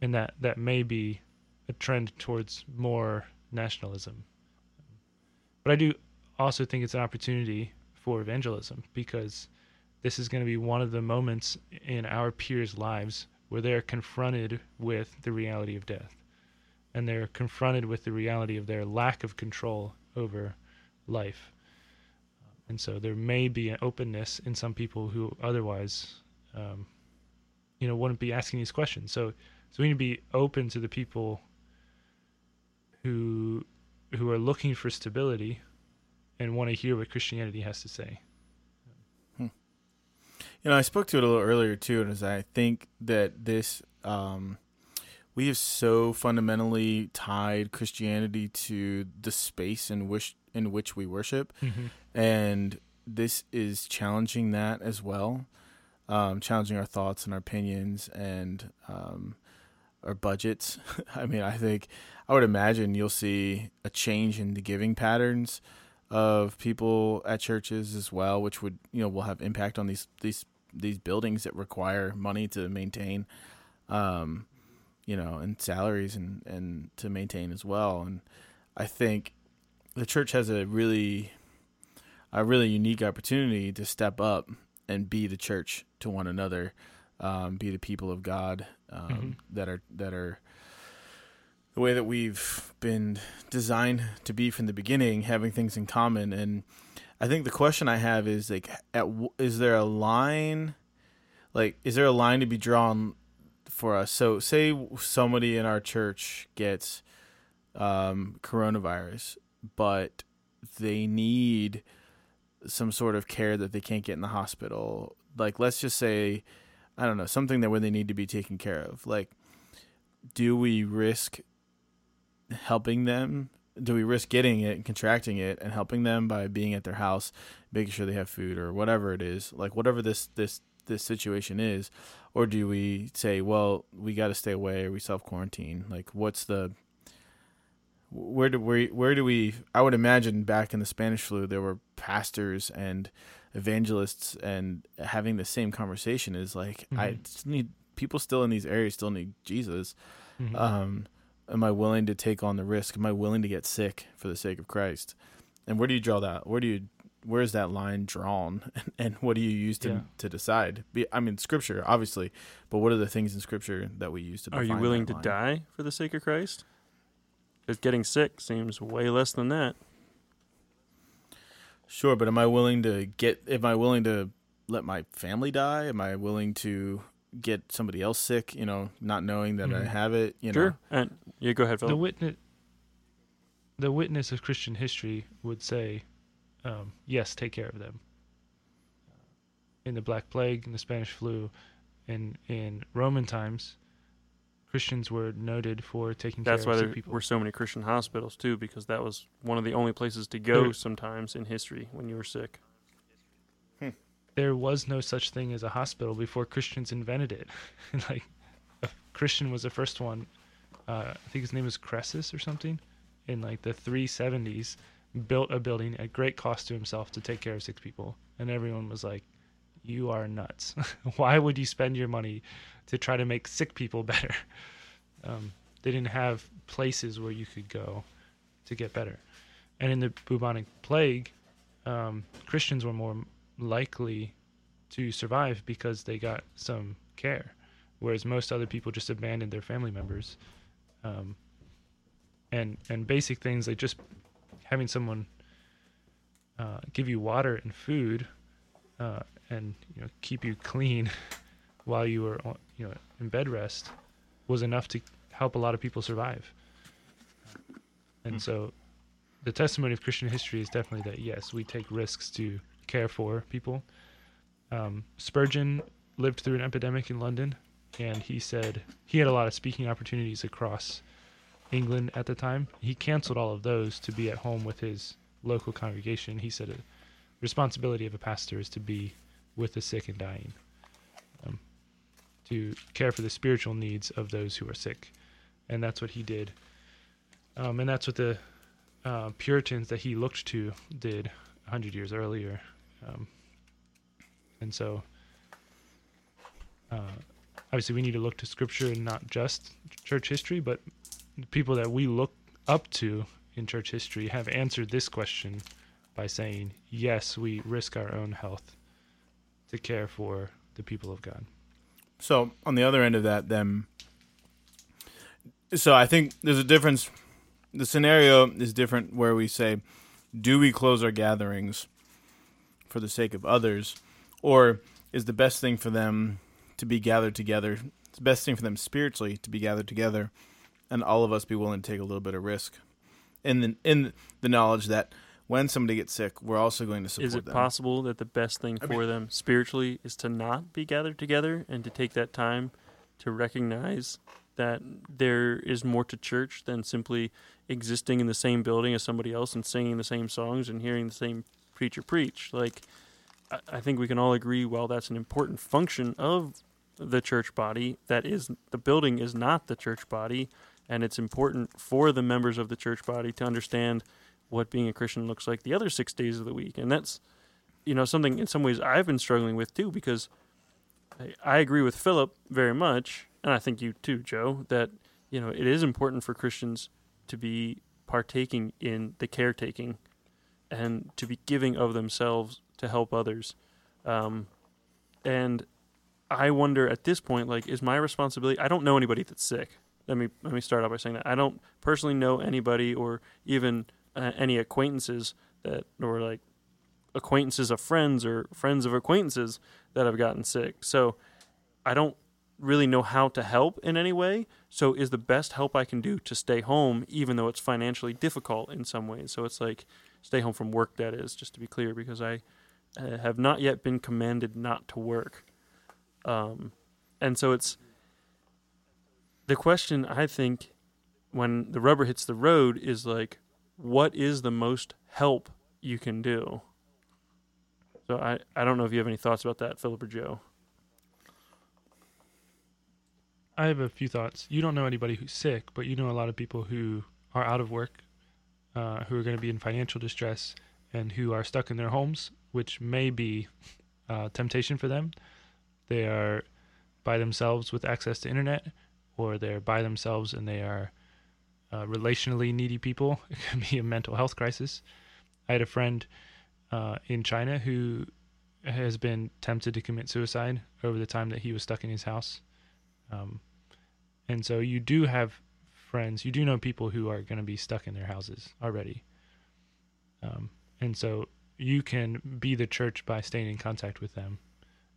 And that that may be a trend towards more nationalism But I do also think it's an opportunity for evangelism because this is going to be one of the moments in our peers' lives where they're confronted with the reality of death and they're confronted with the reality of their lack of control over life. And so there may be an openness in some people who otherwise, um, you know, wouldn't be asking these questions. So, so we need to be open to the people who who are looking for stability and want to hear what Christianity has to say. You know, I spoke to it a little earlier too, and as I think that this, um, we have so fundamentally tied Christianity to the space in which in which we worship, and this is challenging that as well, um, challenging our thoughts and our opinions and um, our budgets. [LAUGHS] I mean, I think I would imagine you'll see a change in the giving patterns of people at churches as well, which would you know will have impact on these these these buildings that require money to maintain, um, you know, and salaries and and to maintain as well. And I think the church has a really a really unique opportunity to step up and be the church to one another, um, be the people of God um, Mhm. that are that are the way that we've been designed to be from the beginning, having things in common. And I think the question I have is like, at is there a line, like, is there a line to be drawn for us? So, say somebody in our church gets um, coronavirus, but they need some sort of care that they can't get in the hospital. Like, let's just say, I don't know, something that where they need to be taken care of. Like, do we risk helping them? Do we risk getting it and contracting it and helping them by being at their house, making sure they have food or whatever it is, like whatever this this this situation is, or do we say, well, we got to stay away or we self quarantine? Like, what's the where do we where do we? I would imagine back in the Spanish flu, there were pastors and evangelists and having the same conversation is like I Mhm. just need people still in these areas still need Jesus Mhm. um, am I willing to take on the risk? Am I willing to get sick for the sake of Christ? And where do you draw that? Where do you where is that line drawn? [LAUGHS] And what do you use to Yeah. to decide? Be, I mean, Scripture, obviously, but what are the things in Scripture that we use to? Are you willing to die for the sake of Christ? Because getting sick seems way less than that. Sure, but am I willing to get? Am I willing to let my family die? Am I willing to get somebody else sick? You know, not knowing that I Mhm. have it. You know. And yeah, go ahead, the witness the witness of Christian history would say, um, yes, take care of them. In the Black Plague, in the Spanish flu, in in Roman times, Christians were noted for taking That's care why of there sick people. were so many Christian hospitals too, because that was one of the only places to go There- sometimes in history when you were sick. there was no such thing as a hospital before Christians invented it. [LAUGHS] like a Christian was the first one. Uh, I think his name was Crassus or something. In like the 370s, built a building at great cost to himself to take care of sick people, and everyone was like, "You are nuts! [LAUGHS] Why would you spend your money to try to make sick people [LAUGHS] better?" Um, they didn't have places where you could go to get better. And in the bubonic plague, um, Christians were more likely to survive because they got some care, whereas most other people just abandoned their family members. Um, and and basic things like just having someone uh, give you water and food, uh, and you know keep you clean [LAUGHS] while you were on, you know in bed rest was enough to help a lot of people survive. And so, the testimony of Christian history is definitely that yes, we take risks to care for people. Um, Spurgeon lived through an epidemic in London, and he said he had a lot of speaking opportunities across England at the time. He canceled all of those to be at home with his local congregation. He said the responsibility of a pastor is to be with the sick and dying, um, to care for the spiritual needs of those who are sick, and that's what he did. Um, and that's what the uh, Puritans that he looked to did hundred years earlier. Um, and so, uh, obviously, we need to look to Scripture and not just church history, but the people that we look up to in church history have answered this question by saying, yes, we risk our own health to care for the people of God. So on the other end of that, then, so I think there's a difference. The scenario is different where we say, do we close our gatherings for the sake of others, or is the best thing for them to be gathered together? It's the best thing for them spiritually to be gathered together, and all of us be willing to take a little bit of risk, in the in the knowledge that when somebody gets sick, we're also going to support Is it them. possible that the best thing I for them spiritually is to not be gathered together and to take that time to recognize that there is more to church than simply existing in the same building as somebody else and singing the same songs and hearing the same preacher preach? Like, I, I think we can all agree while that's an important function of the church body, that is, the building is not the church body, and it's important for the members of the church body to understand what being a Christian looks like the other six days of the week. And that's, you know, something in some ways I've been struggling with too, because I, I agree with Philip very much, and I think you too, Joe, that, you know, it is important for Christians to be partaking in the caretaking and to be giving of themselves to help others. Um, and I wonder at this point, like, is my responsibility? I don't know anybody that's sick. Let me let me start out by saying that I don't personally know anybody or even uh, any acquaintances that or like acquaintances of friends or friends of acquaintances that have gotten sick. So I don't really know how to help in any way. So is the best help I can do to stay home, even though it's financially difficult in some ways. So it's like stay home from work. That is just to be clear, because I uh, have not yet been commanded not to work. Um, and so it's the question I think when the rubber hits the road is like, what is the most help you can do? So I, I don't know if you have any thoughts about that, Philip or Joe. I have a few thoughts. You don't know anybody who's sick, but you know a lot of people who are out of work, uh, who are going to be in financial distress, and who are stuck in their homes, which may be uh, temptation for them. They are by themselves with access to internet, or they're by themselves and they are uh, relationally needy people. [LAUGHS] It can be a mental health crisis. I had a friend uh, in China who has been tempted to commit suicide over the time that he was stuck in his house. Um, and so you do have friends, you do know people who are going to be stuck in their houses already. Um, and so you can be the church by staying in contact with them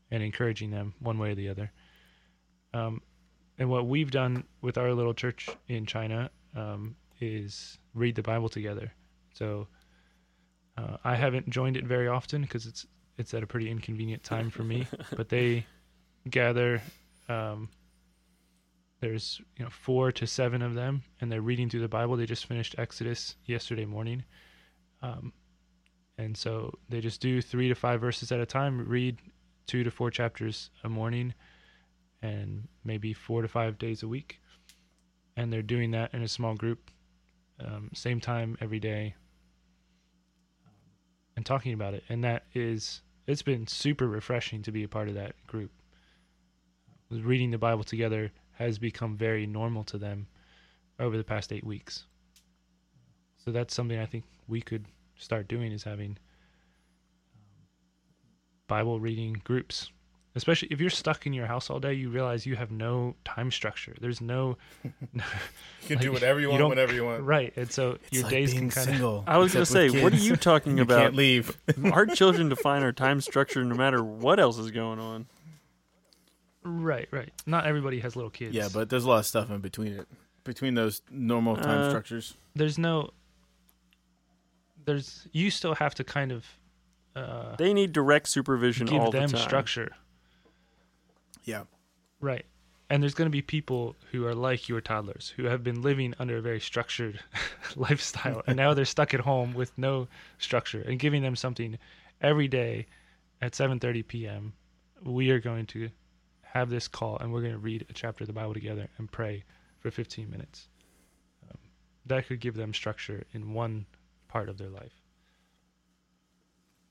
and encouraging them one way or the other. Um, and what we've done with our little church in China um, is read the Bible together. So uh, I haven't joined it very often because it's it's at a pretty inconvenient time for me. [LAUGHS] but they gather. Um, there's you know four to seven of them, and they're reading through the Bible. They just finished Exodus yesterday morning, um, and so they just do three to five verses at a time. Read two to four chapters a morning, and maybe four to five days a week. And they're doing that in a small group, um, same time every day, and talking about it. And that is, it's been super refreshing to be a part of that group. Reading the Bible together has become very normal to them over the past eight weeks. So that's something I think we could start doing is having um, Bible reading groups. Especially if you're stuck in your house all day, you realize you have no time structure. There's no [LAUGHS] You can do whatever you you want, don't- whenever you want. right, and so It's your like days being can kind of. I was going to say, with what are you talking [LAUGHS] You about? can't leave. [LAUGHS] Our children define our time structure no matter what else is going on. right, right. Not everybody has little kids. Yeah, but there's a lot of stuff in between it, between those normal time Uh, structures. there's no. There's you still have to kind of uh, They need direct supervision give all them the time. structure. Yeah, Right. And there's going to be people who are like your toddlers who have been living under a very structured [LAUGHS] lifestyle and now they're stuck at home with no structure and giving them something every day at 7:30 p.m. we are going to have this call and we're going to read a chapter of the Bible together and pray for 15 minutes. Um, that could give them structure in one part of their life.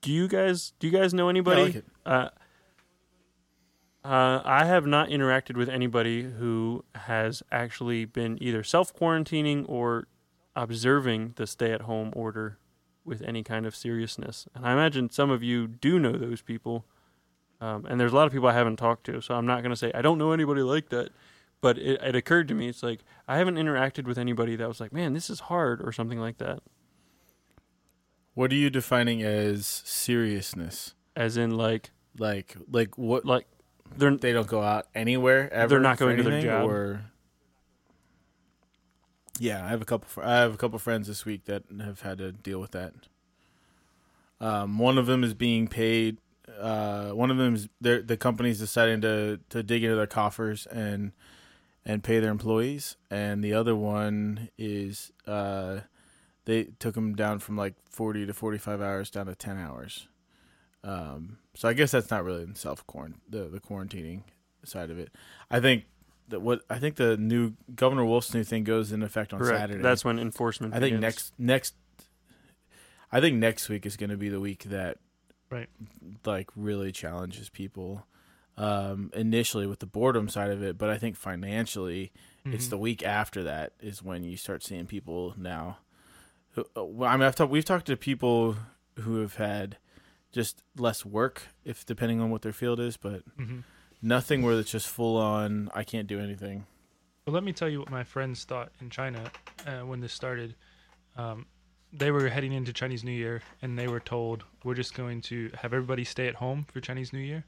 Do you guys do you guys know Yeah, I anybody? like it. Uh, uh, I have not interacted with anybody who has actually been either self quarantining or observing the stay-at-home order with any kind of seriousness. And I imagine some of you do know those people. Um, and there's a lot of people I haven't talked to, so I'm not going to say I don't know anybody like that. But it, it occurred to me, it's like I haven't interacted with anybody that was like, "Man, this is hard" or something like that. What are you defining as seriousness? As in, like, Like, like what? like they're They don't go out anywhere ever. They're not going to their job. Or yeah, I have a couple. I have a couple friends this week that have had to deal with that. Um, one of them is being paid. Uh, one of them is the company's deciding to to dig into their coffers and and pay their employees, and the other one is uh, they took them down from like forty to forty five hours down to ten hours. Um, so I guess that's not really in self the the quarantining side of it. I think that what I think the new Governor Wolf's new thing goes in effect on correct. Saturday. That's when enforcement. I think begins. next next. I think next week is going to be the week that, Right. like really challenges people. Um, initially with the boredom side of it, but I think financially, it's Mhm. the week after that is when you start seeing people now. who- uh, I mean, I've talked. We've talked to people who have had just less work, if depending on what their field is, but Mhm. nothing where it's just full on. I can't do anything. Well, let me tell you what my friends thought in China uh, when this started. Um, they were heading into Chinese New Year, and they were told we're just going to have everybody stay at home for Chinese New Year,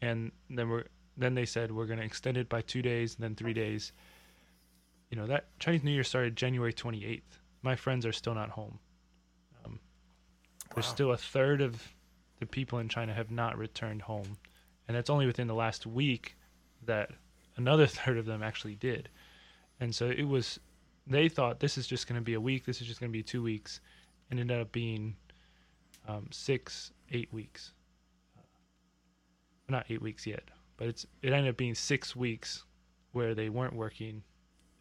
and then we're then they said we're going to extend it by two days and then three days. You know that Chinese New Year started January 28th. My friends are still not home. Um, There's still a third of the people in China have not returned home, and that's only within the last week that another [LAUGHS] third of them actually did. And so it was, they thought this is just going to be a week, this is just going to be two weeks, and ended up being um, six, eight weeks. Not eight weeks yet, but it's it ended up being six weeks where they weren't working,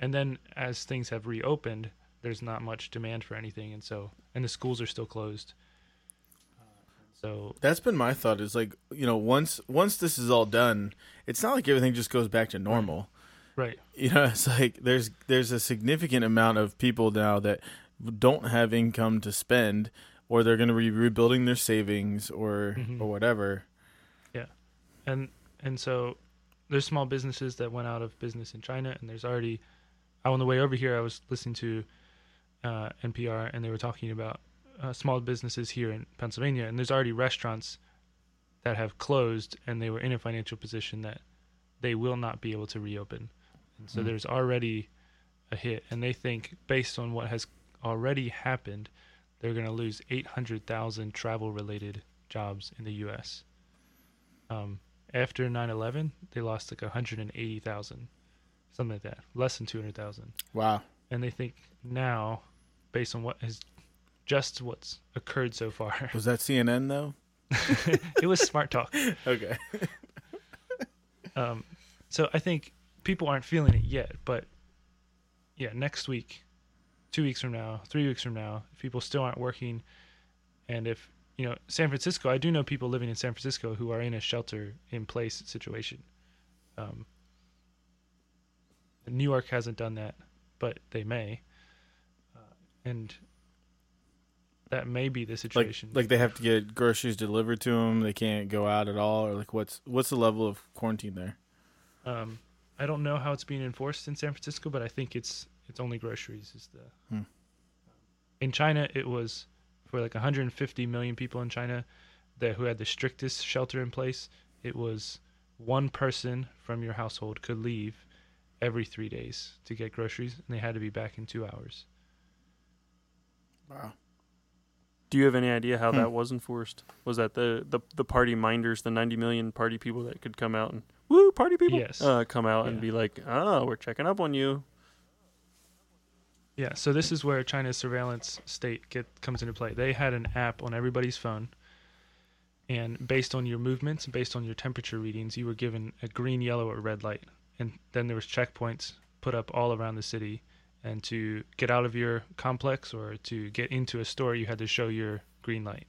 and then as things have reopened, there's not much demand for anything, and so and the schools are still closed. So That's been my thought. Is like you know once once this is all done, it's not like everything just goes back to normal. right, You know, [LAUGHS] it's like there's there's a significant amount of people now that don't have income to spend, or they're going to be rebuilding their savings, or Mhm. or whatever. Yeah. And and so there's small businesses that went out of business in China, and there's already. On the way over here, I was listening to uh, NPR, and they were talking about uh, small businesses here in Pennsylvania, and there's already restaurants that have closed, and they were in a financial position that they will not be able to reopen, and so Hmm. there's already a hit, and they think based on what has already happened, they're going to lose 800,000 travel-related jobs in the U.S. Um, after 9/11, they lost like 180,000, something like that, less than 200,000. Wow. And they think now, based on what has just what's occurred so far, [LAUGHS] Was that CNN though? [LAUGHS] it was smart talk. [LAUGHS] Okay. Um, so I think people aren't feeling it yet, but yeah, next week, two weeks from now, three weeks from now, if people still aren't working, and if you know San Francisco, I do know people living in San Francisco who are in a shelter-in-place situation. Um, New York hasn't done that, but they may, uh, and that may be the Like situation. like they have to get groceries delivered to them. They can't go out at all, or like what's what's the level of quarantine there? Um, I don't know how it's being enforced in San Francisco, but I think it's it's only groceries is the. Hmm. In China, it was for like 150 million people in China that who had the strictest shelter in place. It was one person from your household could leave every three days to get groceries, and they had to be back in two hours. Wow. Do you have any idea how Hmm. that was enforced? Was that the, the the party minders, the 90 million party people that could come out and woo party people? Yes. Uh, come out and be like, oh, we're checking up on you. Yeah, so this is where China's surveillance state get comes into play. They had an app on everybody's phone, and based on your movements, based on your temperature readings, you were given a green, yellow, or red light. And then there was checkpoints put up all around the city. And to get out of your complex or to get into a store, you had to show your green light.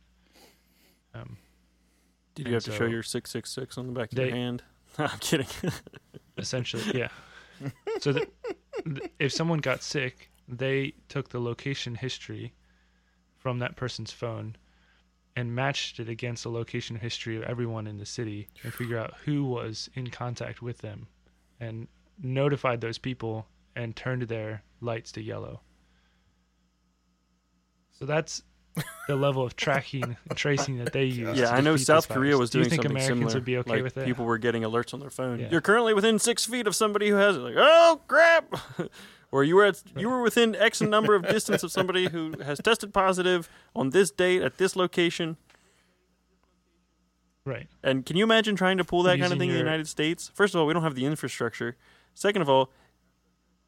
Um, Did you have to show your 666 on the back of They- your hand? [LAUGHS] no, I'm kidding. [LAUGHS] essentially, yeah. So that, th- if someone got sick they took the location history from that person's phone and matched it against the location history of everyone in the city and figure out who was in contact with them and notified those people and turned their lights to yellow. So that's the level of tracking and [LAUGHS] tracing that they use. Yeah, I know South Korea virus. was Do you doing think something Americans similar. would be okay like with that? People were getting alerts on their phone. Yeah. You're currently within six feet of somebody who has it. Like, oh crap! [LAUGHS] or you were at, you were within X number of distance of somebody who has tested positive on this date at this location. Right. And can you imagine trying to pull that kind of Using thing in the United States? First of all, we don't have the infrastructure. Second of all,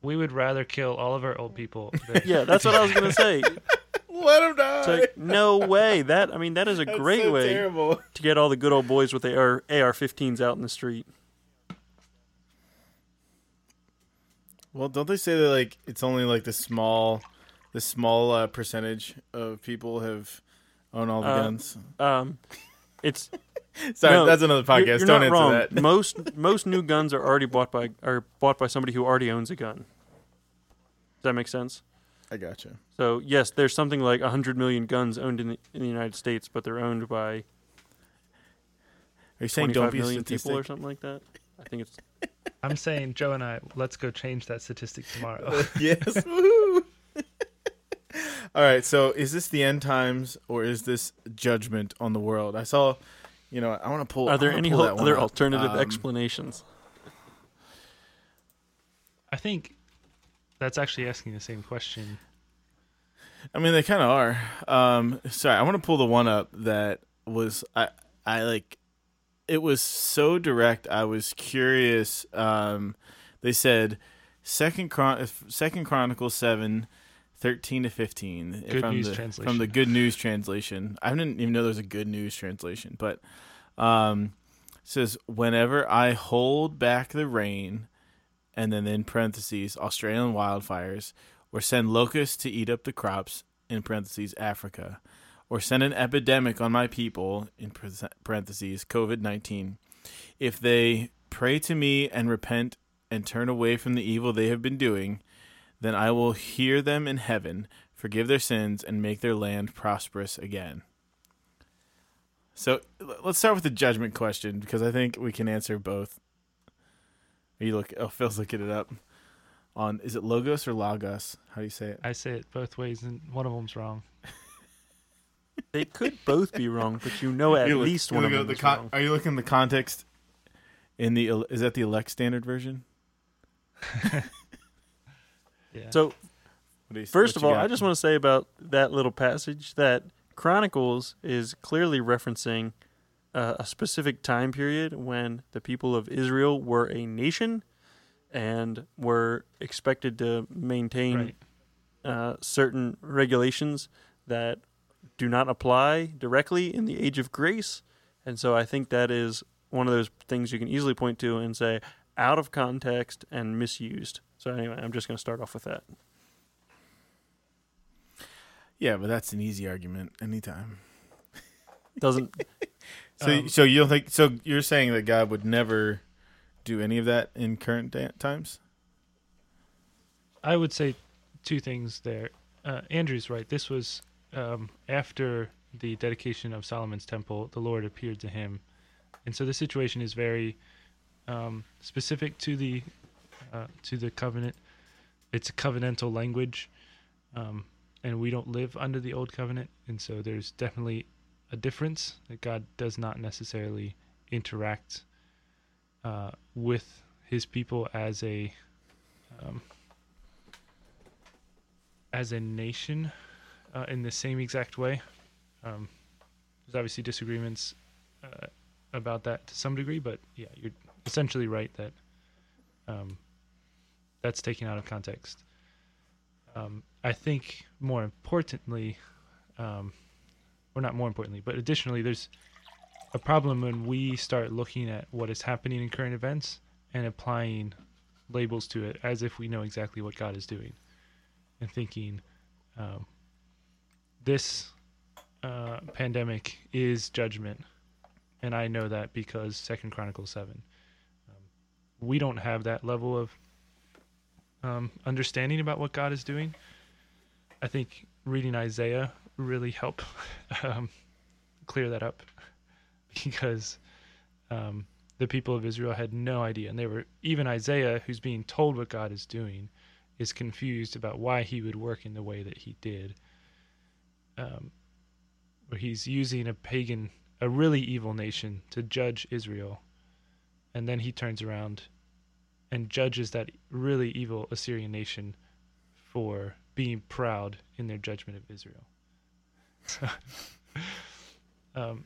We would rather kill all of our old people. [LAUGHS] than- yeah, that's what I was gonna say. [LAUGHS] Let him die. It's like no way. That I mean, that is a That's great so way Terrible. to get all the good old boys with the AR, AR-15s out in the street. Well, don't they say that like it's only like the small, the small uh, percentage of people have own all the Uh, guns? Um, it's [LAUGHS] Sorry, no, that's another podcast. You're, you're don't not answer wrong. that. most most new guns are already bought by are bought by somebody who already owns a gun. Does that make sense? I gotcha. So yes, there's something like hundred million guns owned in the, in the United States, but they're owned by Are you saying 25 don't be a million people or something like that. I think it's [LAUGHS] I'm saying Joe and I, let's go change that statistic tomorrow. [LAUGHS] yes. Woohoo. [LAUGHS] All right. So, is this the end times or is this judgment on the world? I saw. You know, I want to pull. are there any pull hol- that one other alternative Um, explanations? I think that's actually asking the same question. I mean, they kind of are. Um, sorry, I want to pull the one up that was I I like. It was so direct. I was curious. Um, they said second Chron- second Chronicles seven. 13 to 15 Good from News the, translation. from the good news translation i didn't even know there was a good news translation but um it says whenever i hold back the rain and then in parentheses australian wildfires or send locusts to eat up the crops in parentheses africa or send an epidemic on my people in parentheses covid-19 if they pray to me and repent and turn away from the evil they have been doing then i will hear them in heaven forgive their sins and make their land prosperous again. So let's start with the judgment question because i think we can answer both are you look oh phil's looking it up on is it logos or lagos how do you say it I say it both ways, and one of them's wrong. [LAUGHS] They could both be wrong, but you know at You look- least you one of them at is the con- wrong. Are you looking the context in the is that the elect standard version? [LAUGHS] Yeah. So What do you, First what of all, got? I just want to say about that little passage that Chronicles is clearly referencing uh, a specific time period when the people of Israel were a nation and were expected to maintain right. uh, certain regulations that do not apply directly in the age of grace. And so I think that is one of those things you can easily point to and say out of context and misused. So anyway, I'm just going to start off with that. yeah, but that's an easy argument anytime. Doesn't [LAUGHS] So, Um, so you don't think? So you're saying that God would never do any of that in current da- times? I would say two things there. Uh, Andrew's right. This was um, after the dedication of Solomon's temple. The Lord appeared to him, and so the situation is very um, specific to the uh, to the covenant. It's a covenantal language, um, and we don't live under the old covenant, and so there's definitely a difference that God does not necessarily interact uh, with His people as a um, as a nation uh, in the same exact way. Um, there's obviously disagreements uh, about that to some degree, but yeah, you're essentially right that um, that's taken out of context. Um, I think more importantly, um, or not more importantly, but additionally, there's a problem when we start looking at what is happening in current events and applying labels to it as if we know exactly what God is doing and thinking um, this uh, pandemic is judgment and i know that because second chronicles 7 um, we don't have that level of um, understanding about what God is doing. I think reading Isaiah really help [LAUGHS] um, clear that up [LAUGHS] because um, the people of Israel had no idea, and they were even Isaiah, who's being told what God is doing, is confused about why He would work in the way that He did. Um, where He's using a pagan, a really evil nation to judge Israel, and then He turns around and judges that really evil Assyrian nation for being proud in their judgment of Israel. [LAUGHS] um,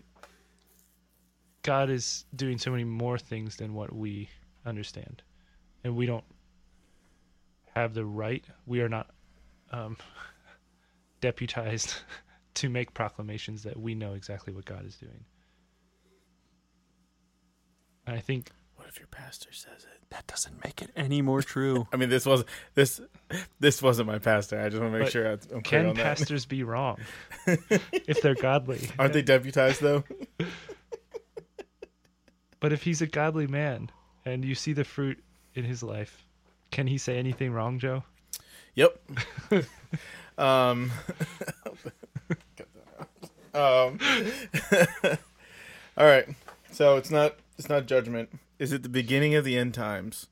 God is doing so many more things than what we understand, and we don't have the right. We are not um, [LAUGHS] deputized [LAUGHS] to make proclamations that we know exactly what God is doing. And I think if your pastor says it? That doesn't make it any more true. [LAUGHS] I mean, this was this this wasn't my pastor. I just want to make But sure I'm clear can on that. pastors be wrong [LAUGHS] if they're godly? Aren't they deputized though? [LAUGHS] But if he's a godly man and you see the fruit in his life, can he say anything wrong, Joe? Yep. um. um. all right. So it's not it's not judgment. Is it the beginning of the end times,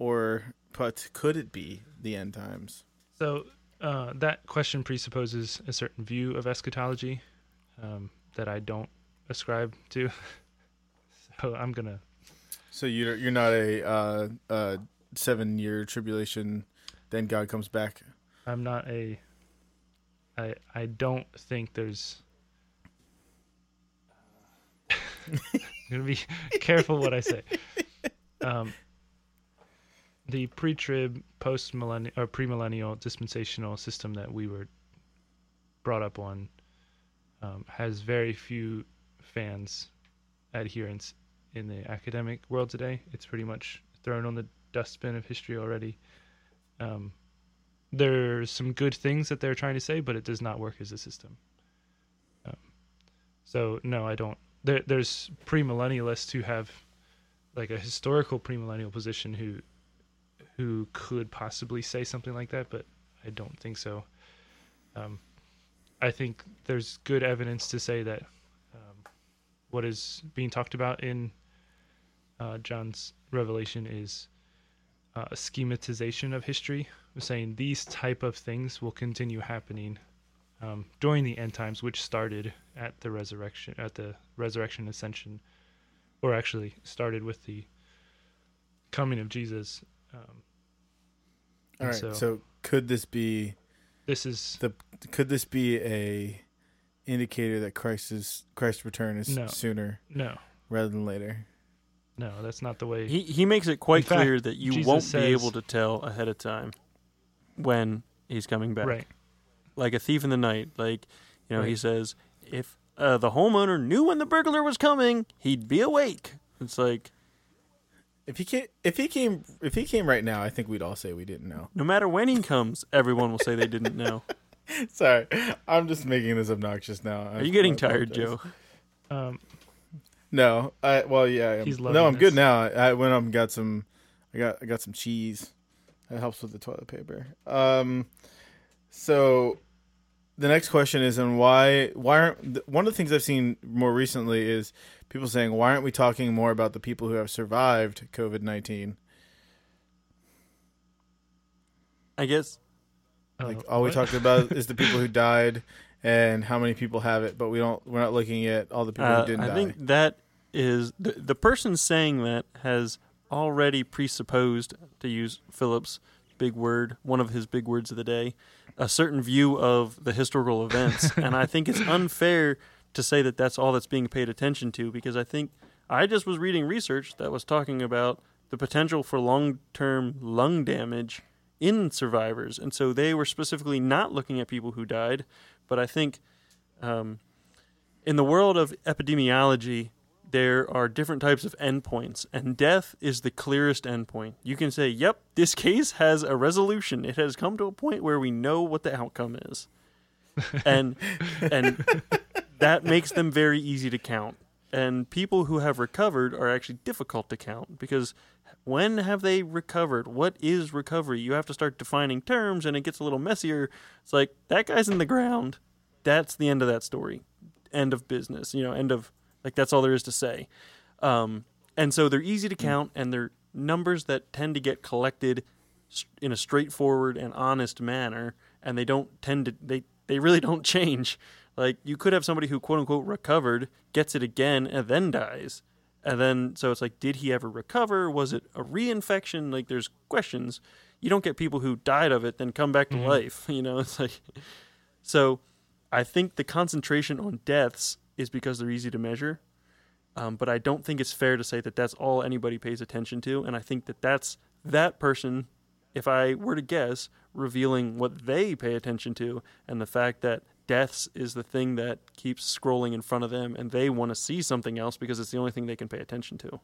or but could it be the end times? So uh, that question presupposes a certain view of eschatology um, that I don't ascribe to. [LAUGHS] so I'm gonna. So you're you're not a uh, uh, seven year tribulation, then God comes back. I'm not a. I I don't think there's. [LAUGHS] [LAUGHS] I'm gonna be [LAUGHS] careful what I say. Um, the pre-trib, post-millennial, or pre-millennial dispensational system that we were brought up on um, has very few fans, adherents in the academic world today. It's pretty much thrown on the dustbin of history already. Um, there's some good things that they're trying to say, but it does not work as a system. Um, so no, I don't. There, there's premillennialists who have like a historical premillennial position who who could possibly say something like that, but I don't think so. Um, I think there's good evidence to say that um, what is being talked about in uh, John's revelation is uh, a schematization of history, saying these type of things will continue happening um, during the end times, which started at the resurrection, at the resurrection ascension, or actually started with the coming of Jesus. Um, All And right. so- So, could this be this is the could this be a indicator that Christ is Christ's return is No. sooner no, rather than later? no, that's not the way. He he makes it quite In fact, clear that you Jesus won't says- be able to tell ahead of time when he's coming back. right. Like a thief in the night. Like you know, he says if uh, the homeowner knew when the burglar was coming, he'd be awake. It's like If he came, if he came, if he came right now, I think we'd all say we didn't know. no matter when he comes, everyone will say they didn't know. [LAUGHS] Sorry, I'm just making this obnoxious now. Are you getting tired, Joe? Um, No, I well yeah. I am. He's no, I'm good this. now. I went up and got some. I got I got some cheese. That helps with the toilet paper. Um, so the next question is, and why why aren't one of the things I've seen more recently is people saying why aren't we talking more about the people who have survived COVID nineteen? I guess Like uh, all we what? talked about [LAUGHS] is the people who died and how many people have it, but we don't. We're not looking at all the people uh, who didn't I die. think that is the the person saying that has already presupposed to use Philip's big word, one of his big words of the day, a certain view of the historical events, [LAUGHS] and I think it's unfair to say that that's all that's being paid attention to because I think I just was reading research that was talking about the potential for long-term lung damage in survivors, and so they were specifically not looking at people who died, but I think um, in the world of epidemiology, there are different types of endpoints, and death is the clearest endpoint. You can say, "Yep, this case has a resolution. It has come to a point where we know what the outcome is," [LAUGHS] and and that makes them very easy to count and people who have recovered are actually difficult to count because when have they recovered? What is recovery? You have to start defining terms and it gets a little messier. It's like that guy's in the ground. That's the end of that story. End of business. You know, end of like that's all there is to say. Um, and so they're easy to count and they're numbers that tend to get collected in a straightforward and honest manner and they don't tend to they they really [LAUGHS] don't change. Like you could have somebody who quote unquote recovered, gets it again, and then dies. And then so it's like, did he ever recover? Was it a reinfection? Like there's questions. You don't get people who died of it then come back to Mhm. life. [LAUGHS] You know, it's like so I think the concentration on deaths is because they're easy to measure. Um, but I don't think it's fair to say that that's all anybody pays attention to. And I think that that's that person, if I were to guess, revealing what they pay attention to and the fact that deaths is the thing that keeps scrolling in front of them and they want to see something else because it's the only thing they can pay attention to.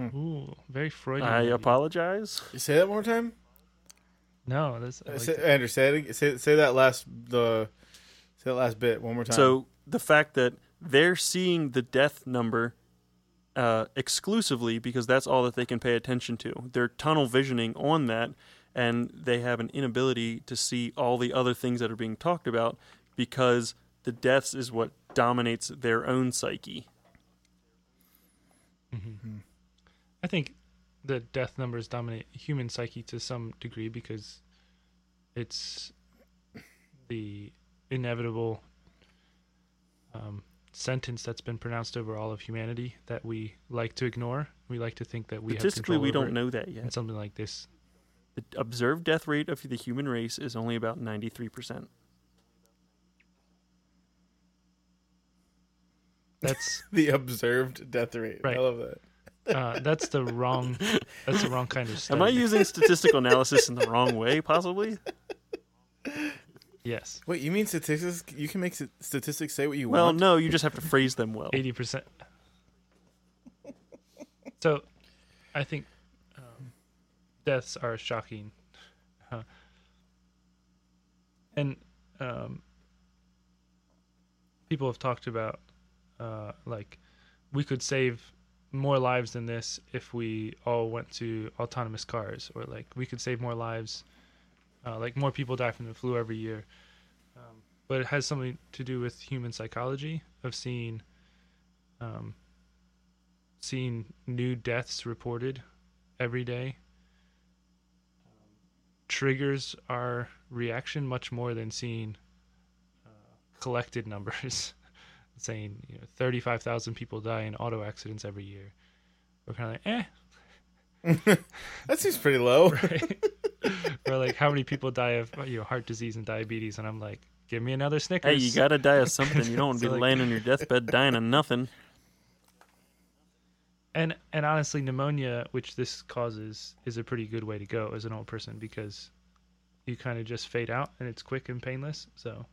Ooh, very Freudian. I of apologize. You say that one more time. No, that's I like say. Andrew, say it. Say, say that last the. Say that last bit one more time. So the fact that they're seeing the death number uh, exclusively because that's all that they can pay attention to. They're tunnel visioning on that, and they have an inability to see all the other things that are being talked about because the deaths is what dominates their own psyche. Mhm. I think the death numbers dominate human psyche to some degree because it's the inevitable um, sentence that's been pronounced over all of humanity that we like to ignore. We like to think that we have Statistically, control we don't know that And yet. something like this, The observed death rate of the human race is only about 93%. that's [LAUGHS] the observed death rate. Right. I love that. uh, that's the wrong that's the wrong kind of study. Am I using statistical analysis in the wrong way, possibly? [LAUGHS] yes, Wait, you mean statistics? You can make statistics say what you Well, want. Well, no, you just have to phrase them well. eighty percent. [LAUGHS] So, I think um, deaths are shocking, uh, and um, people have talked about uh, like we could save more lives than this if we all went to autonomous cars, or like we could save more lives. Uh, like more people die from the flu every year, um, but it has something to do with human psychology of seeing um, seeing new deaths reported every day triggers our reaction much more than seeing uh, collected numbers [LAUGHS] saying you know 35,000 people die in auto accidents every year. We're kind of like, eh, [LAUGHS] That seems pretty low. [LAUGHS] right? [LAUGHS] or like how many people die of you know heart disease and diabetes, and I'm like, give me another Snickers. Hey, you gotta die of something. You don't want to [LAUGHS] So, be like- laying on your deathbed dying of nothing. and and honestly pneumonia which this causes is a pretty good way to go as an old person because you kind of just fade out and it's quick and painless so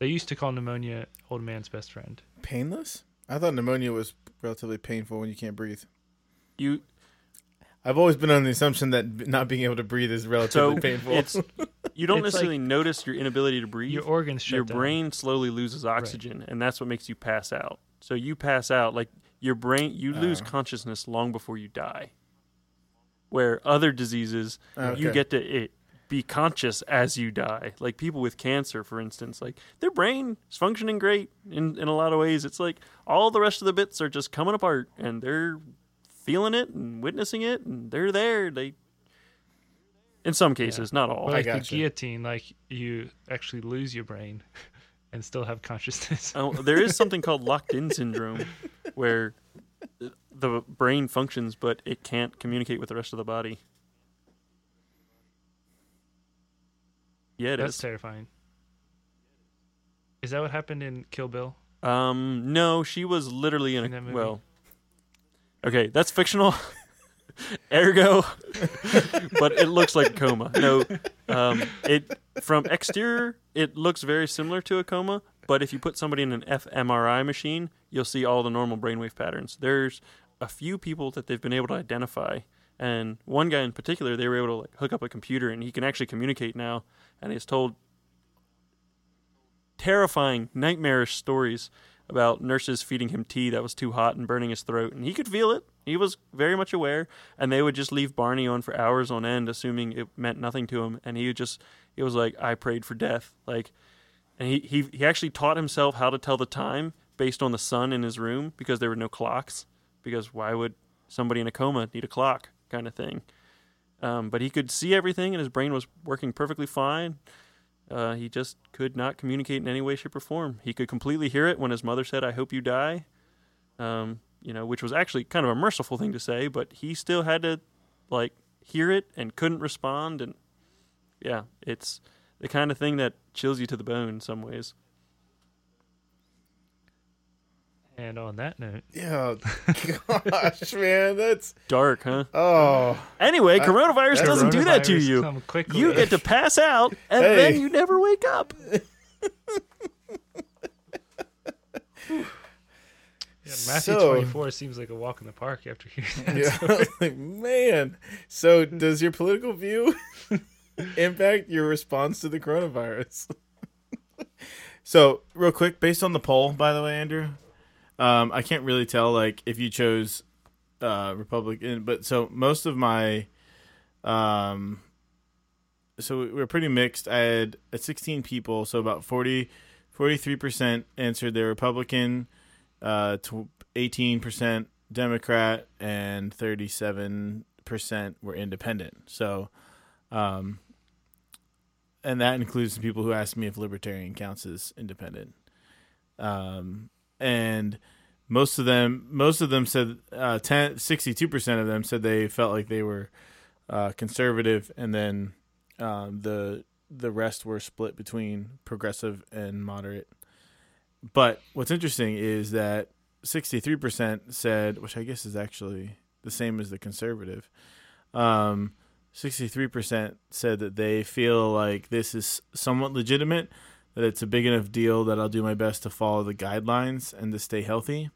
they used to call pneumonia old man's best friend Painless? I thought pneumonia was relatively painful when you can't breathe. You I've always been on the assumption that not being able to breathe is relatively so painful. it's you don't [LAUGHS] It's necessarily notice your inability to breathe. your organs shut your down. brain slowly loses oxygen, and that's what makes you pass out. So you pass out like your brain. You uh. lose Oh. consciousness long before you die. Where other diseases, you get to it, be conscious as you die. Like people with cancer, for instance, like their brain is functioning great in in a lot of ways. It's like all the rest of the bits are just coming apart, and they're feeling it and witnessing it, and they're there. They, in some cases, not all. But like the gotcha. guillotine like you actually lose your brain [LAUGHS] and still have consciousness Oh, there is something called [LAUGHS] locked in syndrome where the brain functions but it can't communicate with the rest of the body. Yeah, it that's is. terrifying is that what happened in kill bill Um, no, she was literally in In a well. Okay, that's fictional. [LAUGHS] Ergo, [LAUGHS] but it looks like coma. No, um, it from exterior it looks very similar to a coma, but if you put somebody in an fMRI machine, you'll see all the normal brainwave patterns. There's a few people that they've been able to identify, and one guy in particular, they were able to like hook up a computer and he can actually communicate now, and he's told terrifying, nightmarish stories about nurses feeding him tea that was too hot and burning his throat, and he could feel it. He was very much aware, and they would just leave Barney on for hours on end, assuming it meant nothing to him, and he just it was like I prayed for death, like, and he he he actually taught himself how to tell the time based on the sun in his room because there were no clocks, because why would somebody in a coma need a clock, kind of thing. Um, but he could see everything, and his brain was working perfectly fine. Uh, he just could not communicate in any way, shape, or form. He could completely hear it when his mother said, "I hope you die," um, you know, which was actually kind of a merciful thing to say, but he still had to like hear it and couldn't respond. And yeah, it's the kind of thing that chills you to the bone in some ways. And on that note, Yeah, [LAUGHS] gosh, man, that's Dark, huh? oh. Anyway, coronavirus that's doesn't do that to you. quickly. You get to pass out, and Hey. then you never wake up. [LAUGHS] Yeah, Matthew So- 24 seems like a walk in the park after hearing that. Yeah, [LAUGHS] like, man. So, does your political view impact your response to the coronavirus? so, real quick, based on the poll, by the way, Andrew, um, I can't really tell like if you chose uh, Republican, but so most of my, um, so we we're pretty mixed. I had uh, 16 people, so about 40, 43 percent answered they're Republican, uh, tw- 18% Democrat, and 37% were independent. So, um, and that includes the people who asked me if libertarian counts as independent. Um, and most of them, most of them said, uh, 10, 62% of them said they felt like they were, uh, conservative. And then, um, the, the rest were split between progressive and moderate. But what's interesting is that 63% said, which I guess is actually the same as the conservative. Um, 63% said that they feel like this is somewhat legitimate, that it's a big enough deal that I'll do my best to follow the guidelines and to stay healthy.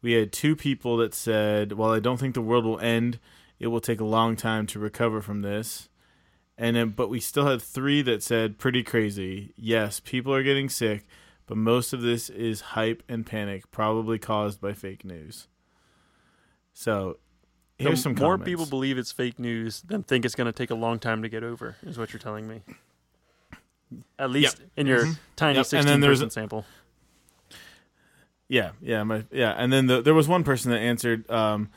We had two people that said, while I don't think the world will end, it will take a long time to recover from this. And then, but we still had three that said, pretty crazy. Yes, people are getting sick, but most of this is hype and panic, probably caused by fake news. So, here's some more comments. people believe it's fake news than think it's going to take a long time to get over, is what you're telling me. At least in your tiny Yep, and 16 then there's person a- sample. Yeah, yeah, my yeah, and then the, there was one person that answered. Um,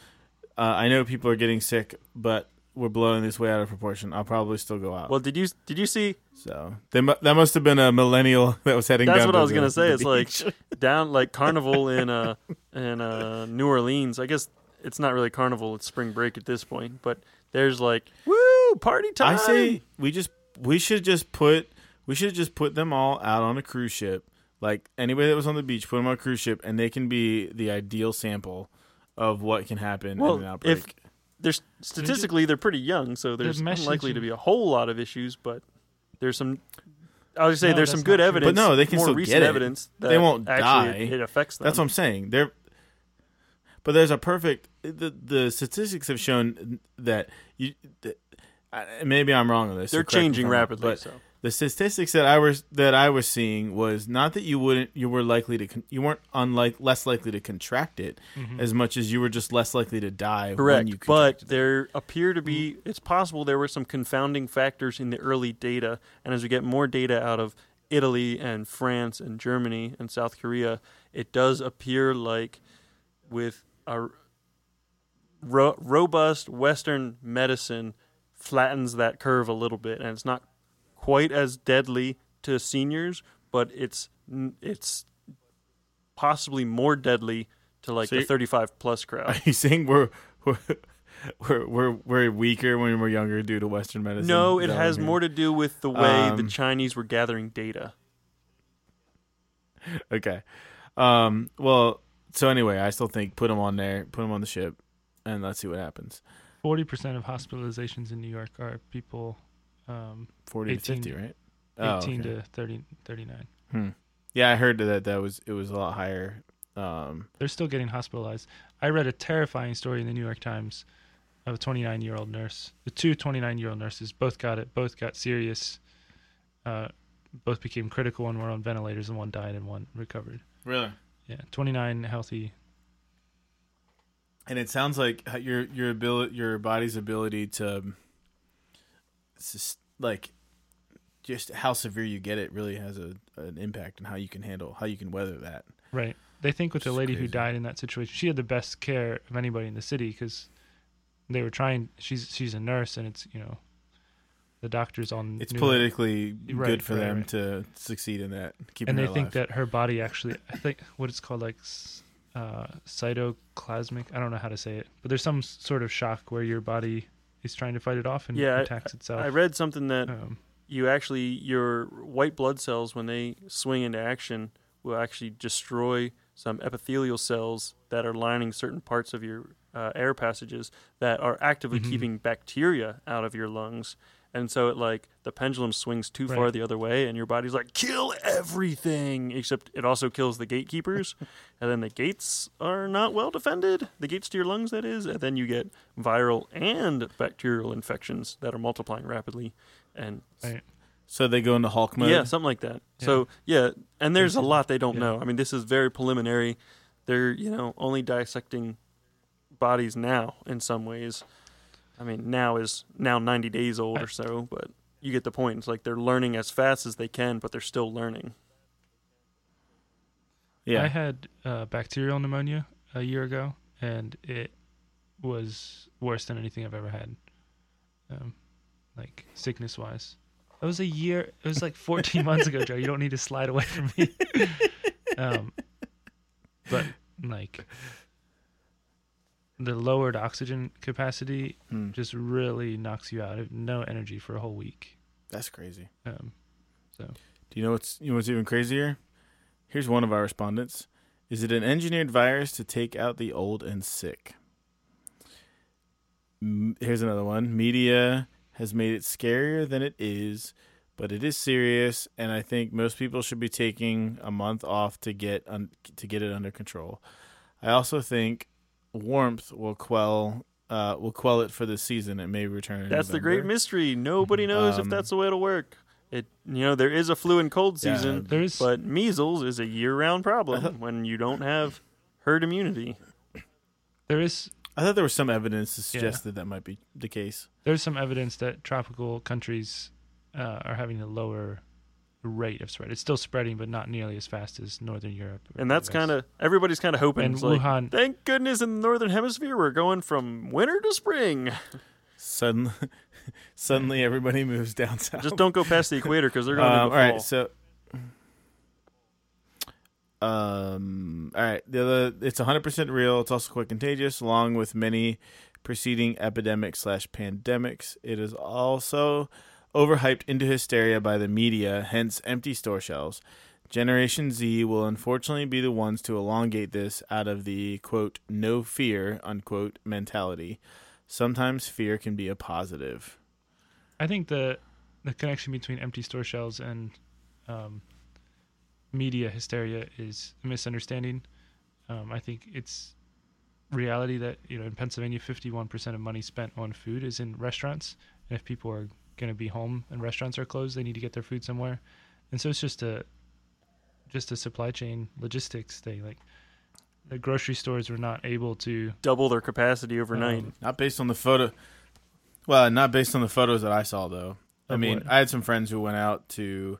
uh, I know people are getting sick, but we're blowing this way out of proportion. I'll probably still go out. Well, did you did you see? so they that must have been a millennial [LAUGHS] that was heading. That's down what I was gonna say. the It's like [LAUGHS] down like carnival in uh in uh New Orleans. I guess it's not really carnival; it's spring break at this point. But there's like woo party time. I say we just we should just put we should just put them all out on a cruise ship. Like anybody that was on the beach, put them on a cruise ship, and they can be the ideal sample of what can happen Well, in an outbreak. if- there's statistically they're pretty young, so there's messaging- unlikely to be a whole lot of issues. But there's some. I was gonna say No, there's some good not true. evidence. But no, they can more still recent get it. evidence that They won't actually die. It, affects them. That's what I'm saying. They're, but there's a perfect. The the statistics have shown that you. That, I- maybe I'm wrong on this. they're correct changing rapidly. But so the statistics that I was that I was seeing was not that you wouldn't you were likely to con- you weren't unlike less likely to contract it mm-hmm. as much as you were just less likely to die. when Correct, you but it. there appear to be. Mm-hmm. It's possible there were some confounding factors in the early data, and as we get more data out of Italy and France and Germany and South Korea, it does appear like with a ro- robust Western medicine flattens that curve a little bit, and it's not quite as deadly to seniors, but it's it's possibly more deadly to like So the 35 plus crowd. Are [LAUGHS] you saying we're we're we're we're, we're weaker when we're younger due to Western medicine? No, it has I'm more to do with the way the Um, Chinese were gathering data. [LAUGHS] Okay. Um. Well. So anyway, I still think put them on there, put them on the ship, and let's see what happens. 40% of hospitalizations in New York are people um, Forty 18 to fifty, right? 18 Oh, okay. to 30, 39. Hmm. Yeah, I heard that that was it was a lot higher. Um. They're still getting hospitalized. I read a terrifying story in the New York Times of a 29 year old nurse. The two 29 year old nurses both got it, both got serious, uh, both became critical and were on ventilators, and one died and one recovered. Really? Yeah, 29 healthy. and it sounds like your your ability, your body's ability to, sus- like, just how severe you get it really has a an impact on how you can handle how you can weather that. Right. They think with the lady who died in that situation, she had the best care of anybody in the city because they were trying. She's she's a nurse, and it's you know, the doctors on. It's politically Right, good for right, them right. to succeed in that. And they think that her body actually. I think what it's called like, uh, cytoplasmic. I don't know how to say it, but there's some sort of shock where your body is trying to fight it off and Yeah, I- attacks itself. I read something that um, you actually your white blood cells when they swing into action will actually destroy some epithelial cells that are lining certain parts of your uh, air passages that are actively Mhm. keeping bacteria out of your lungs and so it like the pendulum swings too far the other way and your body's like kill everything except it also kills the gatekeepers [LAUGHS] and then the gates are not well defended the gates to your lungs that is and then you get viral and bacterial infections that are multiplying rapidly and right. so they go into Hulk mode. yeah, something like that. So yeah, and there's a lot they don't yeah. know. I mean, this is very preliminary. They're you know only dissecting bodies now in some ways. I mean, now is now 90 days old I- or so, but you get the point. It's like they're learning as fast as they can, but they're still learning. yeah. I had uh, bacterial pneumonia a year ago, and it was worse than anything I've ever had, um, like sickness wise. That was a year. It was like 14 [LAUGHS] months ago, Joe. You don't need to slide away from me. [LAUGHS] um, but like the lowered oxygen capacity Hmm. just really knocks you out. Have No energy for a whole week. That's crazy. Um, so Do you know what's you know what's even crazier? Here's one of our respondents. Is it an engineered virus to take out the old and sick? Here's another one. Media has made it scarier than it is, but it is serious, and I think most people should be taking a month off to get un- to get it under control. I also think warmth will quell uh, will quell it for the season. It may return. in That's the great mystery. Nobody knows if Um, that's the way it'll work. It you know there is a flu and cold Yeah, season, there is but measles is a year-round problem [LAUGHS] when you don't have herd immunity. there is I thought there was some evidence to Yeah. suggest that that might be the case. there's some evidence that tropical countries uh, are having a lower rate of spread. It's still spreading, but not nearly as fast as Northern Europe. And that's kind of everybody's kind of hoping. and It's like, Wuhan. Thank goodness in the northern hemisphere we're going from winter to spring. Suddenly, [LAUGHS] suddenly everybody moves down south. Just don't go past the equator because they're going Um, to all the right, fall. so um, all right, the other it's 100 percent real. It's also quite contagious, along with many preceding epidemics slash pandemics. It is also overhyped into hysteria by the media, hence empty store shelves. Generation Z will unfortunately be the ones to elongate this out of the quote no fear unquote mentality. Sometimes fear can be a positive. I think the the connection between empty store shelves and um, media hysteria is a misunderstanding. Um, I think it's reality that you know in Pennsylvania, fifty one percent of money spent on food is in restaurants, and if people are going to be home and restaurants are closed, they need to get their food somewhere, and so it's just a just a supply chain logistics thing. Like the grocery stores were not able to Double their capacity overnight. um, Not based on the photo. Well, not based on the photos that I saw, though. I mean, what? I had some friends who went out to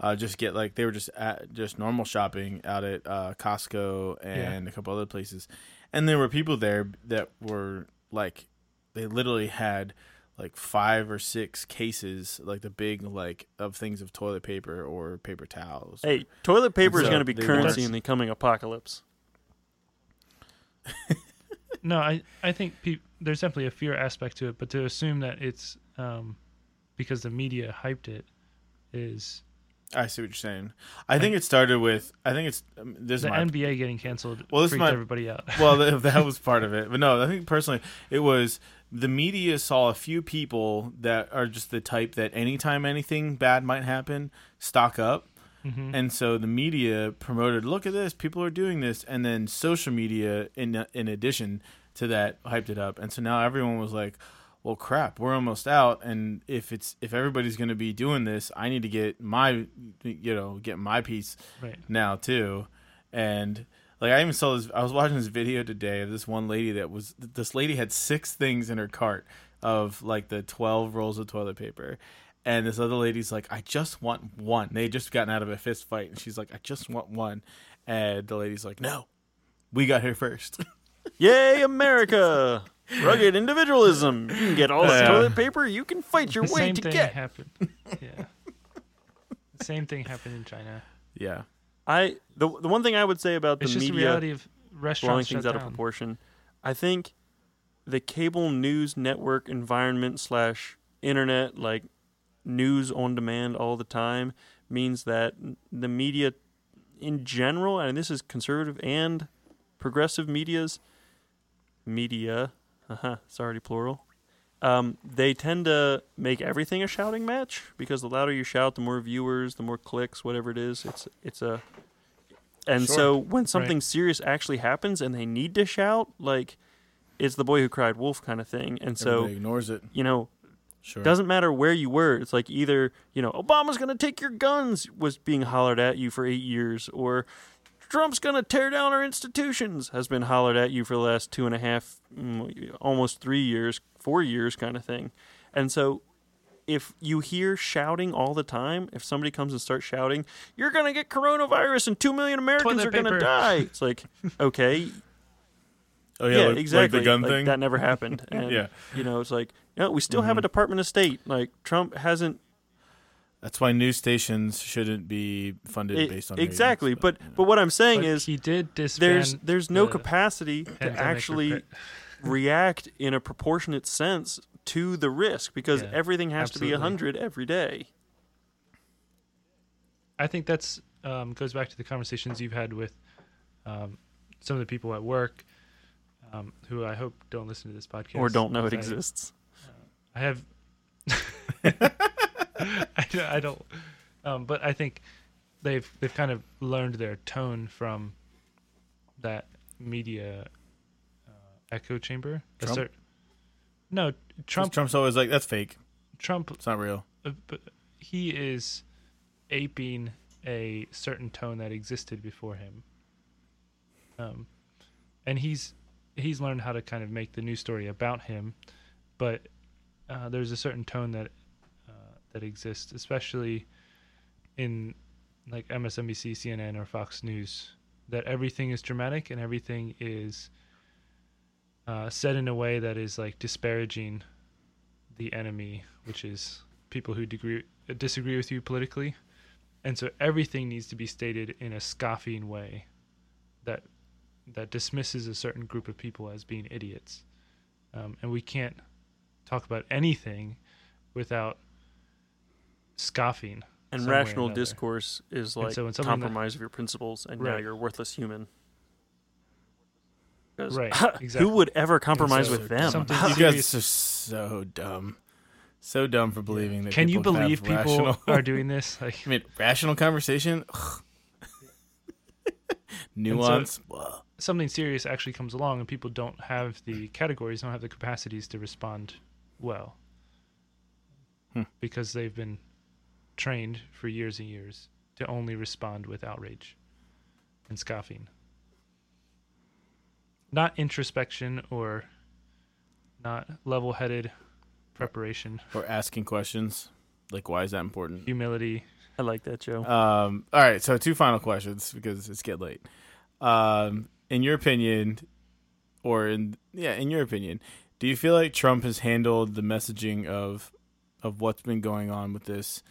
uh, just get like they were just at just normal shopping out at uh, Costco and a couple other places, and there were people there that were like they literally had like five or six cases, like the big like of things of toilet paper or paper towels. Hey, toilet paper is going to be they currency want- in the coming apocalypse. [LAUGHS] No, I I think peop there's definitely a fear aspect to it, but to assume that it's um, because the media hyped it is I see what you're saying. I think it started with. I think it's um, this the my NBA getting canceled Well, this is freaked my- everybody out. well, that, [LAUGHS] that was part of it. But no, I think personally, it was the media saw a few people that are just the type that anytime anything bad might happen, stock up. Mhm. And so the media promoted, look at this, people are doing this, and then social media, in in addition to that, hyped it up. And so now everyone was like, "Well, crap, we're almost out, and if it's if everybody's going to be doing this, I need to get my, you know, get my piece right. now too, and Like I even saw this. I was watching this video today of this one lady that was. This lady had six things in her cart of like the twelve rolls of toilet paper, and this other lady's like, "I just want one." They just gotten out of a fist fight, and she's like, "I just want one," and the lady's like, "No, we got here first. [LAUGHS] Yay, America! Rugged individualism. You can get all the Yeah. toilet paper you can fight your the way same to thing get. happened. Yeah. the same thing happened in China. yeah, I the the one thing I would say about the It's the media reality of blowing things out of proportion. I think the cable news network environment slash internet like news on demand all the time means that the media in general, and this is conservative and progressive medias, media, uh-huh, it's already plural. Um, they tend to make everything a shouting match because the louder you shout, the more viewers, the more clicks, whatever it is. It's it's a and Sure. so when something serious actually happens and they need to shout, like it's the boy who cried wolf kind of thing. And so everybody ignores it. you know, Sure, doesn't matter where you were. It's like either you know Obama's going to take your guns was being hollered at you for eight years, or Trump's going to tear down our institutions has been hollered at you for the last two and a half, mm, almost three years, four years, kind of thing. And so, if you hear shouting all the time, if somebody comes and starts shouting, "You're going to get coronavirus and two million Americans Toilet are going to die," it's like, [LAUGHS] okay, Oh yeah, yeah, like, exactly. Like the gun Like, thing. that never happened. [LAUGHS] And, Yeah. you know, it's like, no, we still have a Mhm. Department of State. Like Trump hasn't That's why news stations shouldn't be funded it- based on exactly. ratings, But you know. but what I'm saying But is he did there's there's no the capacity to actually repre- [LAUGHS] react in a proportionate sense to the risk because Yeah, everything has to be absolutely. 100 every day. I think that's um, goes back to the conversations you've had with um, some of the people at work um, who I hope don't listen to this podcast Or don't know it I- exists. I have. [LAUGHS] [LAUGHS] [LAUGHS] I, don't- I don't, um, but I think they've they've kind of learned their tone from that media uh, echo chamber. Trump? no, Trump, Trump. Trump's always like, "That's fake. Trump. It's not real." Uh, but he is aping a certain tone that existed before him. Um, and he's he's learned how to kind of make the news story about him, but uh, there's a certain tone that that exists, especially in like MSNBC, CNN, or Fox News, that everything is dramatic and everything is uh, said in a way that is like disparaging the enemy, which is people who degree, disagree with you politically. And so everything needs to be stated in a scoffing way that that dismisses a certain group of people as being idiots. Um, and we can't talk about anything without scoffing. And some way or rational discourse is like so when something that- compromise of your principles, and now you're a worthless human. Right, [LAUGHS] Exactly. Who would ever compromise so with them? You guys are so dumb, so dumb for believing that. Can you people have believe people rational, are [LAUGHS] doing this? Like, I mean, rational conversation, [LAUGHS] nuance. Ugh. something serious actually comes along and people don't have the categories, don't have the capacities to respond well. Hmm. Because they've been trained for years and years to only respond with outrage and scoffing. Not introspection or not level headed preparation, or asking questions like, "Why is that important?" humility. I like that, Joe. Um, all right, so two final questions because it's getting late. Um, in your opinion, or in yeah, in your opinion, do you feel like Trump has handled the messaging of of what's been going on with this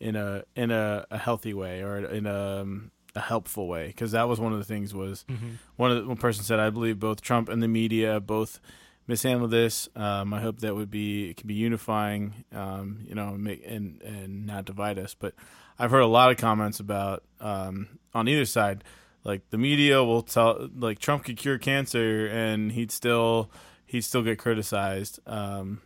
in a in a, a healthy way or in a um, a helpful way? Because that was one of the things was one of the, one person said, I believe both Trump and the media both mishandled this. Um, I hope that would be it can be unifying, um, you know, and make and and not divide us. But I've heard a lot of comments about um, on either side, like the media will tell like Trump could cure cancer and he'd still he'd still get criticized. Um,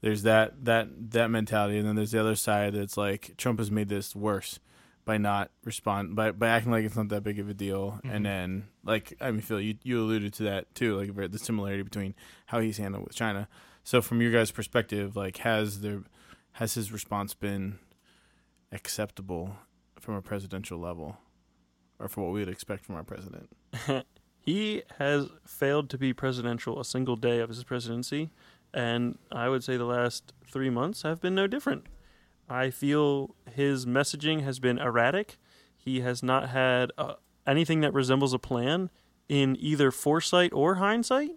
there's that that that mentality, and then there's the other side that's like Trump has made this worse by not respond by by acting like it's not that big of a deal, Mhm. and then like I mean, Phil, you you alluded to that too, like the similarity between how he's handled with China. So from your guys' perspective, like has there has his response been acceptable from a presidential level, or for what we would expect from our president? [LAUGHS] he has failed to be presidential a single day of his presidency, and I would say the last three months have been no different. I feel his messaging has been erratic. He has not had uh, anything that resembles a plan in either foresight or hindsight,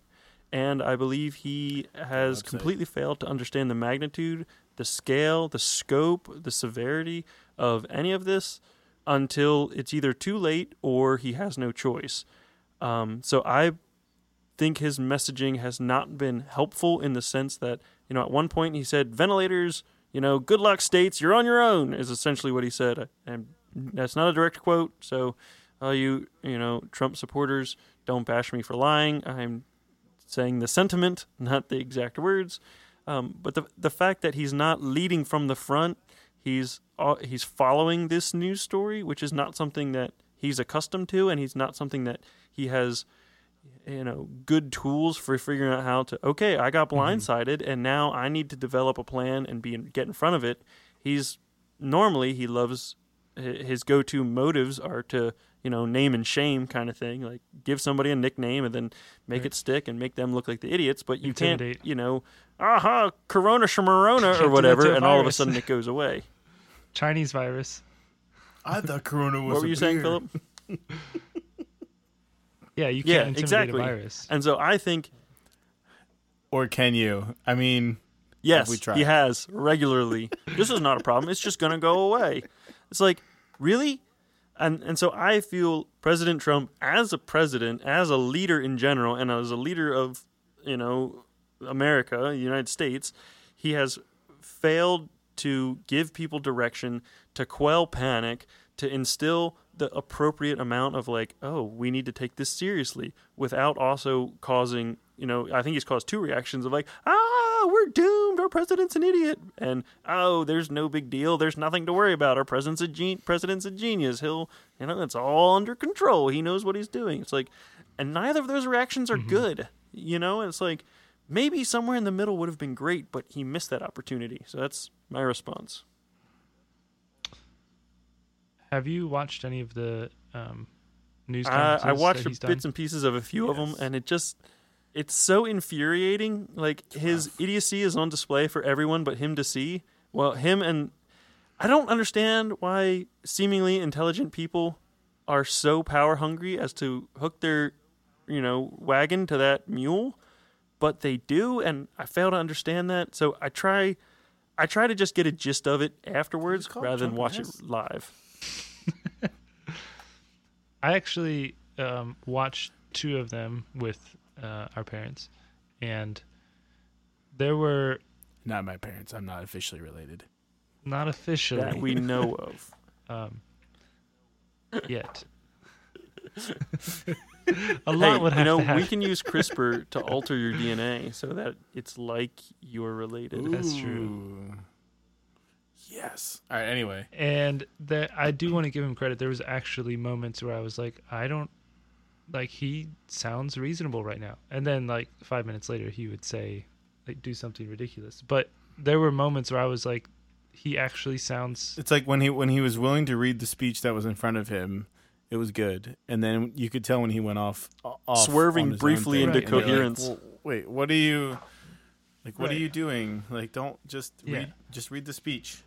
and I believe he has completely failed to understand the magnitude, the scale, the scope, the severity of any of this until it's either too late or he has no choice. Um, so I think his messaging has not been helpful in the sense that you know at one point he said ventilators, you know, good luck states, you're on your own is essentially what he said, and that's not a direct quote. So, all you you know Trump supporters, don't bash me for lying. I'm saying the sentiment, not the exact words. Um, but the the fact that he's not leading from the front, he's uh, he's following this news story, which is not something that he's accustomed to, and he's not something that he has, you know, good tools for figuring out how to. Okay, I got mm-hmm. blindsided, and now I need to develop a plan and be get in front of it. He's normally he loves his go-to motives are to you know name and shame kind of thing like give somebody a nickname and then make Right. it stick and make them look like the idiots but you can't you know aha corona shamarona [LAUGHS] or whatever and all of a sudden it goes away [LAUGHS] Chinese virus. I thought Corona was. what were a you saying philip [LAUGHS] Yeah, you can't Yeah, intimidate exactly. a virus. and so i think Or can you? I mean, Yes, we tried? he has regularly. [LAUGHS] this is not a problem. It's just going to go away. It's like, really? And and so I feel President Trump as a president, as a leader in general and as a leader of, you know, America, the United States, he has failed to give people direction, to quell panic, to instill the appropriate amount of like, oh, we need to take this seriously without also causing, you know, I think he's caused two reactions of like, ah, we're doomed, our president's an idiot, and oh, there's no big deal, there's nothing to worry about, our president's a gen- president's a genius, he'll, you know, it's all under control, he knows what he's doing. It's like, and neither of those reactions are good, you know, it's like maybe somewhere in the middle would have been great, but he missed that opportunity. So that's my response. Have you watched any of the um, news I, I watched that he's bits done? and pieces of a few of them, and it just it's so infuriating. Like his idiocy is on display for everyone but him to see. Well, him and I don't understand why seemingly intelligent people are so power hungry as to hook their you know wagon to that mule, but they do, and I fail to understand that. So I try. I try to just get a gist of it afterwards call rather than watch an it live. [LAUGHS] I actually um, watched two of them with uh, our parents, and there were not my parents. I'm not officially related. not officially That we know [LAUGHS] of. um, yet. [LAUGHS] a lot hey, would have you know, to happen. we can use CRISPR to alter your DNA so that it's like you're related. That's true. Ooh. Yes. All right. Anyway, and that I do want to give him credit. There was actually moments where I was like, I don't like he sounds reasonable right now, and then like five minutes later he would say like do something ridiculous. But there were moments where I was like, he actually sounds it's like when he when he was willing to read the speech that was in front of him, it was good, and then you could tell when he went off, off Swerving on his own briefly into and you're like, coherence. "Well, wait, what are you? Like, what are you doing? Like, don't just Yeah. read. Just read the speech.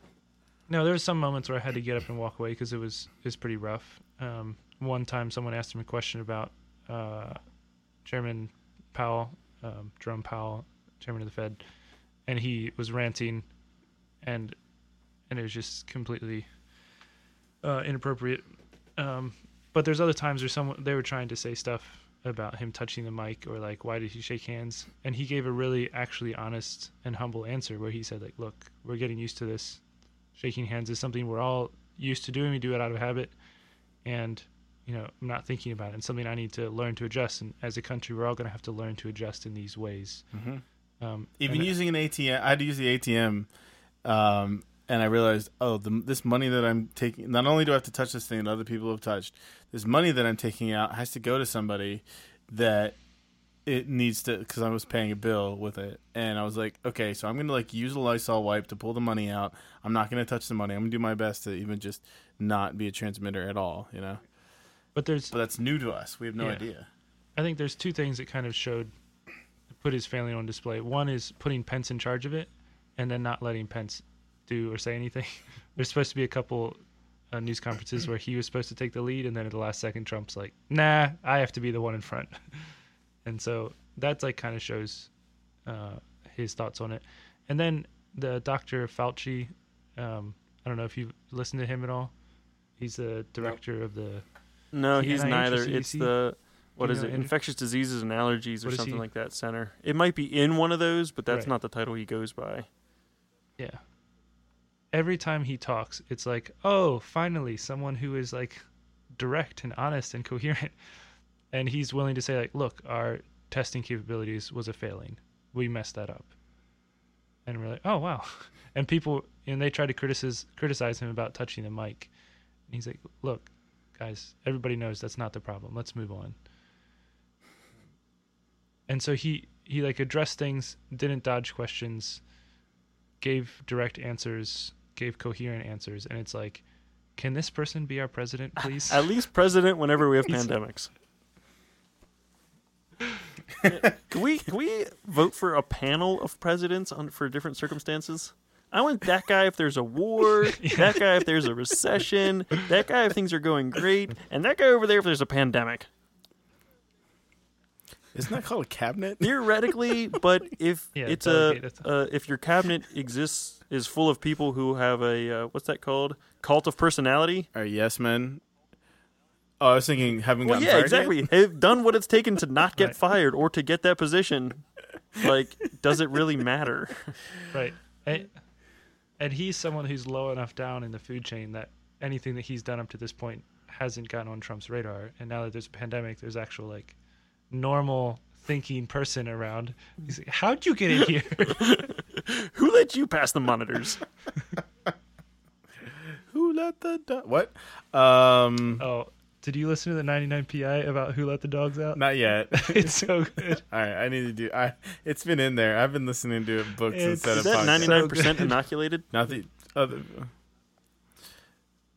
No, there were some moments where I had to get up and walk away because it was it was pretty rough. Um, one time, someone asked him a question about uh, Chairman Powell, um, Jerome Powell, Chairman of the Fed, and he was ranting, and and it was just completely uh, inappropriate. Um, but there's other times where someone they were trying to say stuff about him touching the mic or like why did he shake hands and he gave a really actually honest and humble answer where he said like look we're getting used to this shaking hands is something we're all used to doing. We do it out of habit, and you know, I'm not thinking about it. And something I need to learn to adjust. And as a country, we're all going to have to learn to adjust in these ways. Mm-hmm. Um, Even using an ATM, I had to use the ATM, um, and I realized, oh, the, this money that I'm taking. Not only do I have to touch this thing that other people have touched, this money that I'm taking out has to go to somebody that it needs to because I was paying a bill with it, and I was like, okay, so I'm gonna like use a Lysol wipe to pull the money out. I'm not gonna touch the money. I'm gonna do my best to even just not be a transmitter at all, you know. But there's But that's new to us. We have no Yeah. idea. I think there's two things that kind of showed put his family on display. One is putting Pence in charge of it, and then not letting Pence do or say anything. [LAUGHS] There's supposed to be a couple uh, news conferences where he was supposed to take the lead, and then at the last second, Trump's like, "Nah, I have to be the one in front." [LAUGHS] and so that's like kind of shows uh, his thoughts on it. And then the Dr. Fauci, um, I don't know if you've listened to him at all. He's the director of the No, he's NIH neither. It's the what is know it? Infectious diseases and allergies or something he? like that center. It might be in one of those, but that's Right. not the title he goes by. Yeah. Every time he talks, it's like, oh, finally, someone who is like direct and honest and coherent. And he's willing to say, like, look, our testing capabilities was a failing. We messed that up. And we're like, oh, wow. [LAUGHS] And people, and they try to criticize, criticize him about touching the mic. And he's like, look, guys, everybody knows that's not the problem. Let's move on. And so he, he like addressed things, didn't dodge questions, gave direct answers, gave coherent answers, and it's like, can this person be our president, [LAUGHS] please? At least president whenever we have pandemics. [LAUGHS] can we can we vote for a panel of presidents on for different circumstances? I want that guy if there's a war, [LAUGHS] that guy if there's a recession, that guy if things are going great, and that guy over there if there's a pandemic. Isn't that called a cabinet? [LAUGHS] Theoretically, but if Yeah, it's delegate a uh, if your cabinet exists is full of people who have a uh, what's that called cult of personality. Or yes men? Oh, I was thinking having Well, gotten yeah, fired exactly. yet? Have done what it's taken to not get Right. fired or to get that position. Like, does it really matter? [LAUGHS] right. And, and he's someone who's low enough down in the food chain that anything that he's done up to this point hasn't gotten on Trump's radar. And now that there's a pandemic, there's actual like normal thinking person around. He's like, how'd you get in here? [LAUGHS] Who let you pass the monitors? [LAUGHS] Who let the do- what? Um, oh, did you listen to the 99 PI about who let the dogs out? not yet. [LAUGHS] it's so [LAUGHS] good. All right, I need to do. I it's been in there. I've been listening to it books It's- instead Is of that ninety nine percent inoculated? Not the other.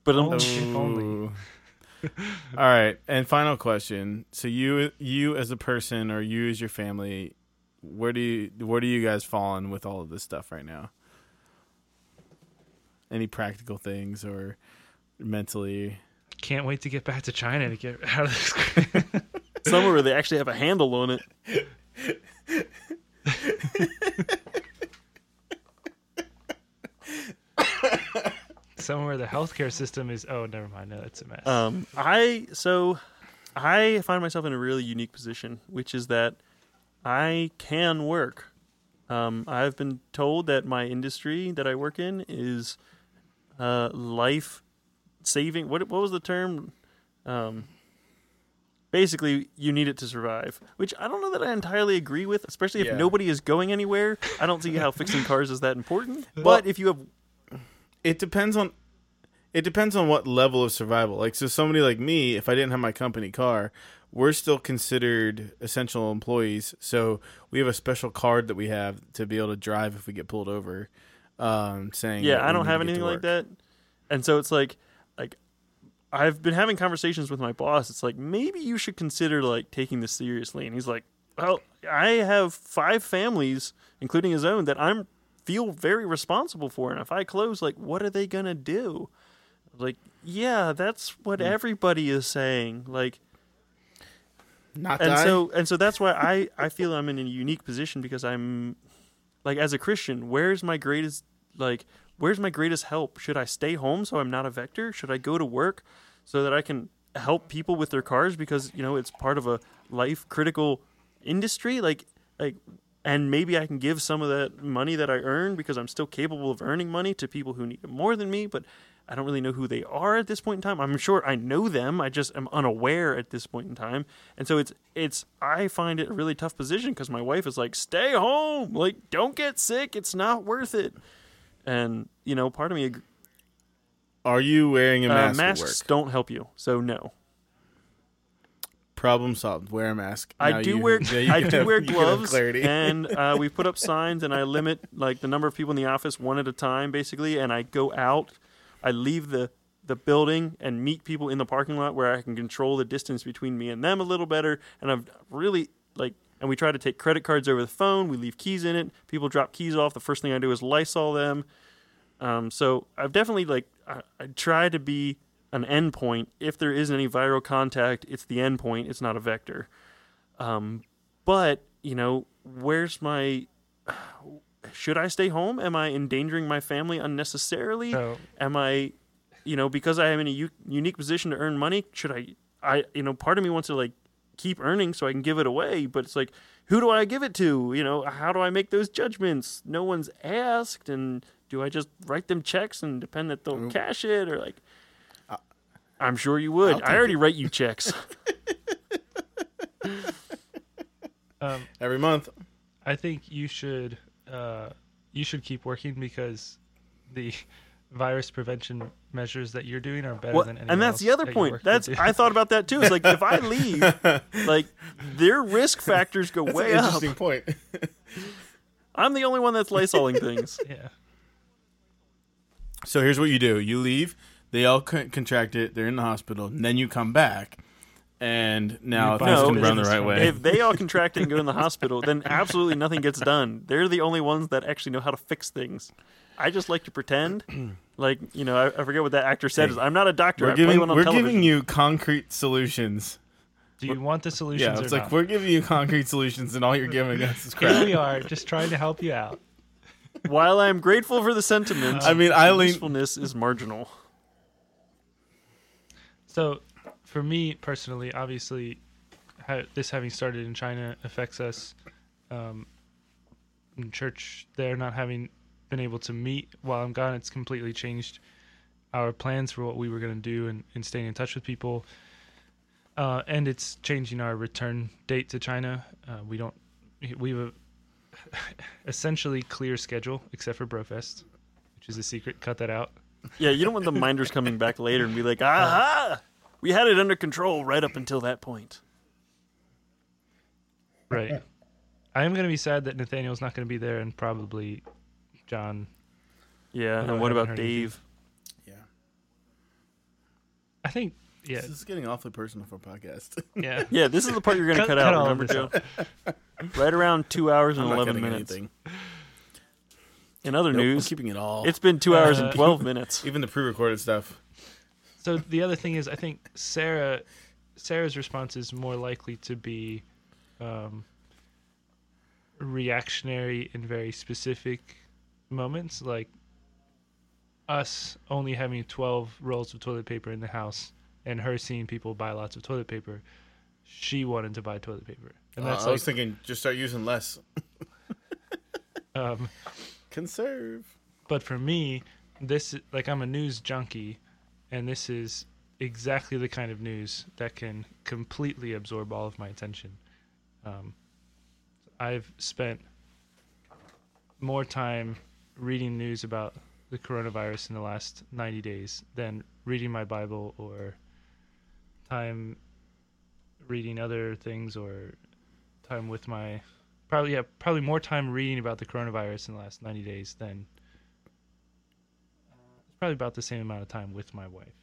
But Only- if only. Oh. All right, and final question. So you, you as a person, or you as your family, where do you, where do you guys fall in with all of this stuff right now? Any practical things or mentally? Can't wait to get back to China to get out of this. [LAUGHS] somewhere where they actually have a handle on it. [LAUGHS] Somewhere the healthcare system is. Oh, never mind. No, it's a mess. Um, I so I find myself in a really unique position, which is that I can work. Um, I've been told that my industry that I work in is uh, life saving. What what was the term? Um, basically, you need it to survive, which I don't know that I entirely agree with. Especially if Yeah. nobody is going anywhere, I don't see how fixing [LAUGHS] cars is that important. But if you have It depends on. It depends on what level of survival. Like so, somebody like me, if I didn't have my company car, we're still considered essential employees. So we have a special card that we have to be able to drive if we get pulled over. Um, saying yeah i don't have anything like that and so it's like like i've been having conversations with my boss it's like maybe you should consider like taking this seriously and he's like well i have five families including his own that i'm feel very responsible for and if i close like what are they gonna do like yeah that's what Hmm. everybody is saying like Not and die? so and so that's why I I feel I'm in a unique position because I'm like as a Christian, where's my greatest like where's my greatest help? Should I stay home so I'm not a vector? Should I go to work so that I can help people with their cars because you know it's part of a life critical industry like like and maybe I can give some of that money that I earn because I'm still capable of earning money to people who need it more than me, but I don't really know who they are at this point in time. I'm sure I know them. I just am unaware at this point in time. And so it's it's I find it a really tough position because my wife is like, "Stay home. Like don't get sick. It's not worth it." And, you know, part of me Are you wearing a uh, mask at masks work? don't help you. So no. Problem solved. Wear a mask. I Now do you- wear [LAUGHS] yeah, I do have- wear [LAUGHS] you can have gloves, and [LAUGHS] uh, we put up signs, and I limit like the number of people in the office one at a time, basically. And I go out, I leave the the building and meet people in the parking lot where I can control the distance between me and them a little better. And I've really like, and we try to take credit cards over the phone. We leave keys in it. People drop keys off. The first thing I do is Lysol them. Um, so I've definitely like I, I try to be an endpoint. If there is any viral contact, it's the endpoint. It's not a vector. Um, but you know, where's my? Should I stay home? Am I endangering my family unnecessarily? So Am I, you know, because I am in a u- unique position to earn money? Should I? I, you know, part of me wants to like keep earning so I can give it away, but it's like, who do I give it to? You know, how do I make those judgments? No one's asked, and do I just write them checks and depend that they'll Mm. cash it or like? I'm sure you would. I'll I take already write you checks. [LAUGHS] um, Every month. I think you should uh, you should keep working because the virus prevention measures that you're doing are better Well, than anyone and that's else the other that point. That's. I thought about that too. It's like if I [LAUGHS] leave, like their risk factors go That's way an up. interesting point. [LAUGHS] I'm the only one that's lysoling things. [LAUGHS] yeah. so here's what you do: you leave, they all contract it, they're in the hospital, and then you come back, and now You things buy can run the right way. If they all contract it and go in the hospital, then absolutely nothing gets done. They're the only ones that actually know how to fix things. I just like to pretend, [CLEARS THROAT] like you know, I, I forget what that actor said. Hey, is I'm not a doctor. we're giving on we're giving you concrete solutions. Do you want the solutions Yeah, or it's like not? we're giving you concrete solutions, and all you're giving us is Here we are, just trying to help you out. While I'm grateful for the sentiment, I mean, I the lean. usefulness is marginal. So, for me personally, obviously, ha- this having started in China affects us. Um, in church, there not having been able to meet while I'm gone, it's completely changed our plans for what we were going to do and, and staying in touch with people. Uh, and it's changing our return date to China. Uh, we don't, we have a [LAUGHS] essentially clear schedule except for Brofest, which is a secret. Cut that out. Yeah, you don't want the minders coming back later and be like, [LAUGHS] "Aha, we had it under control right up until that point." Right. I am going to be sad that Nathaniel's not going to be there, and probably John. Yeah, and what about heard anything. Dave? Yeah, I think, yeah, this is getting awfully personal for a podcast. [LAUGHS] yeah. Yeah, this is the part you're going to Cut- cut, cut out. all of Remember, Joe? [LAUGHS] right around two hours and I'm eleven cutting minutes. anything. In other Nope, I'm news, keeping it all. it's been two hours Uh, and [LAUGHS] twelve minutes. even the pre-recorded stuff. So the other thing is, I think Sarah, Sarah's response is more likely to be um, reactionary in very specific moments, like us only having twelve rolls of toilet paper in the house, and her seeing people buy lots of toilet paper. She wanted to buy toilet paper, and Uh, that's I was thinking, just start using less. [LAUGHS] um, Conserve. but for me this like i'm a news junkie and this is exactly the kind of news that can completely absorb all of my attention. Um, i've spent more time reading news about the coronavirus in the last 90 days than reading my bible or time reading other things or time with my probably yeah probably more time reading about the coronavirus in the last 90 days than probably about the same amount of time with my wife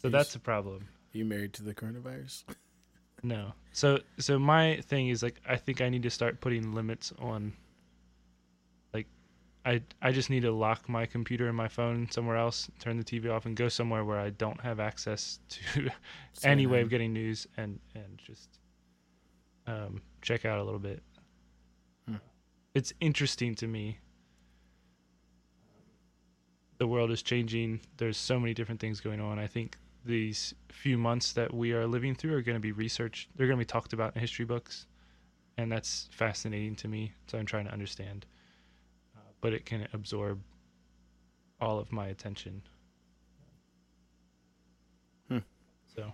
so that's a problem you married to the coronavirus? [LAUGHS] no so so my thing is like i think i need to start putting limits on like i i just need to lock my computer and my phone somewhere else turn the tv off and go somewhere where i don't have access to [LAUGHS] any way of getting news and and just um, check out a little bit. Hmm. It's interesting to me. The world is changing. There's so many different things going on. I think these few months that we are living through are going to be researched. They're going to be talked about in history books, and that's fascinating to me. So I'm trying to understand, uh, but it can absorb all of my attention. Hmm. So.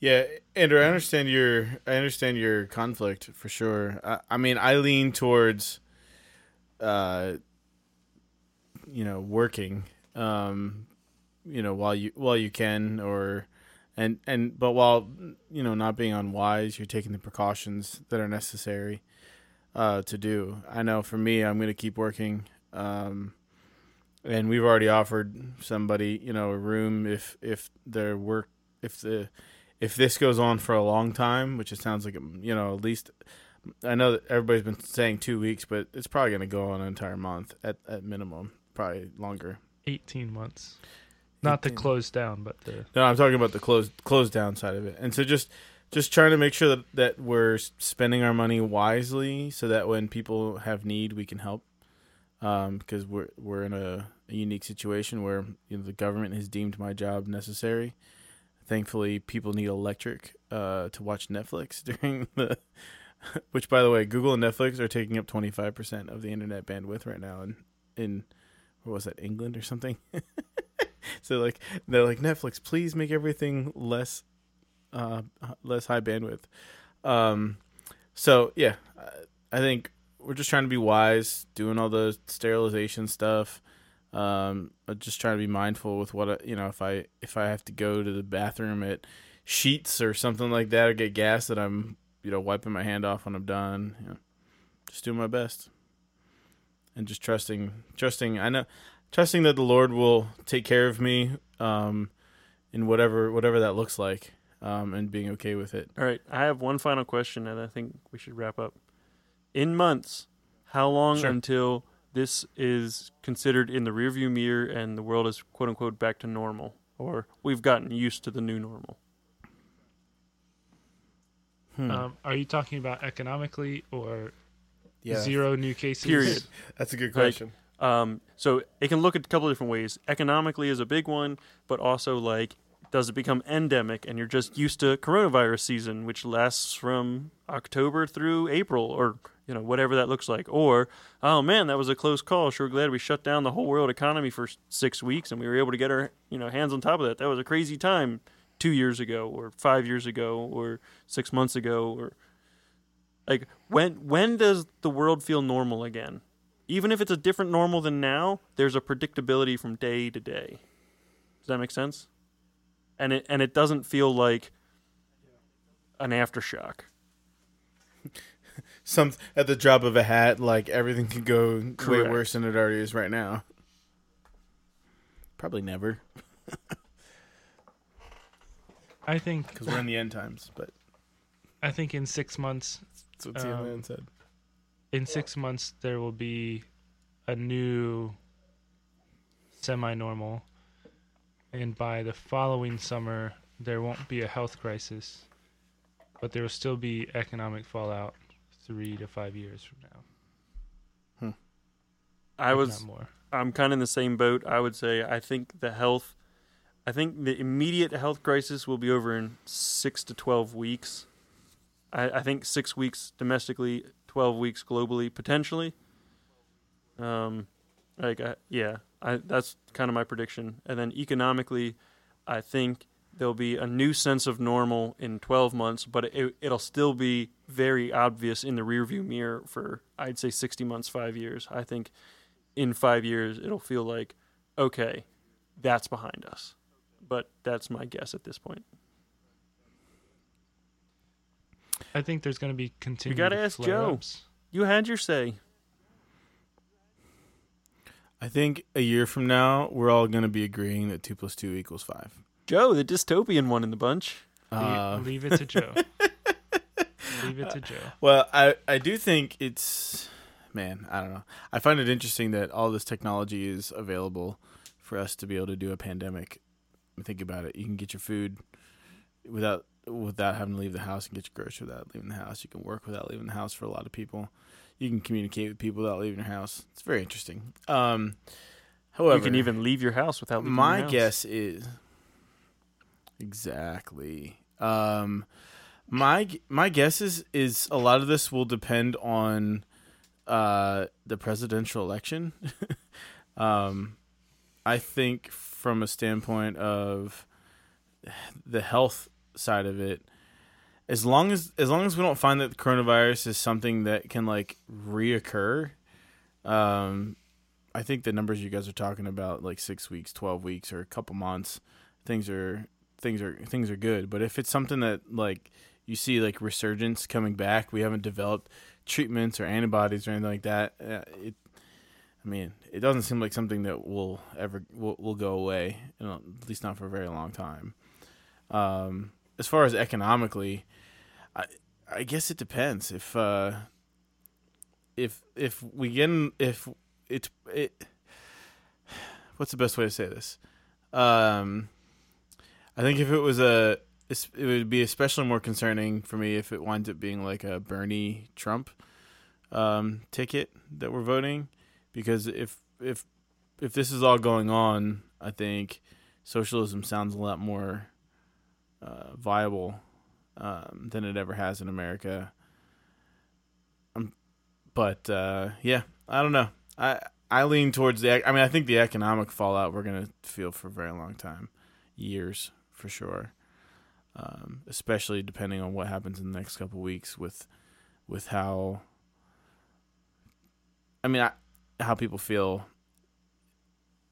Yeah, Andrew, I understand your I understand your conflict for sure. I, I mean, I lean towards, uh, you know, working, um, you know, while you while you can, or, and and but while you know not being unwise, you're taking the precautions that are necessary, uh, to do. I know for me, I'm going to keep working, um, and we've already offered somebody, you know, a room if if their work if the if this goes on for a long time, which it sounds like you know at least I know that everybody's been saying two weeks, but it's probably going to go on an entire month at at minimum, probably longer. 18 months. Not the 18. closed down, but the No, I'm talking about the close close down side of it, and so just just trying to make sure that, that we're spending our money wisely, so that when people have need, we can help. Um, because we're we're in a, a unique situation where you know the government has deemed my job necessary. Thankfully, people need electric uh, to watch Netflix [LAUGHS] during the. Which, by the way, Google and Netflix are taking up twenty five percent of the internet bandwidth right now, in in what was that England or something? [LAUGHS] so like they're like Netflix, please make everything less uh less high bandwidth. Um so yeah, I- think we're just trying to be wise, doing all the sterilization stuff. Um uh, just trying to be mindful with what I, you know, if I if I have to go to the bathroom at Sheetz or something like that or get gas that I'm, you know, wiping my hand off when I'm done, just doing my best. And just trusting trusting I know trusting that the Lord will take care of me um, in whatever whatever that looks like, um, and being okay with it. All right, I have one final question, and I think we should wrap up. In months, how long Sure. until this is considered in the rearview mirror and the world is quote unquote back to normal, or we've gotten used to the new normal? Hmm. um, are you talking about economically or yeah, zero new cases? Period. That's a good Like, question. Um, so it can look at a couple of different ways. Economically is a big one, but also like does it become endemic and you're just used to coronavirus season, which lasts from October through April or you know whatever that looks like. Or oh man, that was a close call. Sure glad we shut down the whole world economy for six weeks and we were able to get our you know hands on top of that. That was a crazy time two years ago or five years ago or six months ago or like when when does the world feel normal again? even if it's a different normal than now, there's a predictability from day to day. Does that make sense? And it and it doesn't feel like an aftershock. [LAUGHS] Some at the drop of a hat, like everything could go way worse than it already is right now. Probably never, [LAUGHS] I think because we're in the end times. But I think in six months that's what Um, CNN said. in six months there will be a new semi-normal and by the following summer there won't be a health crisis but there will still be economic fallout three to five years from now I if was not more I'm kind of in the same boat. I would say I think the health I think the immediate health crisis will be over in 6 to 12 weeks. I, I think 6 weeks domestically, 12 weeks globally potentially. Um like I, yeah, I that's kind of my prediction. And then economically, I think there'll be a new sense of normal in 12 months, but it, it'll still be very obvious in the rearview mirror for I'd say 60 months, 5 years. I think in 5 years it'll feel like okay, that's behind us. But that's my guess at this point. I think there's going to be continued You gotta ask Joe. flare-ups. You had your say. I think a year from now, we're all going to be agreeing that two plus two equals five. Joe, the dystopian one in the bunch. Uh, leave it to joe [LAUGHS] leave it to joe Well, I I do think it's man, I don't know. I find it interesting that all this technology is available for us to be able to do a pandemic. Think about it. You can get your food without without having to leave the house and get your groceries without leaving the house. You can work without leaving the house for a lot of people. You can communicate with people without leaving your house. It's very interesting. Um however, you can even leave your house without leaving my your house. guess is exactly. Um, my my guess is is a lot of this will depend on uh, the presidential election. [LAUGHS] um, I think from a standpoint of the health side of it, as long as as long as we don't find that the coronavirus is something that can like reoccur, um, I think the numbers you guys are talking about, like six weeks, twelve weeks, or a couple months, things are things are things are good. But if it's something that like you see like resurgence coming back, we haven't developed treatments or antibodies or anything like that. Uh, it, I mean, it doesn't seem like something that will ever will, will go away, you know, at least not for a very long time. Um, as far as economically, I I guess it depends. If uh, if if we get in, if it's it, what's the best way to say this? Um, I think if it was a, it would be especially more concerning for me if it winds up being like a Bernie Trump um, ticket that we're voting, because if if if this is all going on, I think socialism sounds a lot more uh, viable um, than it ever has in America. Um, but uh, yeah, I don't know. I I lean towards the. I mean, I think the economic fallout we're gonna feel for a very long time, years for sure. Um, especially depending on what happens in the next couple weeks with with how. I mean, I, how people feel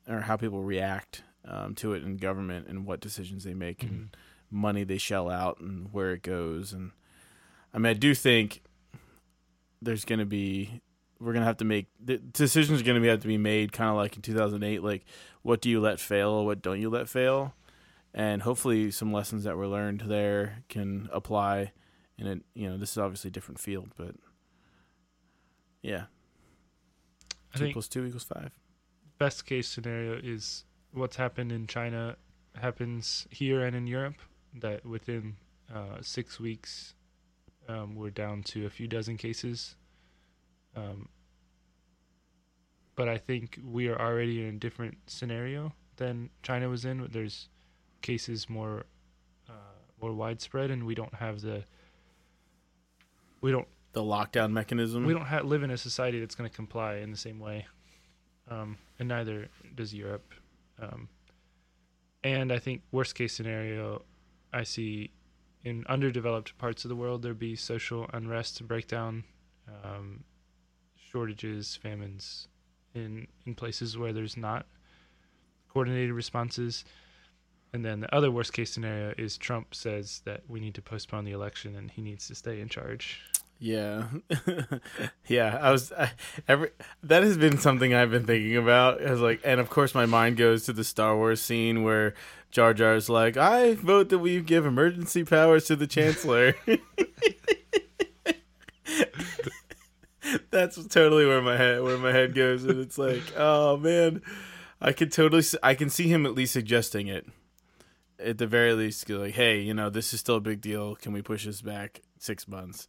or how people react um, to it in government and what decisions they make mm-hmm. and money they shell out and where it goes. And I mean, I do think there's going to be we're going to have to make the decisions are going to have to be made kind of like in 2008 like what do you let fail what don't you let fail? And hopefully some lessons that were learned there can apply in it you know this is obviously a different field but yeah. I two two equals five. best case scenario is what's happened in china happens here and in europe that within uh, six weeks um, we're down to a few dozen cases. Um, but I think we are already in a different scenario than China was in. There's cases more uh, more widespread, and we don't have the we don't the lockdown mechanism. We don't have, live in a society that's going to comply in the same way, um, and neither does Europe. Um, and I think worst case scenario, I see in underdeveloped parts of the world there be social unrest, breakdown, um, shortages, famines in in places where there's not coordinated responses. And then the other worst case scenario is Trump says that we need to postpone the election and he needs to stay in charge. Yeah, [LAUGHS] yeah. I was I, every that has been something I've been thinking about. As like, and of course, my mind goes to the Star Wars scene where Jar Jar is like, "I vote that we give emergency powers to the Chancellor." [LAUGHS] That's totally where my head where my head goes, and it's like, oh man, I could totally I can see him at least suggesting it. At the very least, like, hey, you know, this is still a big deal. Can we push this back six months?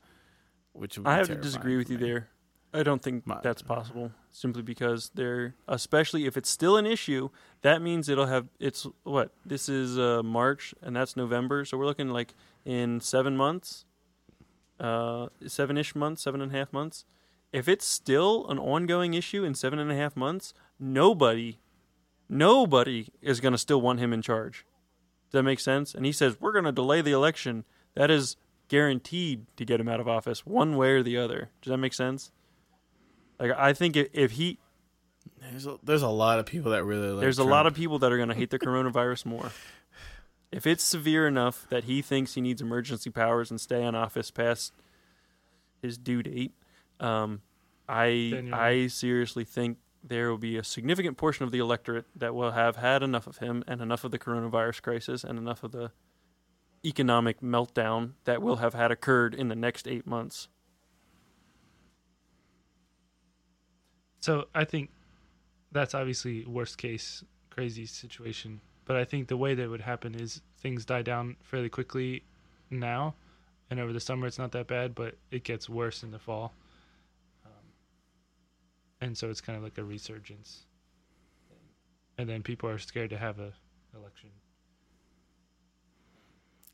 which I have to disagree with you there. I don't think My, that's possible. Simply because they're, especially if it's still an issue, that means it'll have. It's what this is uh, March and that's November, so we're looking like in seven months, uh, seven-ish months, seven and a half months. If it's still an ongoing issue in seven and a half months, nobody, nobody is going to still want him in charge. Does that make sense? And he says we're going to delay the election. That is guaranteed to get him out of office one way or the other. Does that make sense? Like I think if, if he there's a, there's a lot of people that really like there's Trump. a lot of people that are going to hate the [LAUGHS] coronavirus more. If it's severe enough that he thinks he needs emergency powers and stay in office past his due date, um, I I seriously think there will be a significant portion of the electorate that will have had enough of him and enough of the coronavirus crisis and enough of the economic meltdown that will have had occurred in the next eight months. So I think that's obviously worst case crazy situation. But I think the way that would happen is things die down fairly quickly now, and over the summer it's not that bad, but it gets worse in the fall. Um, and so it's kind of like a resurgence. And then people are scared to have a election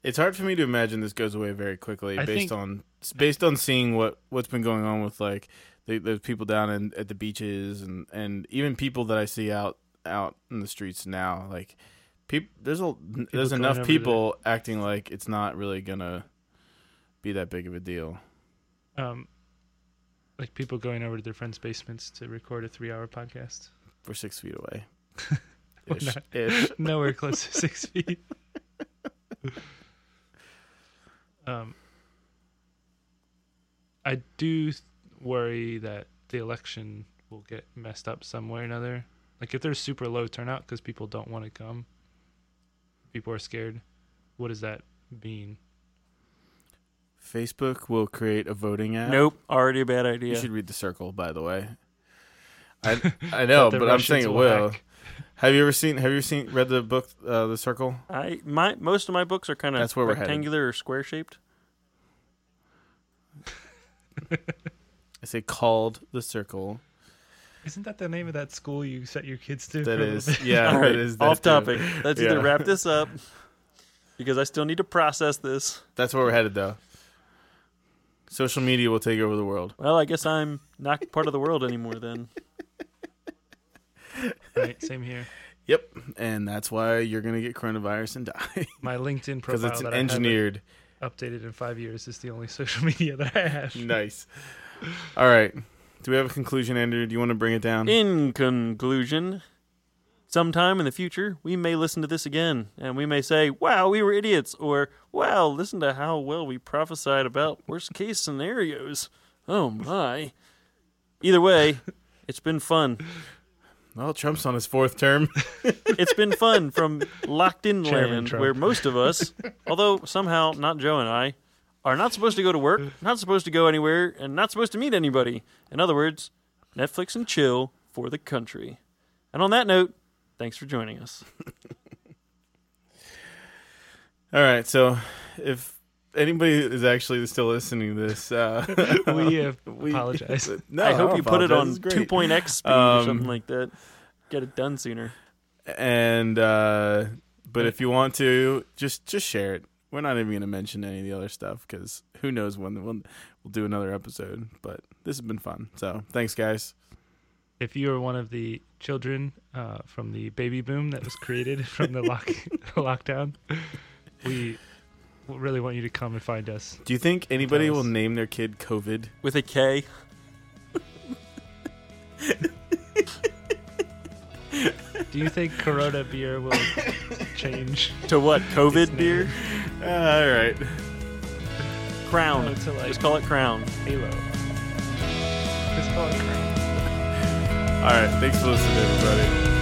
it's hard for me to imagine this goes away very quickly I based think, on based on seeing what what's been going on with like the, the people down in, at the beaches and and even people that I see out out in the streets now like people there's a people there's enough people there. acting like it's not really gonna be that big of a deal um like people going over to their friends basements to record a three hour podcast we're six feet away [LAUGHS] ish, ish. [LAUGHS] nowhere close to six [LAUGHS] feet um, I do worry that the election will get messed up some way or another. Like if there's super low turnout because people don't want to come, people are scared. What does that mean? Facebook will create a voting app. Nope, already a bad idea. You should read the circle, by the way. [LAUGHS] I I know, the but I'm saying it will will. hack. Have you ever seen? Have you seen read the book, uh, The Circle? I my most of my books are kind of That's where we're rectangular or square shaped. [LAUGHS] I say called The Circle. Isn't that the name of that school you set your kids to? That for a is, [LAUGHS] yeah, All right, that is that off too. topic. Let's Yeah. either wrap this up [LAUGHS] because I still need to process this. That's where we're headed, though. Social media will take over the world. Well, I guess I'm not part of the world anymore then. right. Same here. Yep, and that's why you're gonna get coronavirus and die [LAUGHS] My LinkedIn profile because it's that I engineered. updated in five years is the only social media that I have. nice. All right. Do we have a conclusion, Andrew? Do you want to bring it down? In conclusion, sometime in the future, we may listen to this again and we may say, wow, we were idiots, or wow, listen to how well we prophesied about worst case scenarios. Oh my. Either way, [LAUGHS] it's been fun. well, Trump's on his fourth term. [LAUGHS] It's been fun from locked in Chairman land Trump. where most of us, [LAUGHS] although somehow not Joe and I, are not supposed to go to work, not supposed to go anywhere, and not supposed to meet anybody. In other words, Netflix and chill for the country. And on that note, thanks for joining us. [LAUGHS] All right. So, if anybody is actually still listening to this, uh, [LAUGHS] we have [LAUGHS] we- apologize. No, I hope don't you put it on apologize. It's great. 2.x speed or Um, something like that. Get it done sooner. and uh but if you want to just just share it we're not even going to mention any of the other stuff because who knows when we'll, we'll do another episode but this has been fun so thanks guys If you are one of the children uh, from the baby boom that was created [LAUGHS] from the lock [LAUGHS] lockdown, we really want you to come and find us. do you think anybody will name their kid covid With a K. [LAUGHS] Do you think Corona beer will change [LAUGHS] To what? COVID beer? uh, all right Crown. To like Just call it Crown. Halo? Just call it Crown. all right thanks for listening everybody